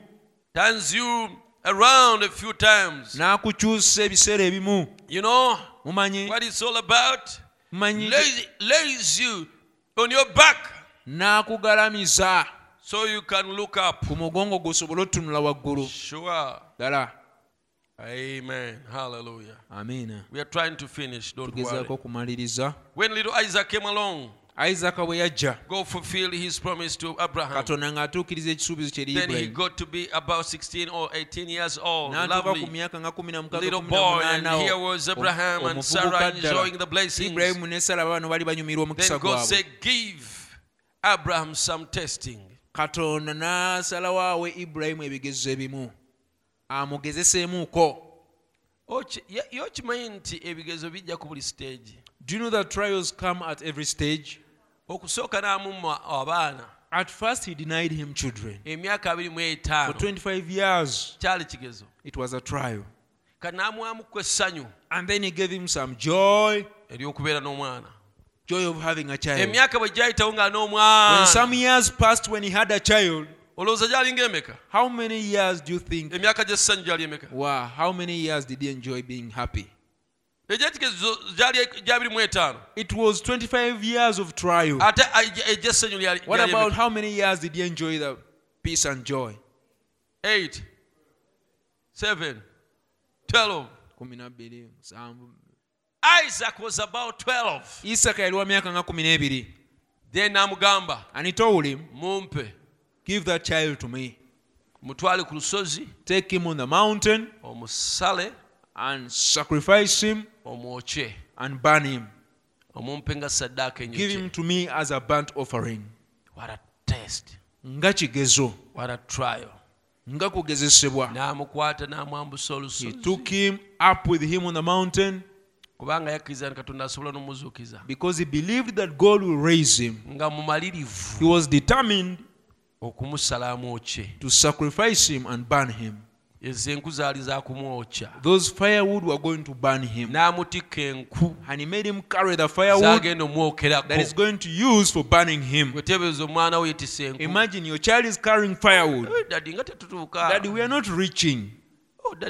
Speaker 1: Around a few times.
Speaker 2: n'akukyusa ebiseera ebimu.
Speaker 1: You know
Speaker 2: mumanyi?
Speaker 1: what it's all about?
Speaker 2: mumanyi?
Speaker 1: Lays you on your back.
Speaker 2: N'akugalamiza.
Speaker 1: So you can look up.
Speaker 2: ku mugongo gw'osobole otunula waggulu.
Speaker 1: Sure.
Speaker 2: ddala
Speaker 1: Amen. Hallelujah.
Speaker 2: amiina
Speaker 1: We are trying to finish. Don't worry. When little Isaac came along,
Speaker 2: isaaka bwe yajja
Speaker 1: God fulfilled his promise to Abraham.
Speaker 2: katonda ng'atuukiriza ekisuubizo kye
Speaker 1: Then he got to be about 16 or 18 years old.
Speaker 2: n'atuuka ku
Speaker 1: Lovely.
Speaker 2: myaka nga kumi na mukaaga
Speaker 1: Little boy, and here was Abraham and Sarah enjoying the blessings.
Speaker 2: ibulayimu ne sara bano bali banyumirwa omukisa
Speaker 1: Then God
Speaker 2: gwabwe
Speaker 1: said, Give Abraham some testing.
Speaker 2: katonda n'asalawo awe ibulayimu ebigezo ebimu amugezeseemuuko
Speaker 1: Oki- ye- ye okimanyi nti ebigezo bijja ku buli stage.
Speaker 2: Do you know that trials come at every stage?
Speaker 1: Okusooka n'amumma abaana.
Speaker 2: At first he denied him children. For 25 years it was a trial. And then he gave him some joy. Joy of having a child. When some years passed when he had a child
Speaker 1: olowooza gyali ngaemeka
Speaker 2: how many years do you think
Speaker 1: emyaka gy'essanyu gyali emeka
Speaker 2: wow how many years did he enjoy being happy?
Speaker 1: Egy'ekigezo gyali gyabiri mu etaano
Speaker 2: it was 25 years of trial.
Speaker 1: Ate lyali
Speaker 2: what about how many years did he enjoy the peace and joy?
Speaker 1: Eight, seven, twelve.
Speaker 2: 12 musanvu
Speaker 1: Isaac was about 12.
Speaker 2: isaka yali wa myaka nga 12
Speaker 1: Then namugamba
Speaker 2: and he told him
Speaker 1: mumpe
Speaker 2: give that child to me.
Speaker 1: Mutwale ku lusozi
Speaker 2: take him on the mountain
Speaker 1: omusale
Speaker 2: and sacrifice him
Speaker 1: omwokye
Speaker 2: and burn him.
Speaker 1: omumpe nga saddaaka
Speaker 2: give him to me as a burnt offering.
Speaker 1: What a test.
Speaker 2: Nga kigezo.
Speaker 1: What a trial.
Speaker 2: Nga kugezesebwa.
Speaker 1: N'amukwata n'amwambusa
Speaker 2: he
Speaker 1: olusozi
Speaker 2: took him up with him on the mountain
Speaker 1: kubanga yakkiriza nti katonda asobola n'omuzuukiza.
Speaker 2: because he believed that god will raise him.
Speaker 1: Nga mumalirivu.
Speaker 2: He was determined to sacrifice him and burn him.
Speaker 1: Ezo enku zaali zakumwokya
Speaker 2: those firewood were going to burn him.
Speaker 1: N'amutikka enku.
Speaker 2: And he made him carry the firewood
Speaker 1: omwokerako.
Speaker 2: that is going to use for burning him.
Speaker 1: Weteebereza omwana we yetisa enku.
Speaker 2: Imagine your child is carrying firewood.
Speaker 1: Dadi nga tetutuuka.
Speaker 2: That we are not reaching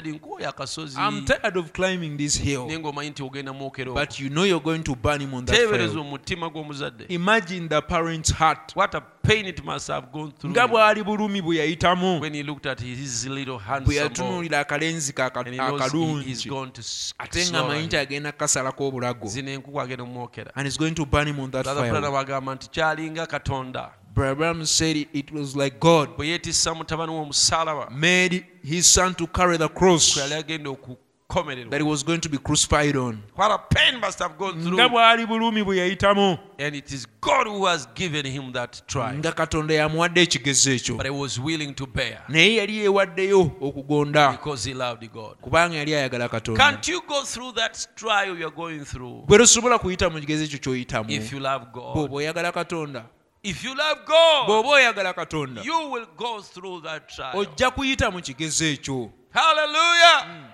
Speaker 1: Nkuoyo akasozi
Speaker 2: i'm tired of climbing this hill.
Speaker 1: Naye nti ogenda mwokera
Speaker 2: but you know you're going to burn him on that
Speaker 1: teebereza
Speaker 2: fire
Speaker 1: omutima gw'omuzadde
Speaker 2: imagine the parent's heart.
Speaker 1: What a pain it must have gone through
Speaker 2: bw'ali bulumi bwe yayitamu.
Speaker 1: When he looked at his little
Speaker 2: bwe
Speaker 1: handsome boy.
Speaker 2: yatunuulira akalenzi ke aka-
Speaker 1: and he knows he
Speaker 2: akalungi.
Speaker 1: going to s-
Speaker 2: ate nga amanyi
Speaker 1: him.
Speaker 2: nti agenda kukasalako obulago.
Speaker 1: Zino enkuku agenda omwokera
Speaker 2: and he's going to burn him on that
Speaker 1: brother
Speaker 2: fire
Speaker 1: branham agamba nti kyalinga katonda
Speaker 2: Branham said it, it was like god.
Speaker 1: Bwe yeetissa mutabani w'omusalaba
Speaker 2: made his son to carry the cross.
Speaker 1: kwe yali agenda okukomererwa.
Speaker 2: That he was going to be crucified on.
Speaker 1: What a pain must have gone through.
Speaker 2: nga bw'ali bulumi bwe yayitamu.
Speaker 1: And it is god who has given him that trial.
Speaker 2: Nga katonda yamuwadde ekigezo ekyo.
Speaker 1: But he was willing to bear.
Speaker 2: Naye yali yeewaddeyo okugonda.
Speaker 1: Because he loved god.
Speaker 2: Kubanga yali ayagala katonda.
Speaker 1: Can't you go through that trial you're going through?
Speaker 2: Bwe tosobola kuyita mu kigezo ekyo ky'oyitamu?
Speaker 1: If you love god.
Speaker 2: Bw'oba oyagala katonda
Speaker 1: if you love god
Speaker 2: bw'oba oyagala katonda
Speaker 1: you will go through that trial.
Speaker 2: ojja kuyita mu kigezo ekyo.
Speaker 1: Hallelujah. Mm.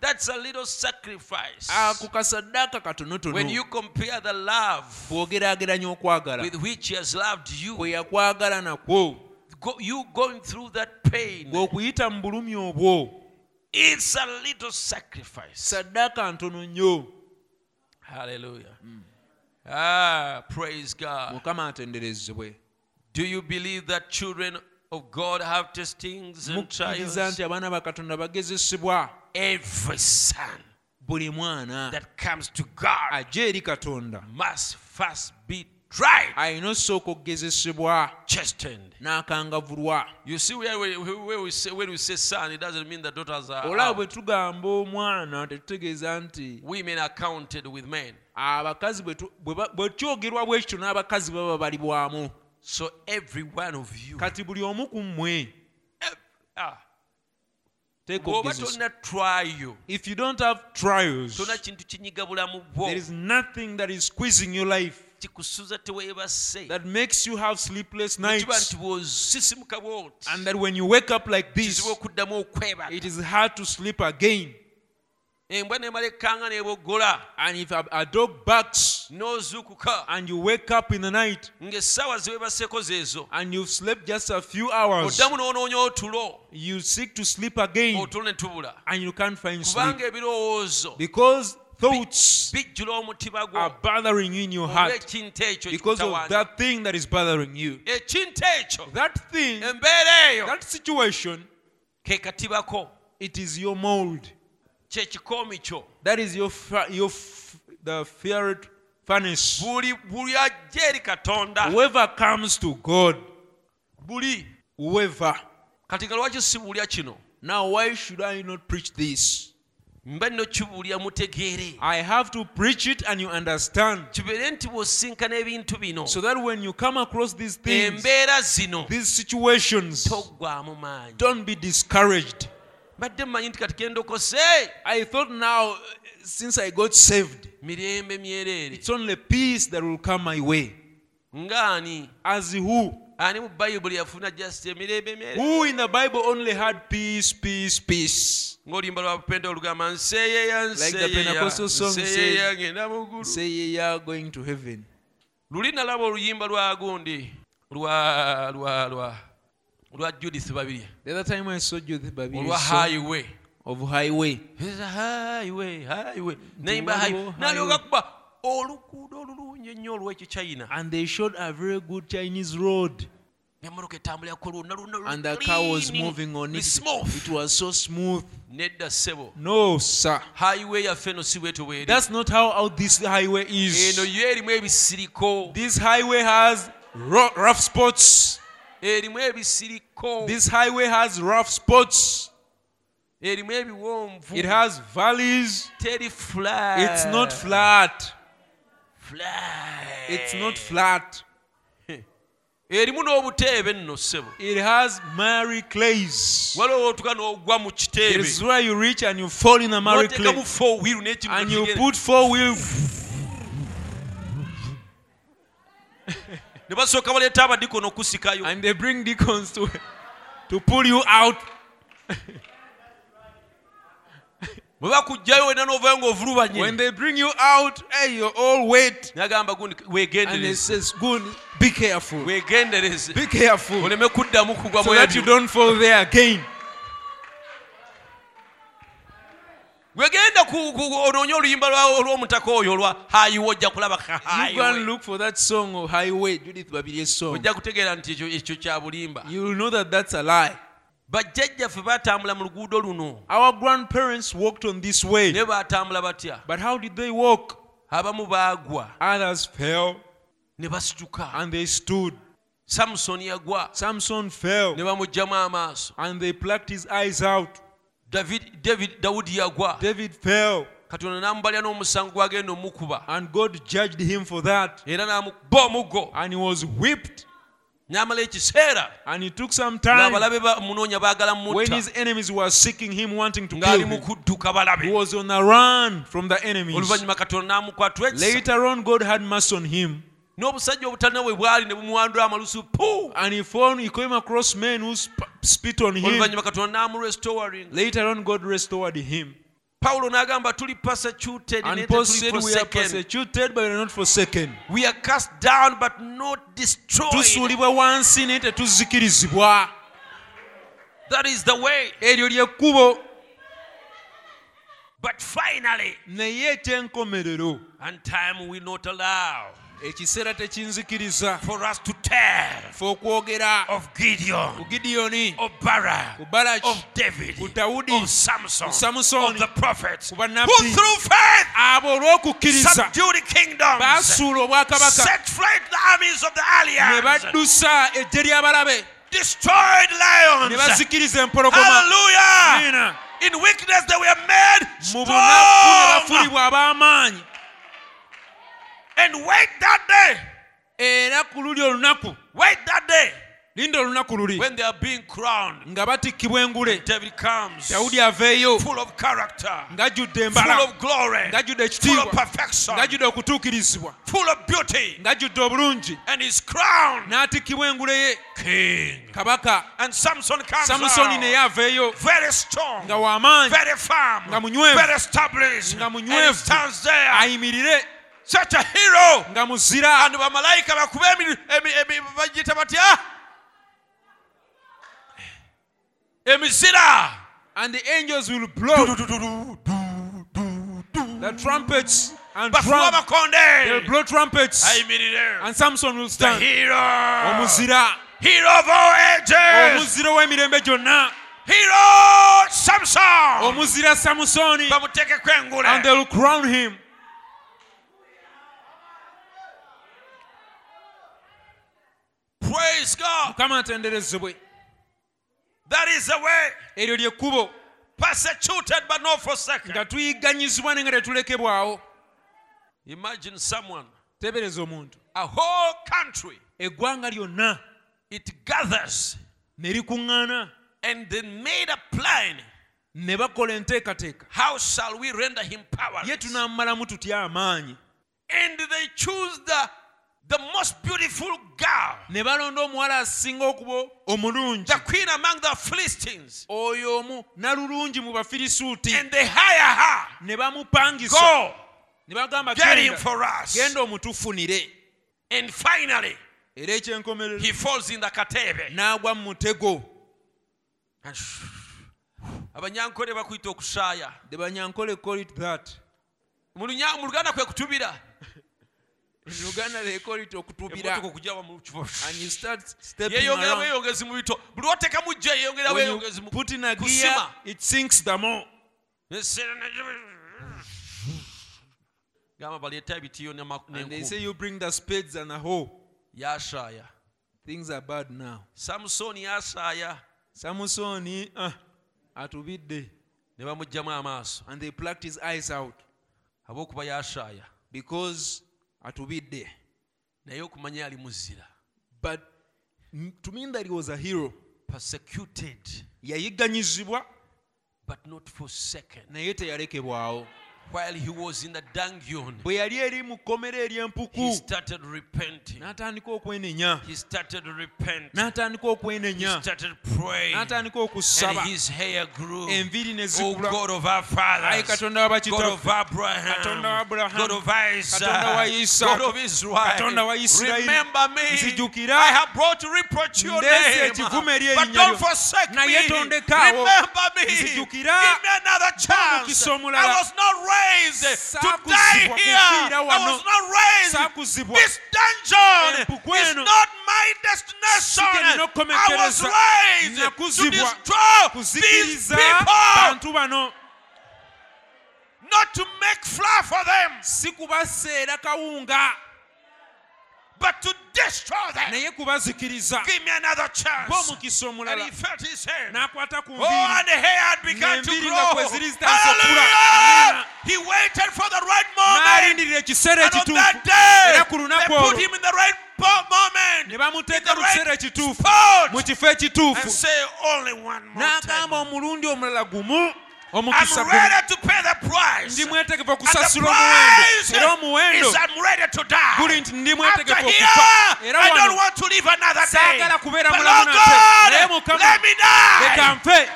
Speaker 1: That's a little sacrifice.
Speaker 2: Ako kasaddaaka katonotono.
Speaker 1: When you compare the love with which he has loved you you going through that pain
Speaker 2: ng'okuyita mu bulumi obwo.
Speaker 1: it's a little sacrifice.
Speaker 2: Saddaaka ntono nnyo.
Speaker 1: Hallelujah mm. Ah, praise God.
Speaker 2: mukama atenderezebwe
Speaker 1: Do you believe that children of God have testings and
Speaker 2: mukkiriza
Speaker 1: trials?
Speaker 2: nti abaana ba katonda bagezesebwa
Speaker 1: Every son
Speaker 2: buli mwana
Speaker 1: that comes to God
Speaker 2: ajja eri katonda
Speaker 1: must first be tried,
Speaker 2: alina osooka okugezesebwa
Speaker 1: chastened.
Speaker 2: n'akangavulwa
Speaker 1: You see, where we, where we say, when we say son, it doesn't mean the daughters are. out.
Speaker 2: bwe tugamba omwana tetutegeeza nti
Speaker 1: Women are counted with men.
Speaker 2: Abakazi bwe tu- bwe ba- bwe kyogerwa bwe kityo n'abakazi baba balibwamu
Speaker 1: So every one of you,
Speaker 2: kati buli omu ku mmwe
Speaker 1: ah,
Speaker 2: teeka
Speaker 1: bw'oba
Speaker 2: okugezesa
Speaker 1: tolina trial,
Speaker 2: if you don't have trials
Speaker 1: tolina kintu kinyiga bulamu bwo
Speaker 2: there is nothing that is squeezing your life
Speaker 1: kikusuza teweebase.
Speaker 2: that makes you have sleepless nights.
Speaker 1: nti bw'osisimuka bw'oti.
Speaker 2: And that when you wake up like this
Speaker 1: kizibu okuddamu okwebaga
Speaker 2: it is hard to sleep again
Speaker 1: embwa nemala ekkanga n'eboggola
Speaker 2: and if a, a dog barks
Speaker 1: n'ozuukuka
Speaker 2: and you wake up in the night
Speaker 1: ng'essaawa ziweebaseeko zeezo
Speaker 2: and you've slept just a few hours
Speaker 1: oddamu n'onoonya otulo.
Speaker 2: you seek to sleep again
Speaker 1: otulo ne tubula.
Speaker 2: and you can't find sleep.
Speaker 1: Kubanga ebirowoozo
Speaker 2: because thoughts are bothering you in your heart. because of that thing that is bothering you. That thing that situation it is your mold that is your your the feared furnace.
Speaker 1: Buli buli ajja eri katonda.
Speaker 2: Whoever comes to god
Speaker 1: buli.
Speaker 2: whoever.
Speaker 1: Kati nga lwaki sibuulya kino
Speaker 2: now why should i not preach this?
Speaker 1: Mba nno kibuulya mutegeere
Speaker 2: i have to preach it and you understand.
Speaker 1: Kibeere nti bw'osinkana ebintu bino.
Speaker 2: So that when you come across these things
Speaker 1: embeera zino.
Speaker 2: these situations
Speaker 1: toggwamu maanyi
Speaker 2: don't be discouraged
Speaker 1: mbadde mmanyi nti kati kendokose
Speaker 2: i thought now uh, since i got saved
Speaker 1: mirembe myereere
Speaker 2: it's only peace that will come my way.
Speaker 1: Ng'ani
Speaker 2: as who?
Speaker 1: Ani mu bayibuli yafuna just emirembe myereere
Speaker 2: who in the bible only had peace peace peace?
Speaker 1: Ng'oluyimba lwa pente olugamba nseeyeya
Speaker 2: Like the Pentecostal song
Speaker 1: nseeyeya ngenda mu ggulu
Speaker 2: say ye are going to heaven.
Speaker 1: Luli nalaba oluyimba lwa gundi. Lwa lwa lwa lwa judith babirye.
Speaker 2: The other time when i saw you the
Speaker 1: olwa highway.
Speaker 2: of highway.
Speaker 1: Highway highway.
Speaker 2: Waliwo
Speaker 1: highway. nalyoka kuba oluguudo olulungi ennyo olw'ekichina
Speaker 2: and they showed a very good chinese road.
Speaker 1: Emmotoka etambulirako lwonna lwonna
Speaker 2: and the car was moving on it.
Speaker 1: smooth.
Speaker 2: it was so smooth.
Speaker 1: Nedda ssebo.
Speaker 2: No sir.
Speaker 1: Highway yaffe eno si bwetyo bweri
Speaker 2: that's not how out this highway
Speaker 1: eno
Speaker 2: is
Speaker 1: yo erimu ebisiriko.
Speaker 2: This highway has rough spots
Speaker 1: erimu ebisiriko
Speaker 2: this highway has rough spots.
Speaker 1: Erimu ebiwonvu
Speaker 2: it has valleys.
Speaker 1: Teri flat.
Speaker 2: It's not flat.
Speaker 1: Flat.
Speaker 2: It's not flat. [laughs]
Speaker 1: Erimu n'obuteebe nno ssebo.
Speaker 2: It has miry clays.
Speaker 1: Waliwo otuka n'ogwa mu
Speaker 2: it
Speaker 1: kiteebe
Speaker 2: is where you reach and you fall in a miry clay.
Speaker 1: four wheel n'ekintu
Speaker 2: and you put four wheel [laughs]
Speaker 1: ne basooka baleeta abadikono okusikayo
Speaker 2: and they bring deacons to to pull you out. [laughs]
Speaker 1: Bwe bakugjayo wena n'ovayo
Speaker 2: when they bring you out hey you're all wet
Speaker 1: nagamba gundi weegendereze
Speaker 2: be careful.
Speaker 1: Weegendereze
Speaker 2: be careful.
Speaker 1: Oleme kuddamu kugwa
Speaker 2: so that you don't fall there again
Speaker 1: wegenda onoonye oluyimba olw'omutaka oyo olwa hayiwa ojja kulaba ka
Speaker 2: you go and look for that song of highway judith babirye's song.
Speaker 1: Ojja kutegeera nti ekyo kya bulimba.
Speaker 2: You will know that that's a lie.
Speaker 1: Bajjajjaffe baatambula mu luguudo luno.
Speaker 2: Our grandparents walked on this way.
Speaker 1: Naye baatambula batya.
Speaker 2: But how did they walk?
Speaker 1: Abamu baagwa.
Speaker 2: Others fell.
Speaker 1: Ne basituka.
Speaker 2: And they stood.
Speaker 1: Samusoni yagwa.
Speaker 2: Samson fell.
Speaker 1: Ne bamugjamu amaaso.
Speaker 2: And they plucked his eyes out
Speaker 1: david david dawudi yagwa.
Speaker 2: David fell
Speaker 1: katonda n'amubalya n'omusango gwagenda omukuba.
Speaker 2: and god judged him for that.
Speaker 1: Era n'amukuba omuggo
Speaker 2: and he was whipped.
Speaker 1: N'amala ekiseera.
Speaker 2: And it took some time
Speaker 1: ng'abalabe bamunoonya baagala
Speaker 2: when
Speaker 1: mutta.
Speaker 2: his enemies were seeking him wanting to kill
Speaker 1: ng'ali mu
Speaker 2: him.
Speaker 1: kudduka
Speaker 2: he
Speaker 1: balabe
Speaker 2: was on a run from the enemies.
Speaker 1: Oluvannyuma katonda n'amukwata ekisa n'obusajja obutalina bwe bwali ne bumuwandula amalusu pu
Speaker 2: and he found he came across men who spit on him.
Speaker 1: Oluvannyuma katonda n'amurestoring
Speaker 2: later on god restored him.
Speaker 1: Pawulo n'agamba tuli persecuted
Speaker 2: and paul said we are persecuted but we are not forsaken
Speaker 1: we are cast down but not destroyed.
Speaker 2: Tusuulibwa wansi naye tetuzikirizibwa
Speaker 1: that is the way.
Speaker 2: Eryo lyekkubo
Speaker 1: But finally,
Speaker 2: naye ekyenkomerero.
Speaker 1: and time will not allow
Speaker 2: ekiseera tekinzikiriza
Speaker 1: for us to tell
Speaker 2: fe okwogera
Speaker 1: of Gideon,
Speaker 2: ku gidiyoni
Speaker 1: of Barak,
Speaker 2: ku baraki
Speaker 1: of David,
Speaker 2: ku dawudi
Speaker 1: of Samson,
Speaker 2: ku samusoni
Speaker 1: of the prophets,
Speaker 2: ku
Speaker 1: who
Speaker 2: bannabbi
Speaker 1: through faith
Speaker 2: abo olw'okukkiriza
Speaker 1: subdued the kingdoms,
Speaker 2: baasuula obwakabaka
Speaker 1: set flight the armies of the
Speaker 2: ne
Speaker 1: alliance,
Speaker 2: baddusa eggye ly'abalabe
Speaker 1: destroyed
Speaker 2: ne
Speaker 1: lions.
Speaker 2: bazikiriza empologoma
Speaker 1: Hallelujah! In weakness they were made
Speaker 2: mu bunafu ne
Speaker 1: strong.
Speaker 2: bafuulibwa ab'amaanyi
Speaker 1: And wait that day,
Speaker 2: era ku luli olunaku.
Speaker 1: Wait that day.
Speaker 2: Linda olunaku luli.
Speaker 1: When they are being crowned.
Speaker 2: nga batikkibwa engule
Speaker 1: David comes
Speaker 2: dawudi aveeyo
Speaker 1: full of character,
Speaker 2: ng'ajjudde
Speaker 1: full
Speaker 2: embala
Speaker 1: of glory,
Speaker 2: ng'ajjudde
Speaker 1: full of
Speaker 2: ekitiibwa
Speaker 1: perfection,
Speaker 2: ng'ajjudde okutuukirizibwa
Speaker 1: full of beauty,
Speaker 2: ng'ajjudde obulungi.
Speaker 1: And is crowned
Speaker 2: n'atikkibwa engule ye.
Speaker 1: king.
Speaker 2: kabaka.
Speaker 1: And Samson comes
Speaker 2: samusoni naye
Speaker 1: out
Speaker 2: aveeyo
Speaker 1: very strong,
Speaker 2: nga w'amaanyi
Speaker 1: very firm,
Speaker 2: nga munywevu,
Speaker 1: very established,
Speaker 2: nga
Speaker 1: and he
Speaker 2: munywevu,
Speaker 1: stands there,
Speaker 2: ayimirire
Speaker 1: such a hero.
Speaker 2: nga muzira
Speaker 1: and bamalayika bakube bagiyita batya emizira.
Speaker 2: And the angels will blow. The trumpets and drum. they'll blow trumpets. And samson will
Speaker 1: the hero.
Speaker 2: Omuzira.
Speaker 1: Hero of all ages.
Speaker 2: Omuzira w'emirembe gyonna
Speaker 1: hero samson.
Speaker 2: Omuzira samusoni
Speaker 1: bamuteekeko
Speaker 2: and they'll crown him
Speaker 1: praise god.
Speaker 2: Mukama atenderezebwe.
Speaker 1: That is the way.
Speaker 2: Eryo lyekkubo
Speaker 1: persecuted but not forsaken.
Speaker 2: Nga tuyigganyizibwa ne nga tetulekebwawo
Speaker 1: imagine someone
Speaker 2: tebereza omuntu.
Speaker 1: a whole country.
Speaker 2: Eggwanga lyonna.
Speaker 1: It gathers.
Speaker 2: Ne likuŋŋaana.
Speaker 1: And they made a plan.
Speaker 2: Ne bakola enteekateeka. Ye
Speaker 1: powerless?
Speaker 2: Tunammalamu tutya amaanyi
Speaker 1: the most beautiful girl
Speaker 2: ne balonda omuwala asinga okuba omulungi.
Speaker 1: the queen among the philistines.
Speaker 2: Oyo omu nalulungi mu bafirisuuti.
Speaker 1: And they hire her.
Speaker 2: Ne bamupangisa.
Speaker 1: Go.
Speaker 2: Ne bagamba
Speaker 1: get him
Speaker 2: "Genda,
Speaker 1: for us.
Speaker 2: Genda omutufunire.
Speaker 1: And finally
Speaker 2: era ekyenkomerero.
Speaker 1: he falls in the katebe.
Speaker 2: N'agwa mu mutego.
Speaker 1: Abanyankole bakuyita okusaaya.
Speaker 2: The banyankole call it that
Speaker 1: mu luganda kwe kutubira
Speaker 2: uganda call it okutubira.
Speaker 1: Emmotoka okugyawa mu kifo.
Speaker 2: And you start stepping around.
Speaker 1: bweyongezi mu bito. Buli lwoteka mu gye yeeyongera
Speaker 2: when you
Speaker 1: mu
Speaker 2: put in a gear it sinks the more.
Speaker 1: Gamba baleeta ebitiyo
Speaker 2: and they say you bring the spades and a hoe.
Speaker 1: Yasaaya
Speaker 2: things are bad now.
Speaker 1: Samusooni yasaaya
Speaker 2: samusoni ah, atubidde.
Speaker 1: Ne bamugjamu amaaso.
Speaker 2: And they plucked his eyes out.
Speaker 1: Habw'okuba yasaaya
Speaker 2: because atubidde.
Speaker 1: Naye okumanya ali muzira.
Speaker 2: But m- to mean that he was a hero
Speaker 1: persecuted.
Speaker 2: yayigganyizibwa
Speaker 1: but not forsaken
Speaker 2: naye teyalekebwawo
Speaker 1: while he was in the dungeon
Speaker 2: bwe yali eri mu kkomera
Speaker 1: he
Speaker 2: ery'empuku
Speaker 1: started repenting.
Speaker 2: n'atandika okwenenya.
Speaker 1: He started repenting.
Speaker 2: N'atandika
Speaker 1: he
Speaker 2: okwenenya
Speaker 1: started praying.
Speaker 2: N'atandika
Speaker 1: and
Speaker 2: okusaba.
Speaker 1: his hair grew.
Speaker 2: Ne
Speaker 1: oh god of our fathers.
Speaker 2: Katonda wa
Speaker 1: God of Abraham,
Speaker 2: Katonda wa
Speaker 1: God of Isaac,
Speaker 2: Katonda wa
Speaker 1: God of Israel,
Speaker 2: Katonda wa
Speaker 1: remember me. I have brought reproach to your
Speaker 2: Ndeese
Speaker 1: name,
Speaker 2: ekivume eri
Speaker 1: but
Speaker 2: erinnya
Speaker 1: don't
Speaker 2: lyo.
Speaker 1: forsake me.
Speaker 2: Naye tondekaawo.
Speaker 1: Remember me.
Speaker 2: Nzijukira.
Speaker 1: Give me another chance.
Speaker 2: mukisa
Speaker 1: I
Speaker 2: omulala.
Speaker 1: Raised to die here. I was not raised. This dungeon is not my destination. I was raised to destroy these people. not to make flour for them,
Speaker 2: si kubaseera kawunga
Speaker 1: but to destroy them.
Speaker 2: naye kubazikiriza
Speaker 1: Give me another chance. And
Speaker 2: omulala
Speaker 1: he felt his hand.
Speaker 2: n'akwata ku
Speaker 1: Oh, and the hair had begun to grow.
Speaker 2: kwe ziri zitandise okula.
Speaker 1: Hallelujah!
Speaker 2: Amina.
Speaker 1: He waited for the right moment. And on that day, they put him in the right moment.
Speaker 2: ne bamuteeka mu kiseera ekituufu mu kifo ekituufu
Speaker 1: And say only one more
Speaker 2: n'agamba omulundi omulala gumu omukisa ndi mwetegefu okusasula omuwendo. Era omuwendo guli nti ndi mwetegefu okufa. era saagala kubeera mulamu nate naye mukama leka nfe.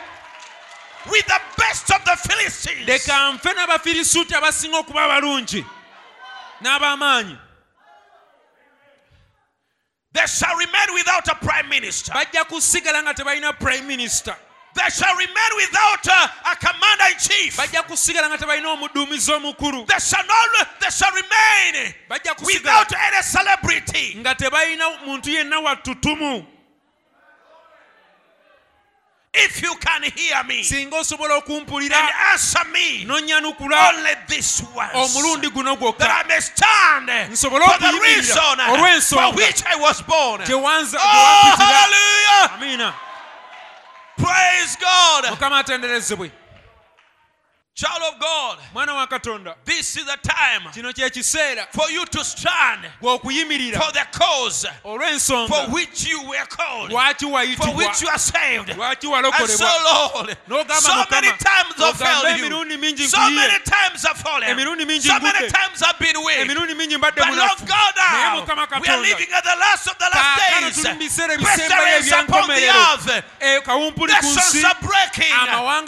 Speaker 1: With the best of the Philistines.
Speaker 2: leka nfe n'abafirisuuti abasinga okuba abalungi n'ab'amaanyi.
Speaker 1: They shall remain without a prime minister.
Speaker 2: bajja kusigala nga tebalina prime minister.
Speaker 1: They shall remain without uh, a commander in chief.
Speaker 2: bajja kusigala nga tebalina omuduumizi omukulu
Speaker 1: They shall not. They shall remain without any celebrity.
Speaker 2: nga tebalina muntu yenna wattutumu
Speaker 1: If you can hear me
Speaker 2: singa osobola
Speaker 1: and
Speaker 2: okumpulira
Speaker 1: answer me,
Speaker 2: nonyanukula omulundi guno gwokka
Speaker 1: That I may stand
Speaker 2: Nsobole
Speaker 1: for the
Speaker 2: okuyimirira
Speaker 1: reason
Speaker 2: olw'ensonga
Speaker 1: for which I was born.
Speaker 2: gye wanza
Speaker 1: Praise God. Child of God, this is the time
Speaker 2: kino kye kiseera
Speaker 1: for you to stand for the cause for which you were called, for which you are saved. And so, Lord, so many times I've failed you. So many times I've fallen. So many times I've been weak.
Speaker 2: emirundi mingi mbadde
Speaker 1: But Lord God, now, we are living at the last of the last days.
Speaker 2: tuli mu biseera ebisembayo
Speaker 1: Pestilence upon the earth.
Speaker 2: Eh,
Speaker 1: Nations are breaking.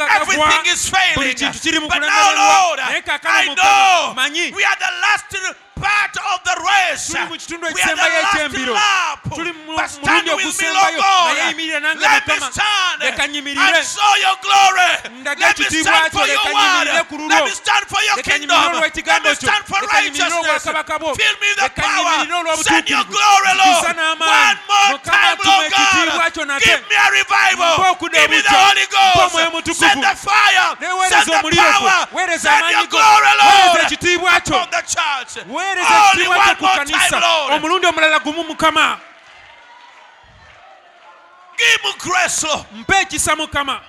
Speaker 1: Everything is failing.
Speaker 2: Kintu kiri mu
Speaker 1: But now, Lord, I know we are the last part of the race.
Speaker 2: tuli mu kitundu
Speaker 1: We are the
Speaker 2: ekisembayo
Speaker 1: last
Speaker 2: ekyembiro
Speaker 1: lap.
Speaker 2: tuli mu mulundi
Speaker 1: with me,
Speaker 2: ogusembayo
Speaker 1: Lord
Speaker 2: naye yimirira nange
Speaker 1: Let me
Speaker 2: mukama
Speaker 1: stand
Speaker 2: leka nyimirire
Speaker 1: and show your glory.
Speaker 2: Ndaga
Speaker 1: Let me
Speaker 2: ekitiibwa
Speaker 1: stand
Speaker 2: kyo,
Speaker 1: for your
Speaker 2: leka
Speaker 1: word.
Speaker 2: nyimirire ku lulwo.
Speaker 1: Let me stand for your
Speaker 2: leka
Speaker 1: kingdom.
Speaker 2: nyimirire
Speaker 1: Let
Speaker 2: olw'ekigambo
Speaker 1: me
Speaker 2: kyo
Speaker 1: stand for
Speaker 2: leka nyimirire
Speaker 1: righteousness.
Speaker 2: olw'obwakabaka bwo
Speaker 1: Fill me with the
Speaker 2: leka
Speaker 1: power.
Speaker 2: nyimirire
Speaker 1: Send your
Speaker 2: olw'obutuukirivu
Speaker 1: glory, Lord. One
Speaker 2: n'amaanyi
Speaker 1: more
Speaker 2: mukama
Speaker 1: time,
Speaker 2: tuma
Speaker 1: Lord
Speaker 2: ekitiibwa
Speaker 1: God.
Speaker 2: kyo nate
Speaker 1: Give me a revival.
Speaker 2: Mpa okudda
Speaker 1: Give me the. Holy
Speaker 2: Mpa omwoyo
Speaker 1: Ghost.
Speaker 2: mutukuvu.
Speaker 1: Send the fire. Send the
Speaker 2: omuliro gwo
Speaker 1: power.
Speaker 2: weereza
Speaker 1: Send your
Speaker 2: amaanyi go
Speaker 1: glory,
Speaker 2: weereza
Speaker 1: Lord.
Speaker 2: ekitiibwa kyo
Speaker 1: oweereza
Speaker 2: ekitiibwa
Speaker 1: kye
Speaker 2: ku kanisa omulundi omulala gumu mukama. Mpe ekisa mukama.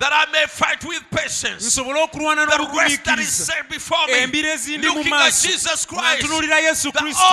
Speaker 1: That I may fight with patience.
Speaker 2: nsobole okulwana
Speaker 1: The rest that is
Speaker 2: n'obugumiikiriza
Speaker 1: set before me.
Speaker 2: ezindi mu
Speaker 1: Looking at
Speaker 2: maaso
Speaker 1: Jesus Christ,
Speaker 2: ntunuulira yesu kristo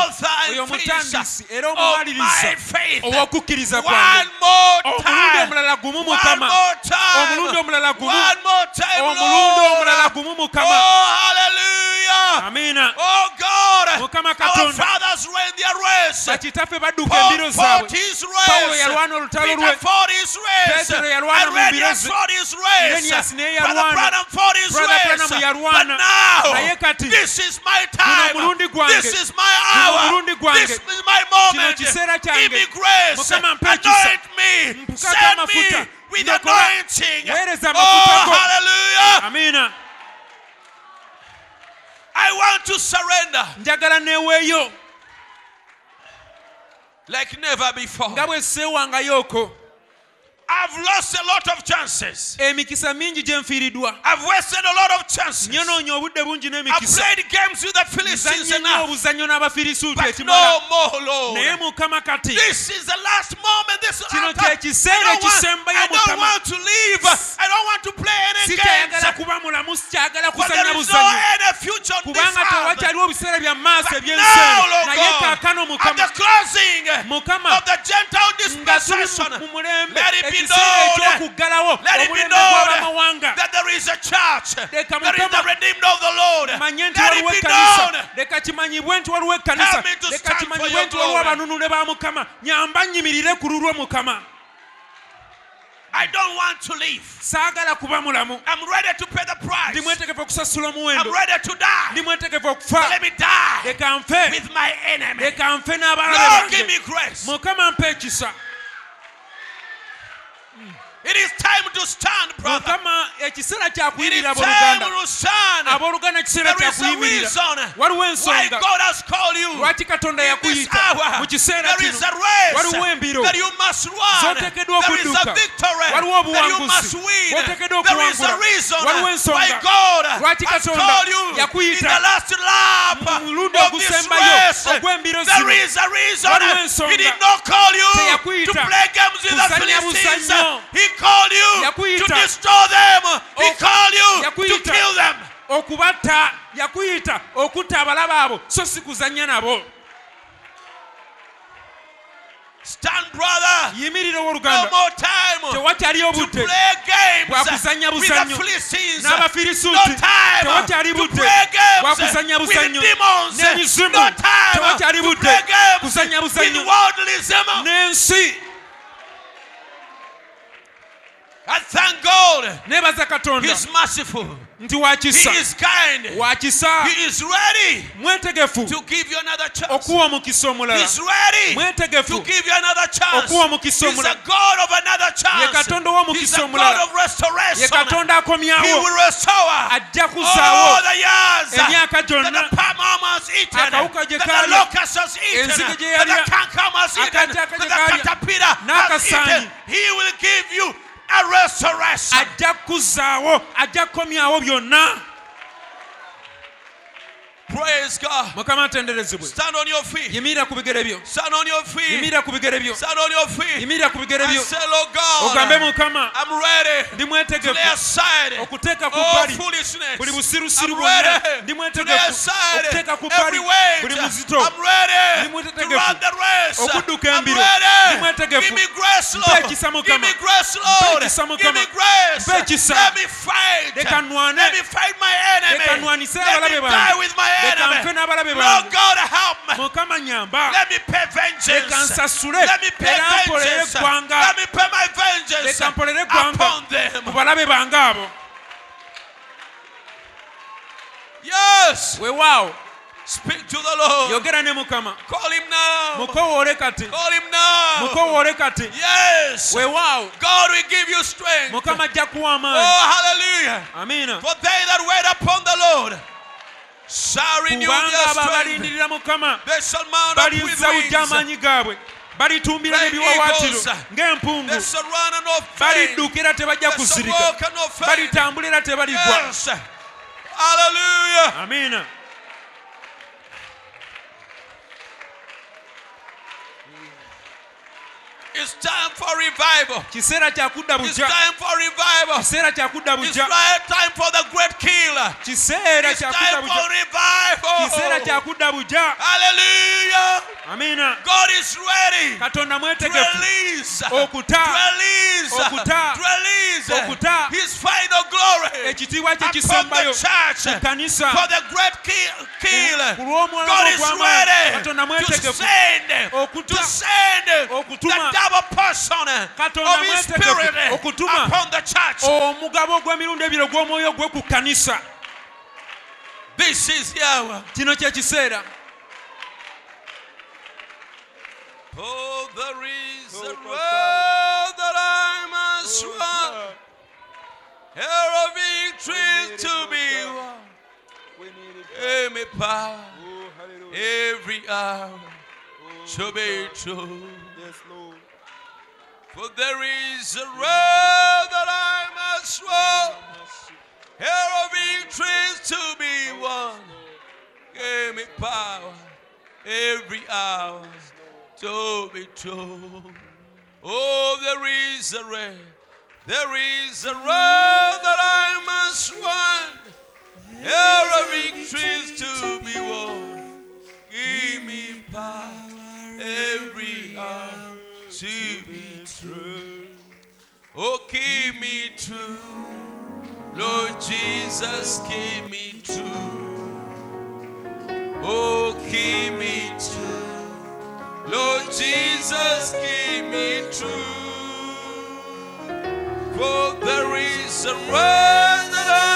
Speaker 2: oyo omutandisi era omumaliriza
Speaker 1: my faith.
Speaker 2: ow'okukkiriza
Speaker 1: One
Speaker 2: kwange
Speaker 1: more
Speaker 2: omulundi
Speaker 1: time.
Speaker 2: omulala gumu
Speaker 1: One
Speaker 2: mukama
Speaker 1: more time.
Speaker 2: omulundi omulala gumu
Speaker 1: One more time,
Speaker 2: omulundi omulala gumu mukama
Speaker 1: Oh, hallelujah.
Speaker 2: amiina
Speaker 1: Oh, God.
Speaker 2: Mukama
Speaker 1: Our
Speaker 2: Katonda.
Speaker 1: fathers ran their race.
Speaker 2: bakitaffe badduka
Speaker 1: Paul
Speaker 2: embiro
Speaker 1: fought
Speaker 2: zaabwe
Speaker 1: his
Speaker 2: Pawulo
Speaker 1: race.
Speaker 2: yalwana olutalo lwe
Speaker 1: fought his race.
Speaker 2: Petero yalwana
Speaker 1: And
Speaker 2: mu mbiro ze.
Speaker 1: Race. Brother. Branham fought his
Speaker 2: Brother
Speaker 1: race. But now, this is my time. This is my hour. This is my moment.
Speaker 2: Kino kiseera kyange.
Speaker 1: Give me grace. Anoint me. Send me with anointing. Oh, hallelujah.
Speaker 2: amiina
Speaker 1: I want to surrender like never before. I've lost a lot of chances.
Speaker 2: Eh, emikisa mingi gye nfiiriddwa nyonoonye obudde bungi
Speaker 1: n'emikisanyo
Speaker 2: obuzannyo n'abafirisuuti mukama
Speaker 1: katikino kyekiseera
Speaker 2: ekisembayo
Speaker 1: mukamasitayagala
Speaker 2: kuba mulamu sikyagala kuzannya buzannyo kubanga tewakyaliwo biseera bya maaso
Speaker 1: eby'ensi
Speaker 2: kaakano mukama. mukama nga tuli mu mulembe. Ekiseera ekyokuggalawo
Speaker 1: Let it be
Speaker 2: omulembe gw'abamawanga
Speaker 1: that there is a church.
Speaker 2: Leka
Speaker 1: There is the
Speaker 2: Mukama
Speaker 1: redeemed of the Lord.
Speaker 2: nti waliwo ekkanisa. leka kimanyibwe nti waliwo ekkanisa. Leka kimanyibwe nti waliwo abanunule ba mukama. Nyamba nyimirire ku lulwo mukama.
Speaker 1: I don't want to leave.
Speaker 2: saagala kuba mulamu.
Speaker 1: I'm ready to pay the price.
Speaker 2: ndi mwetegefu okusasula
Speaker 1: I'm
Speaker 2: omuwendo
Speaker 1: ready to die.
Speaker 2: ndi mwetegefu okufa.
Speaker 1: Let me die
Speaker 2: leka nfe.
Speaker 1: with my enemy.
Speaker 2: leka nfe n'abalabe
Speaker 1: Lord, give
Speaker 2: bange
Speaker 1: me grace.
Speaker 2: mukama mpa ekisa
Speaker 1: It is time to stand, brother. It is time to stand. There is a reason why God has called you. In this hour, there is a race that you must run. There is a victory that you must win. There is a reason why God has called you in the last lap of this race. There is a reason. He did not call you to play games with the Philistines. He called you to destroy them. He called you to kill them.
Speaker 2: okubatta. Yakuyita okutta abalabe abo. So si kuzannya nabo.
Speaker 1: Stand, brother. Yimirira
Speaker 2: owooluganda. tewakyaliyo
Speaker 1: budde bwakuzannya
Speaker 2: buzannyo. N'abafirisuuti. Tewakyali budde
Speaker 1: bwakuzannya
Speaker 2: buzannyo. n'emizimu tewakyali budde
Speaker 1: kuzannya
Speaker 2: buzannyo. n'ensi.
Speaker 1: I thank God.
Speaker 2: nebaza katonda
Speaker 1: He's merciful.
Speaker 2: nti wakisa
Speaker 1: He is kind.
Speaker 2: wakisa
Speaker 1: He is ready
Speaker 2: mwetegefu
Speaker 1: to give you another chance.
Speaker 2: okuwa omukisa omulala
Speaker 1: He's ready to give you another chance.
Speaker 2: okuwa omukisa
Speaker 1: He's a God of another
Speaker 2: ye
Speaker 1: chance.
Speaker 2: katonda ow'omukisa
Speaker 1: He's a God
Speaker 2: omulala
Speaker 1: of
Speaker 2: ye
Speaker 1: restoration.
Speaker 2: katonda
Speaker 1: He will restore
Speaker 2: ajja
Speaker 1: all the years
Speaker 2: emyaka
Speaker 1: that
Speaker 2: gyonna
Speaker 1: the palm has eaten,
Speaker 2: Akawuka gye
Speaker 1: that the
Speaker 2: kaalya,
Speaker 1: locust has eaten,
Speaker 2: enzige gye
Speaker 1: that the
Speaker 2: yalya,
Speaker 1: canker has eaten,
Speaker 2: akataka
Speaker 1: that the
Speaker 2: kaalya, n'akasaanyi.
Speaker 1: eaten. He will give you a restoration.
Speaker 2: ajja kuzaawo ajja kukomyawo byonna
Speaker 1: Praise God.
Speaker 2: mukama atenderezebwe
Speaker 1: Stand on your feet.
Speaker 2: yimirira ku bigere byo
Speaker 1: Stand on your feet.
Speaker 2: yimirira ku bigere byo
Speaker 1: Stand on your feet.
Speaker 2: yimirira ku bigere byo
Speaker 1: say, Lord God,
Speaker 2: ogambe mukama
Speaker 1: I'm ready
Speaker 2: ndi
Speaker 1: to
Speaker 2: mwetegefu
Speaker 1: lay aside
Speaker 2: okuteeka ku
Speaker 1: all foolishness.
Speaker 2: buli busirusiru bwonna ndi mwetegefu
Speaker 1: aside
Speaker 2: ku
Speaker 1: every
Speaker 2: buli muzito
Speaker 1: I'm ready
Speaker 2: Ndi
Speaker 1: to
Speaker 2: mwetegefu
Speaker 1: run the race.
Speaker 2: okudduka
Speaker 1: I'm
Speaker 2: embiro. Ndi
Speaker 1: ready.
Speaker 2: mwetegefu.
Speaker 1: Give me grace,
Speaker 2: Mpe
Speaker 1: Lord.
Speaker 2: ekisa,
Speaker 1: Give me grace,
Speaker 2: Mpe
Speaker 1: Lord.
Speaker 2: ekisa,
Speaker 1: Give me grace.
Speaker 2: Mpe ekisa.
Speaker 1: Let me fight.
Speaker 2: Leka nnwane.
Speaker 1: Let me fight my enemy.
Speaker 2: Leka nnwanise
Speaker 1: Let me
Speaker 2: abalabe
Speaker 1: die with my
Speaker 2: Leka nfe
Speaker 1: enemy.
Speaker 2: n'abalabe
Speaker 1: Lord
Speaker 2: bange.
Speaker 1: God, help me. Let me pay vengeance. Let me pay vengeance. Let me pay my vengeance
Speaker 2: leka mpolere eggwanga
Speaker 1: upon them.
Speaker 2: mu balabe bange abo
Speaker 1: Yes.
Speaker 2: weewaawo
Speaker 1: Speak to the Lord.
Speaker 2: yogera ne mukama
Speaker 1: Call him now.
Speaker 2: mukowoole kati
Speaker 1: Call him now.
Speaker 2: mukowoole kati
Speaker 1: Yes.
Speaker 2: weewaawo
Speaker 1: God will give you strength.
Speaker 2: mukama ajja kuwa amaanyi
Speaker 1: Oh, hallelujah.
Speaker 2: amiina
Speaker 1: For they that wait upon the Lord
Speaker 2: kubanga abo abalindirira mukama. Balizza
Speaker 1: bujja
Speaker 2: amaanyi gaabwe. Balitumbira
Speaker 1: n'ebiwawatiro
Speaker 2: ng'empungu. Baliddukira tebajja
Speaker 1: kusirika
Speaker 2: balitambula era tebaligwa
Speaker 1: amina. Killer.
Speaker 2: kiseera
Speaker 1: It's
Speaker 2: kyakudda
Speaker 1: time for
Speaker 2: bujja kiseera
Speaker 1: revival.
Speaker 2: kyakudda bujja
Speaker 1: Hallelujah.
Speaker 2: amiina
Speaker 1: God is ready
Speaker 2: katonda
Speaker 1: to
Speaker 2: mwetegefu
Speaker 1: release, to
Speaker 2: okuta
Speaker 1: release,
Speaker 2: Okuta.
Speaker 1: to release
Speaker 2: Okuta.
Speaker 1: His final glory
Speaker 2: ekitiibwa kye
Speaker 1: upon the
Speaker 2: kisembayo
Speaker 1: church
Speaker 2: ku kanisa
Speaker 1: for the great kill. kill.
Speaker 2: ku lw'omwana
Speaker 1: God
Speaker 2: gwe
Speaker 1: is
Speaker 2: ogw'amaanyi
Speaker 1: ready
Speaker 2: katonda
Speaker 1: to
Speaker 2: mwetegefu
Speaker 1: send,
Speaker 2: Okuta.
Speaker 1: to send the
Speaker 2: Okutuma.
Speaker 1: Double portion
Speaker 2: Katonda
Speaker 1: of His. Spirit upon the church.
Speaker 2: omugabo gw'emirundi ebiro gw'omwoyo gwe ku kanisa
Speaker 1: This is the hour.
Speaker 2: kino kye
Speaker 1: Oh, there is a oh, road that I must oh, run. Here are victories to be won. Give me power oh, every hour to be true. For there is a road that I must walk. Are victories to be won. Give me power every hour to be true. Oh, there is a road. There is a road that I must run. Are victories to be won. Give me power every hour to be true. Oh, keep me true. Lord Jesus, keep me true. Oh, keep me true. Lord Jesus, keep me true. For there is a road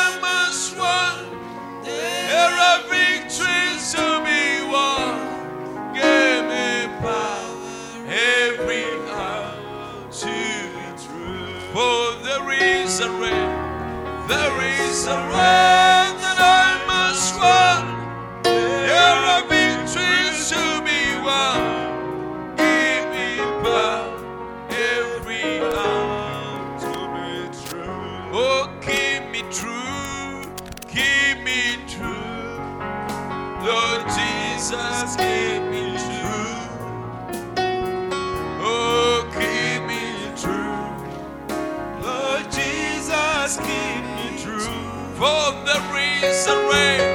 Speaker 1: For there is a road, there is a road that I must run. There are victories to be won. Give me power every hour to be true. Oh, keep me true, keep me true. Lord Jesus, keep me For there is a way,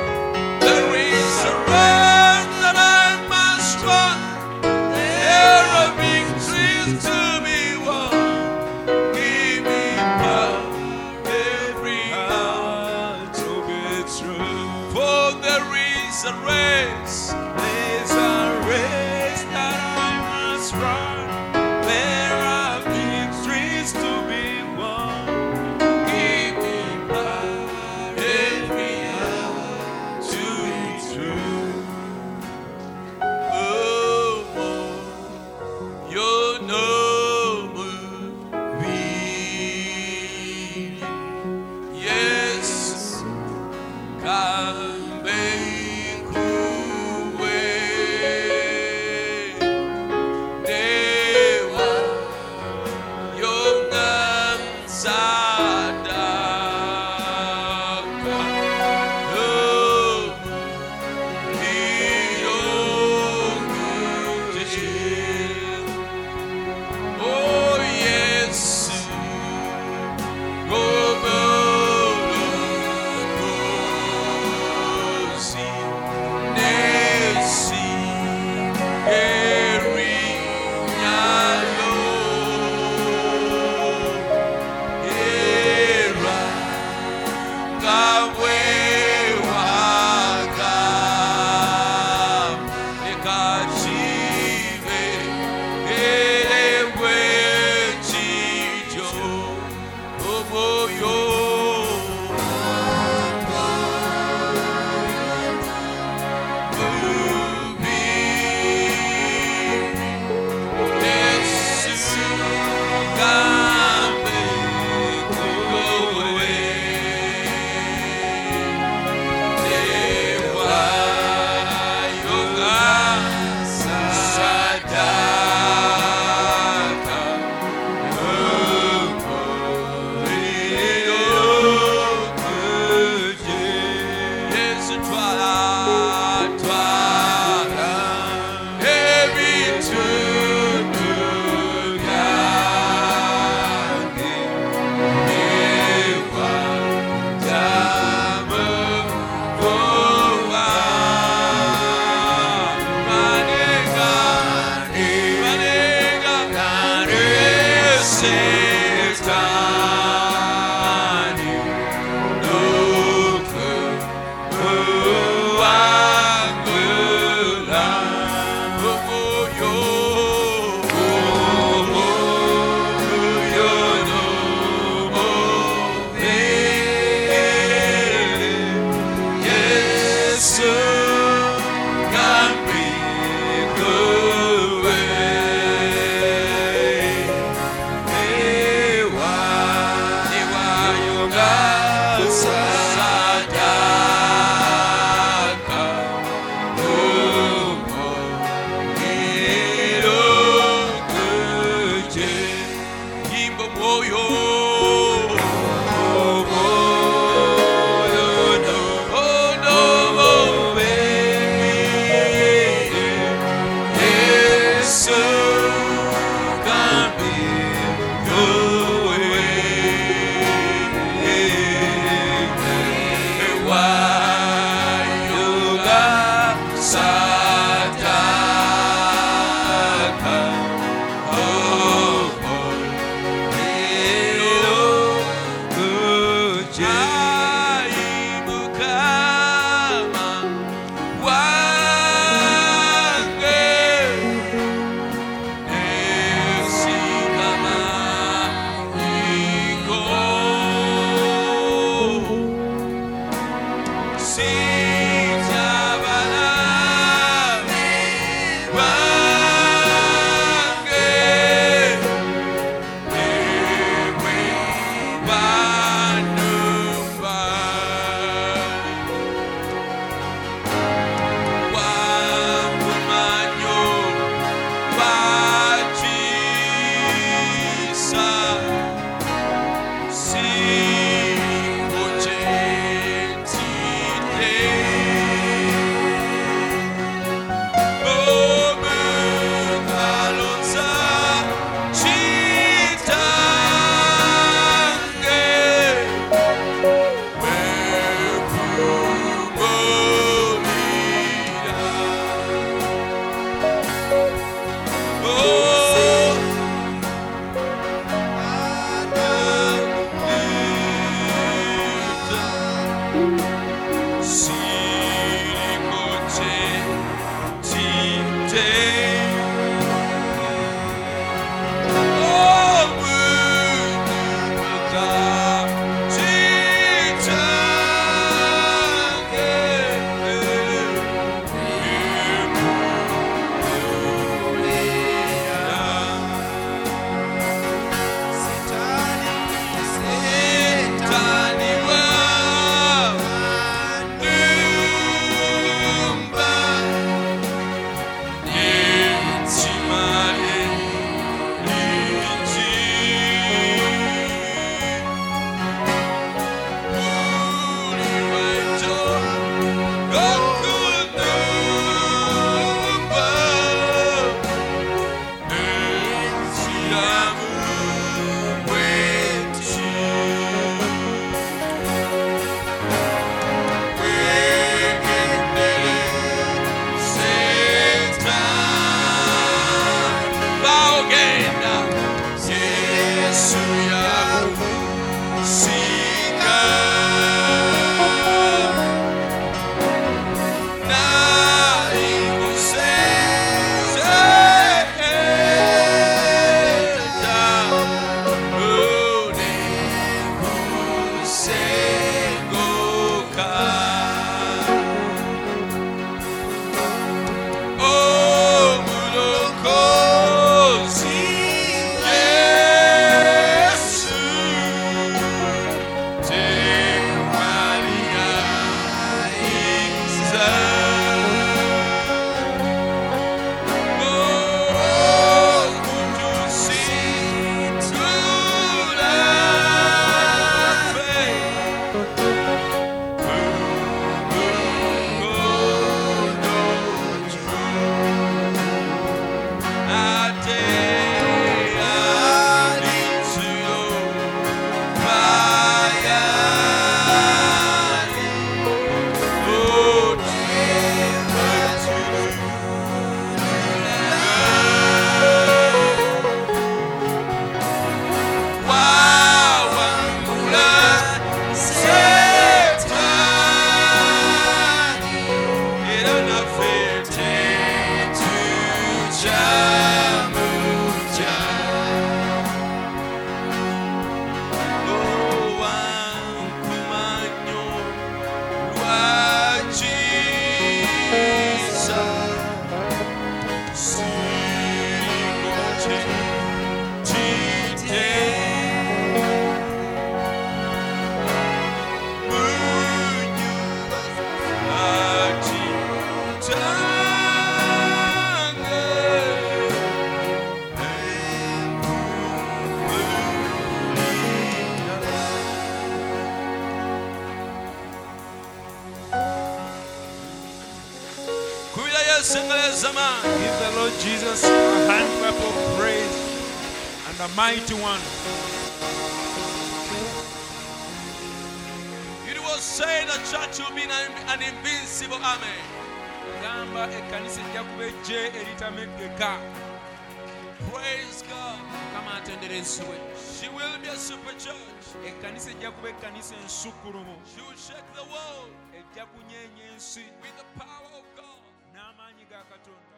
Speaker 2: katonda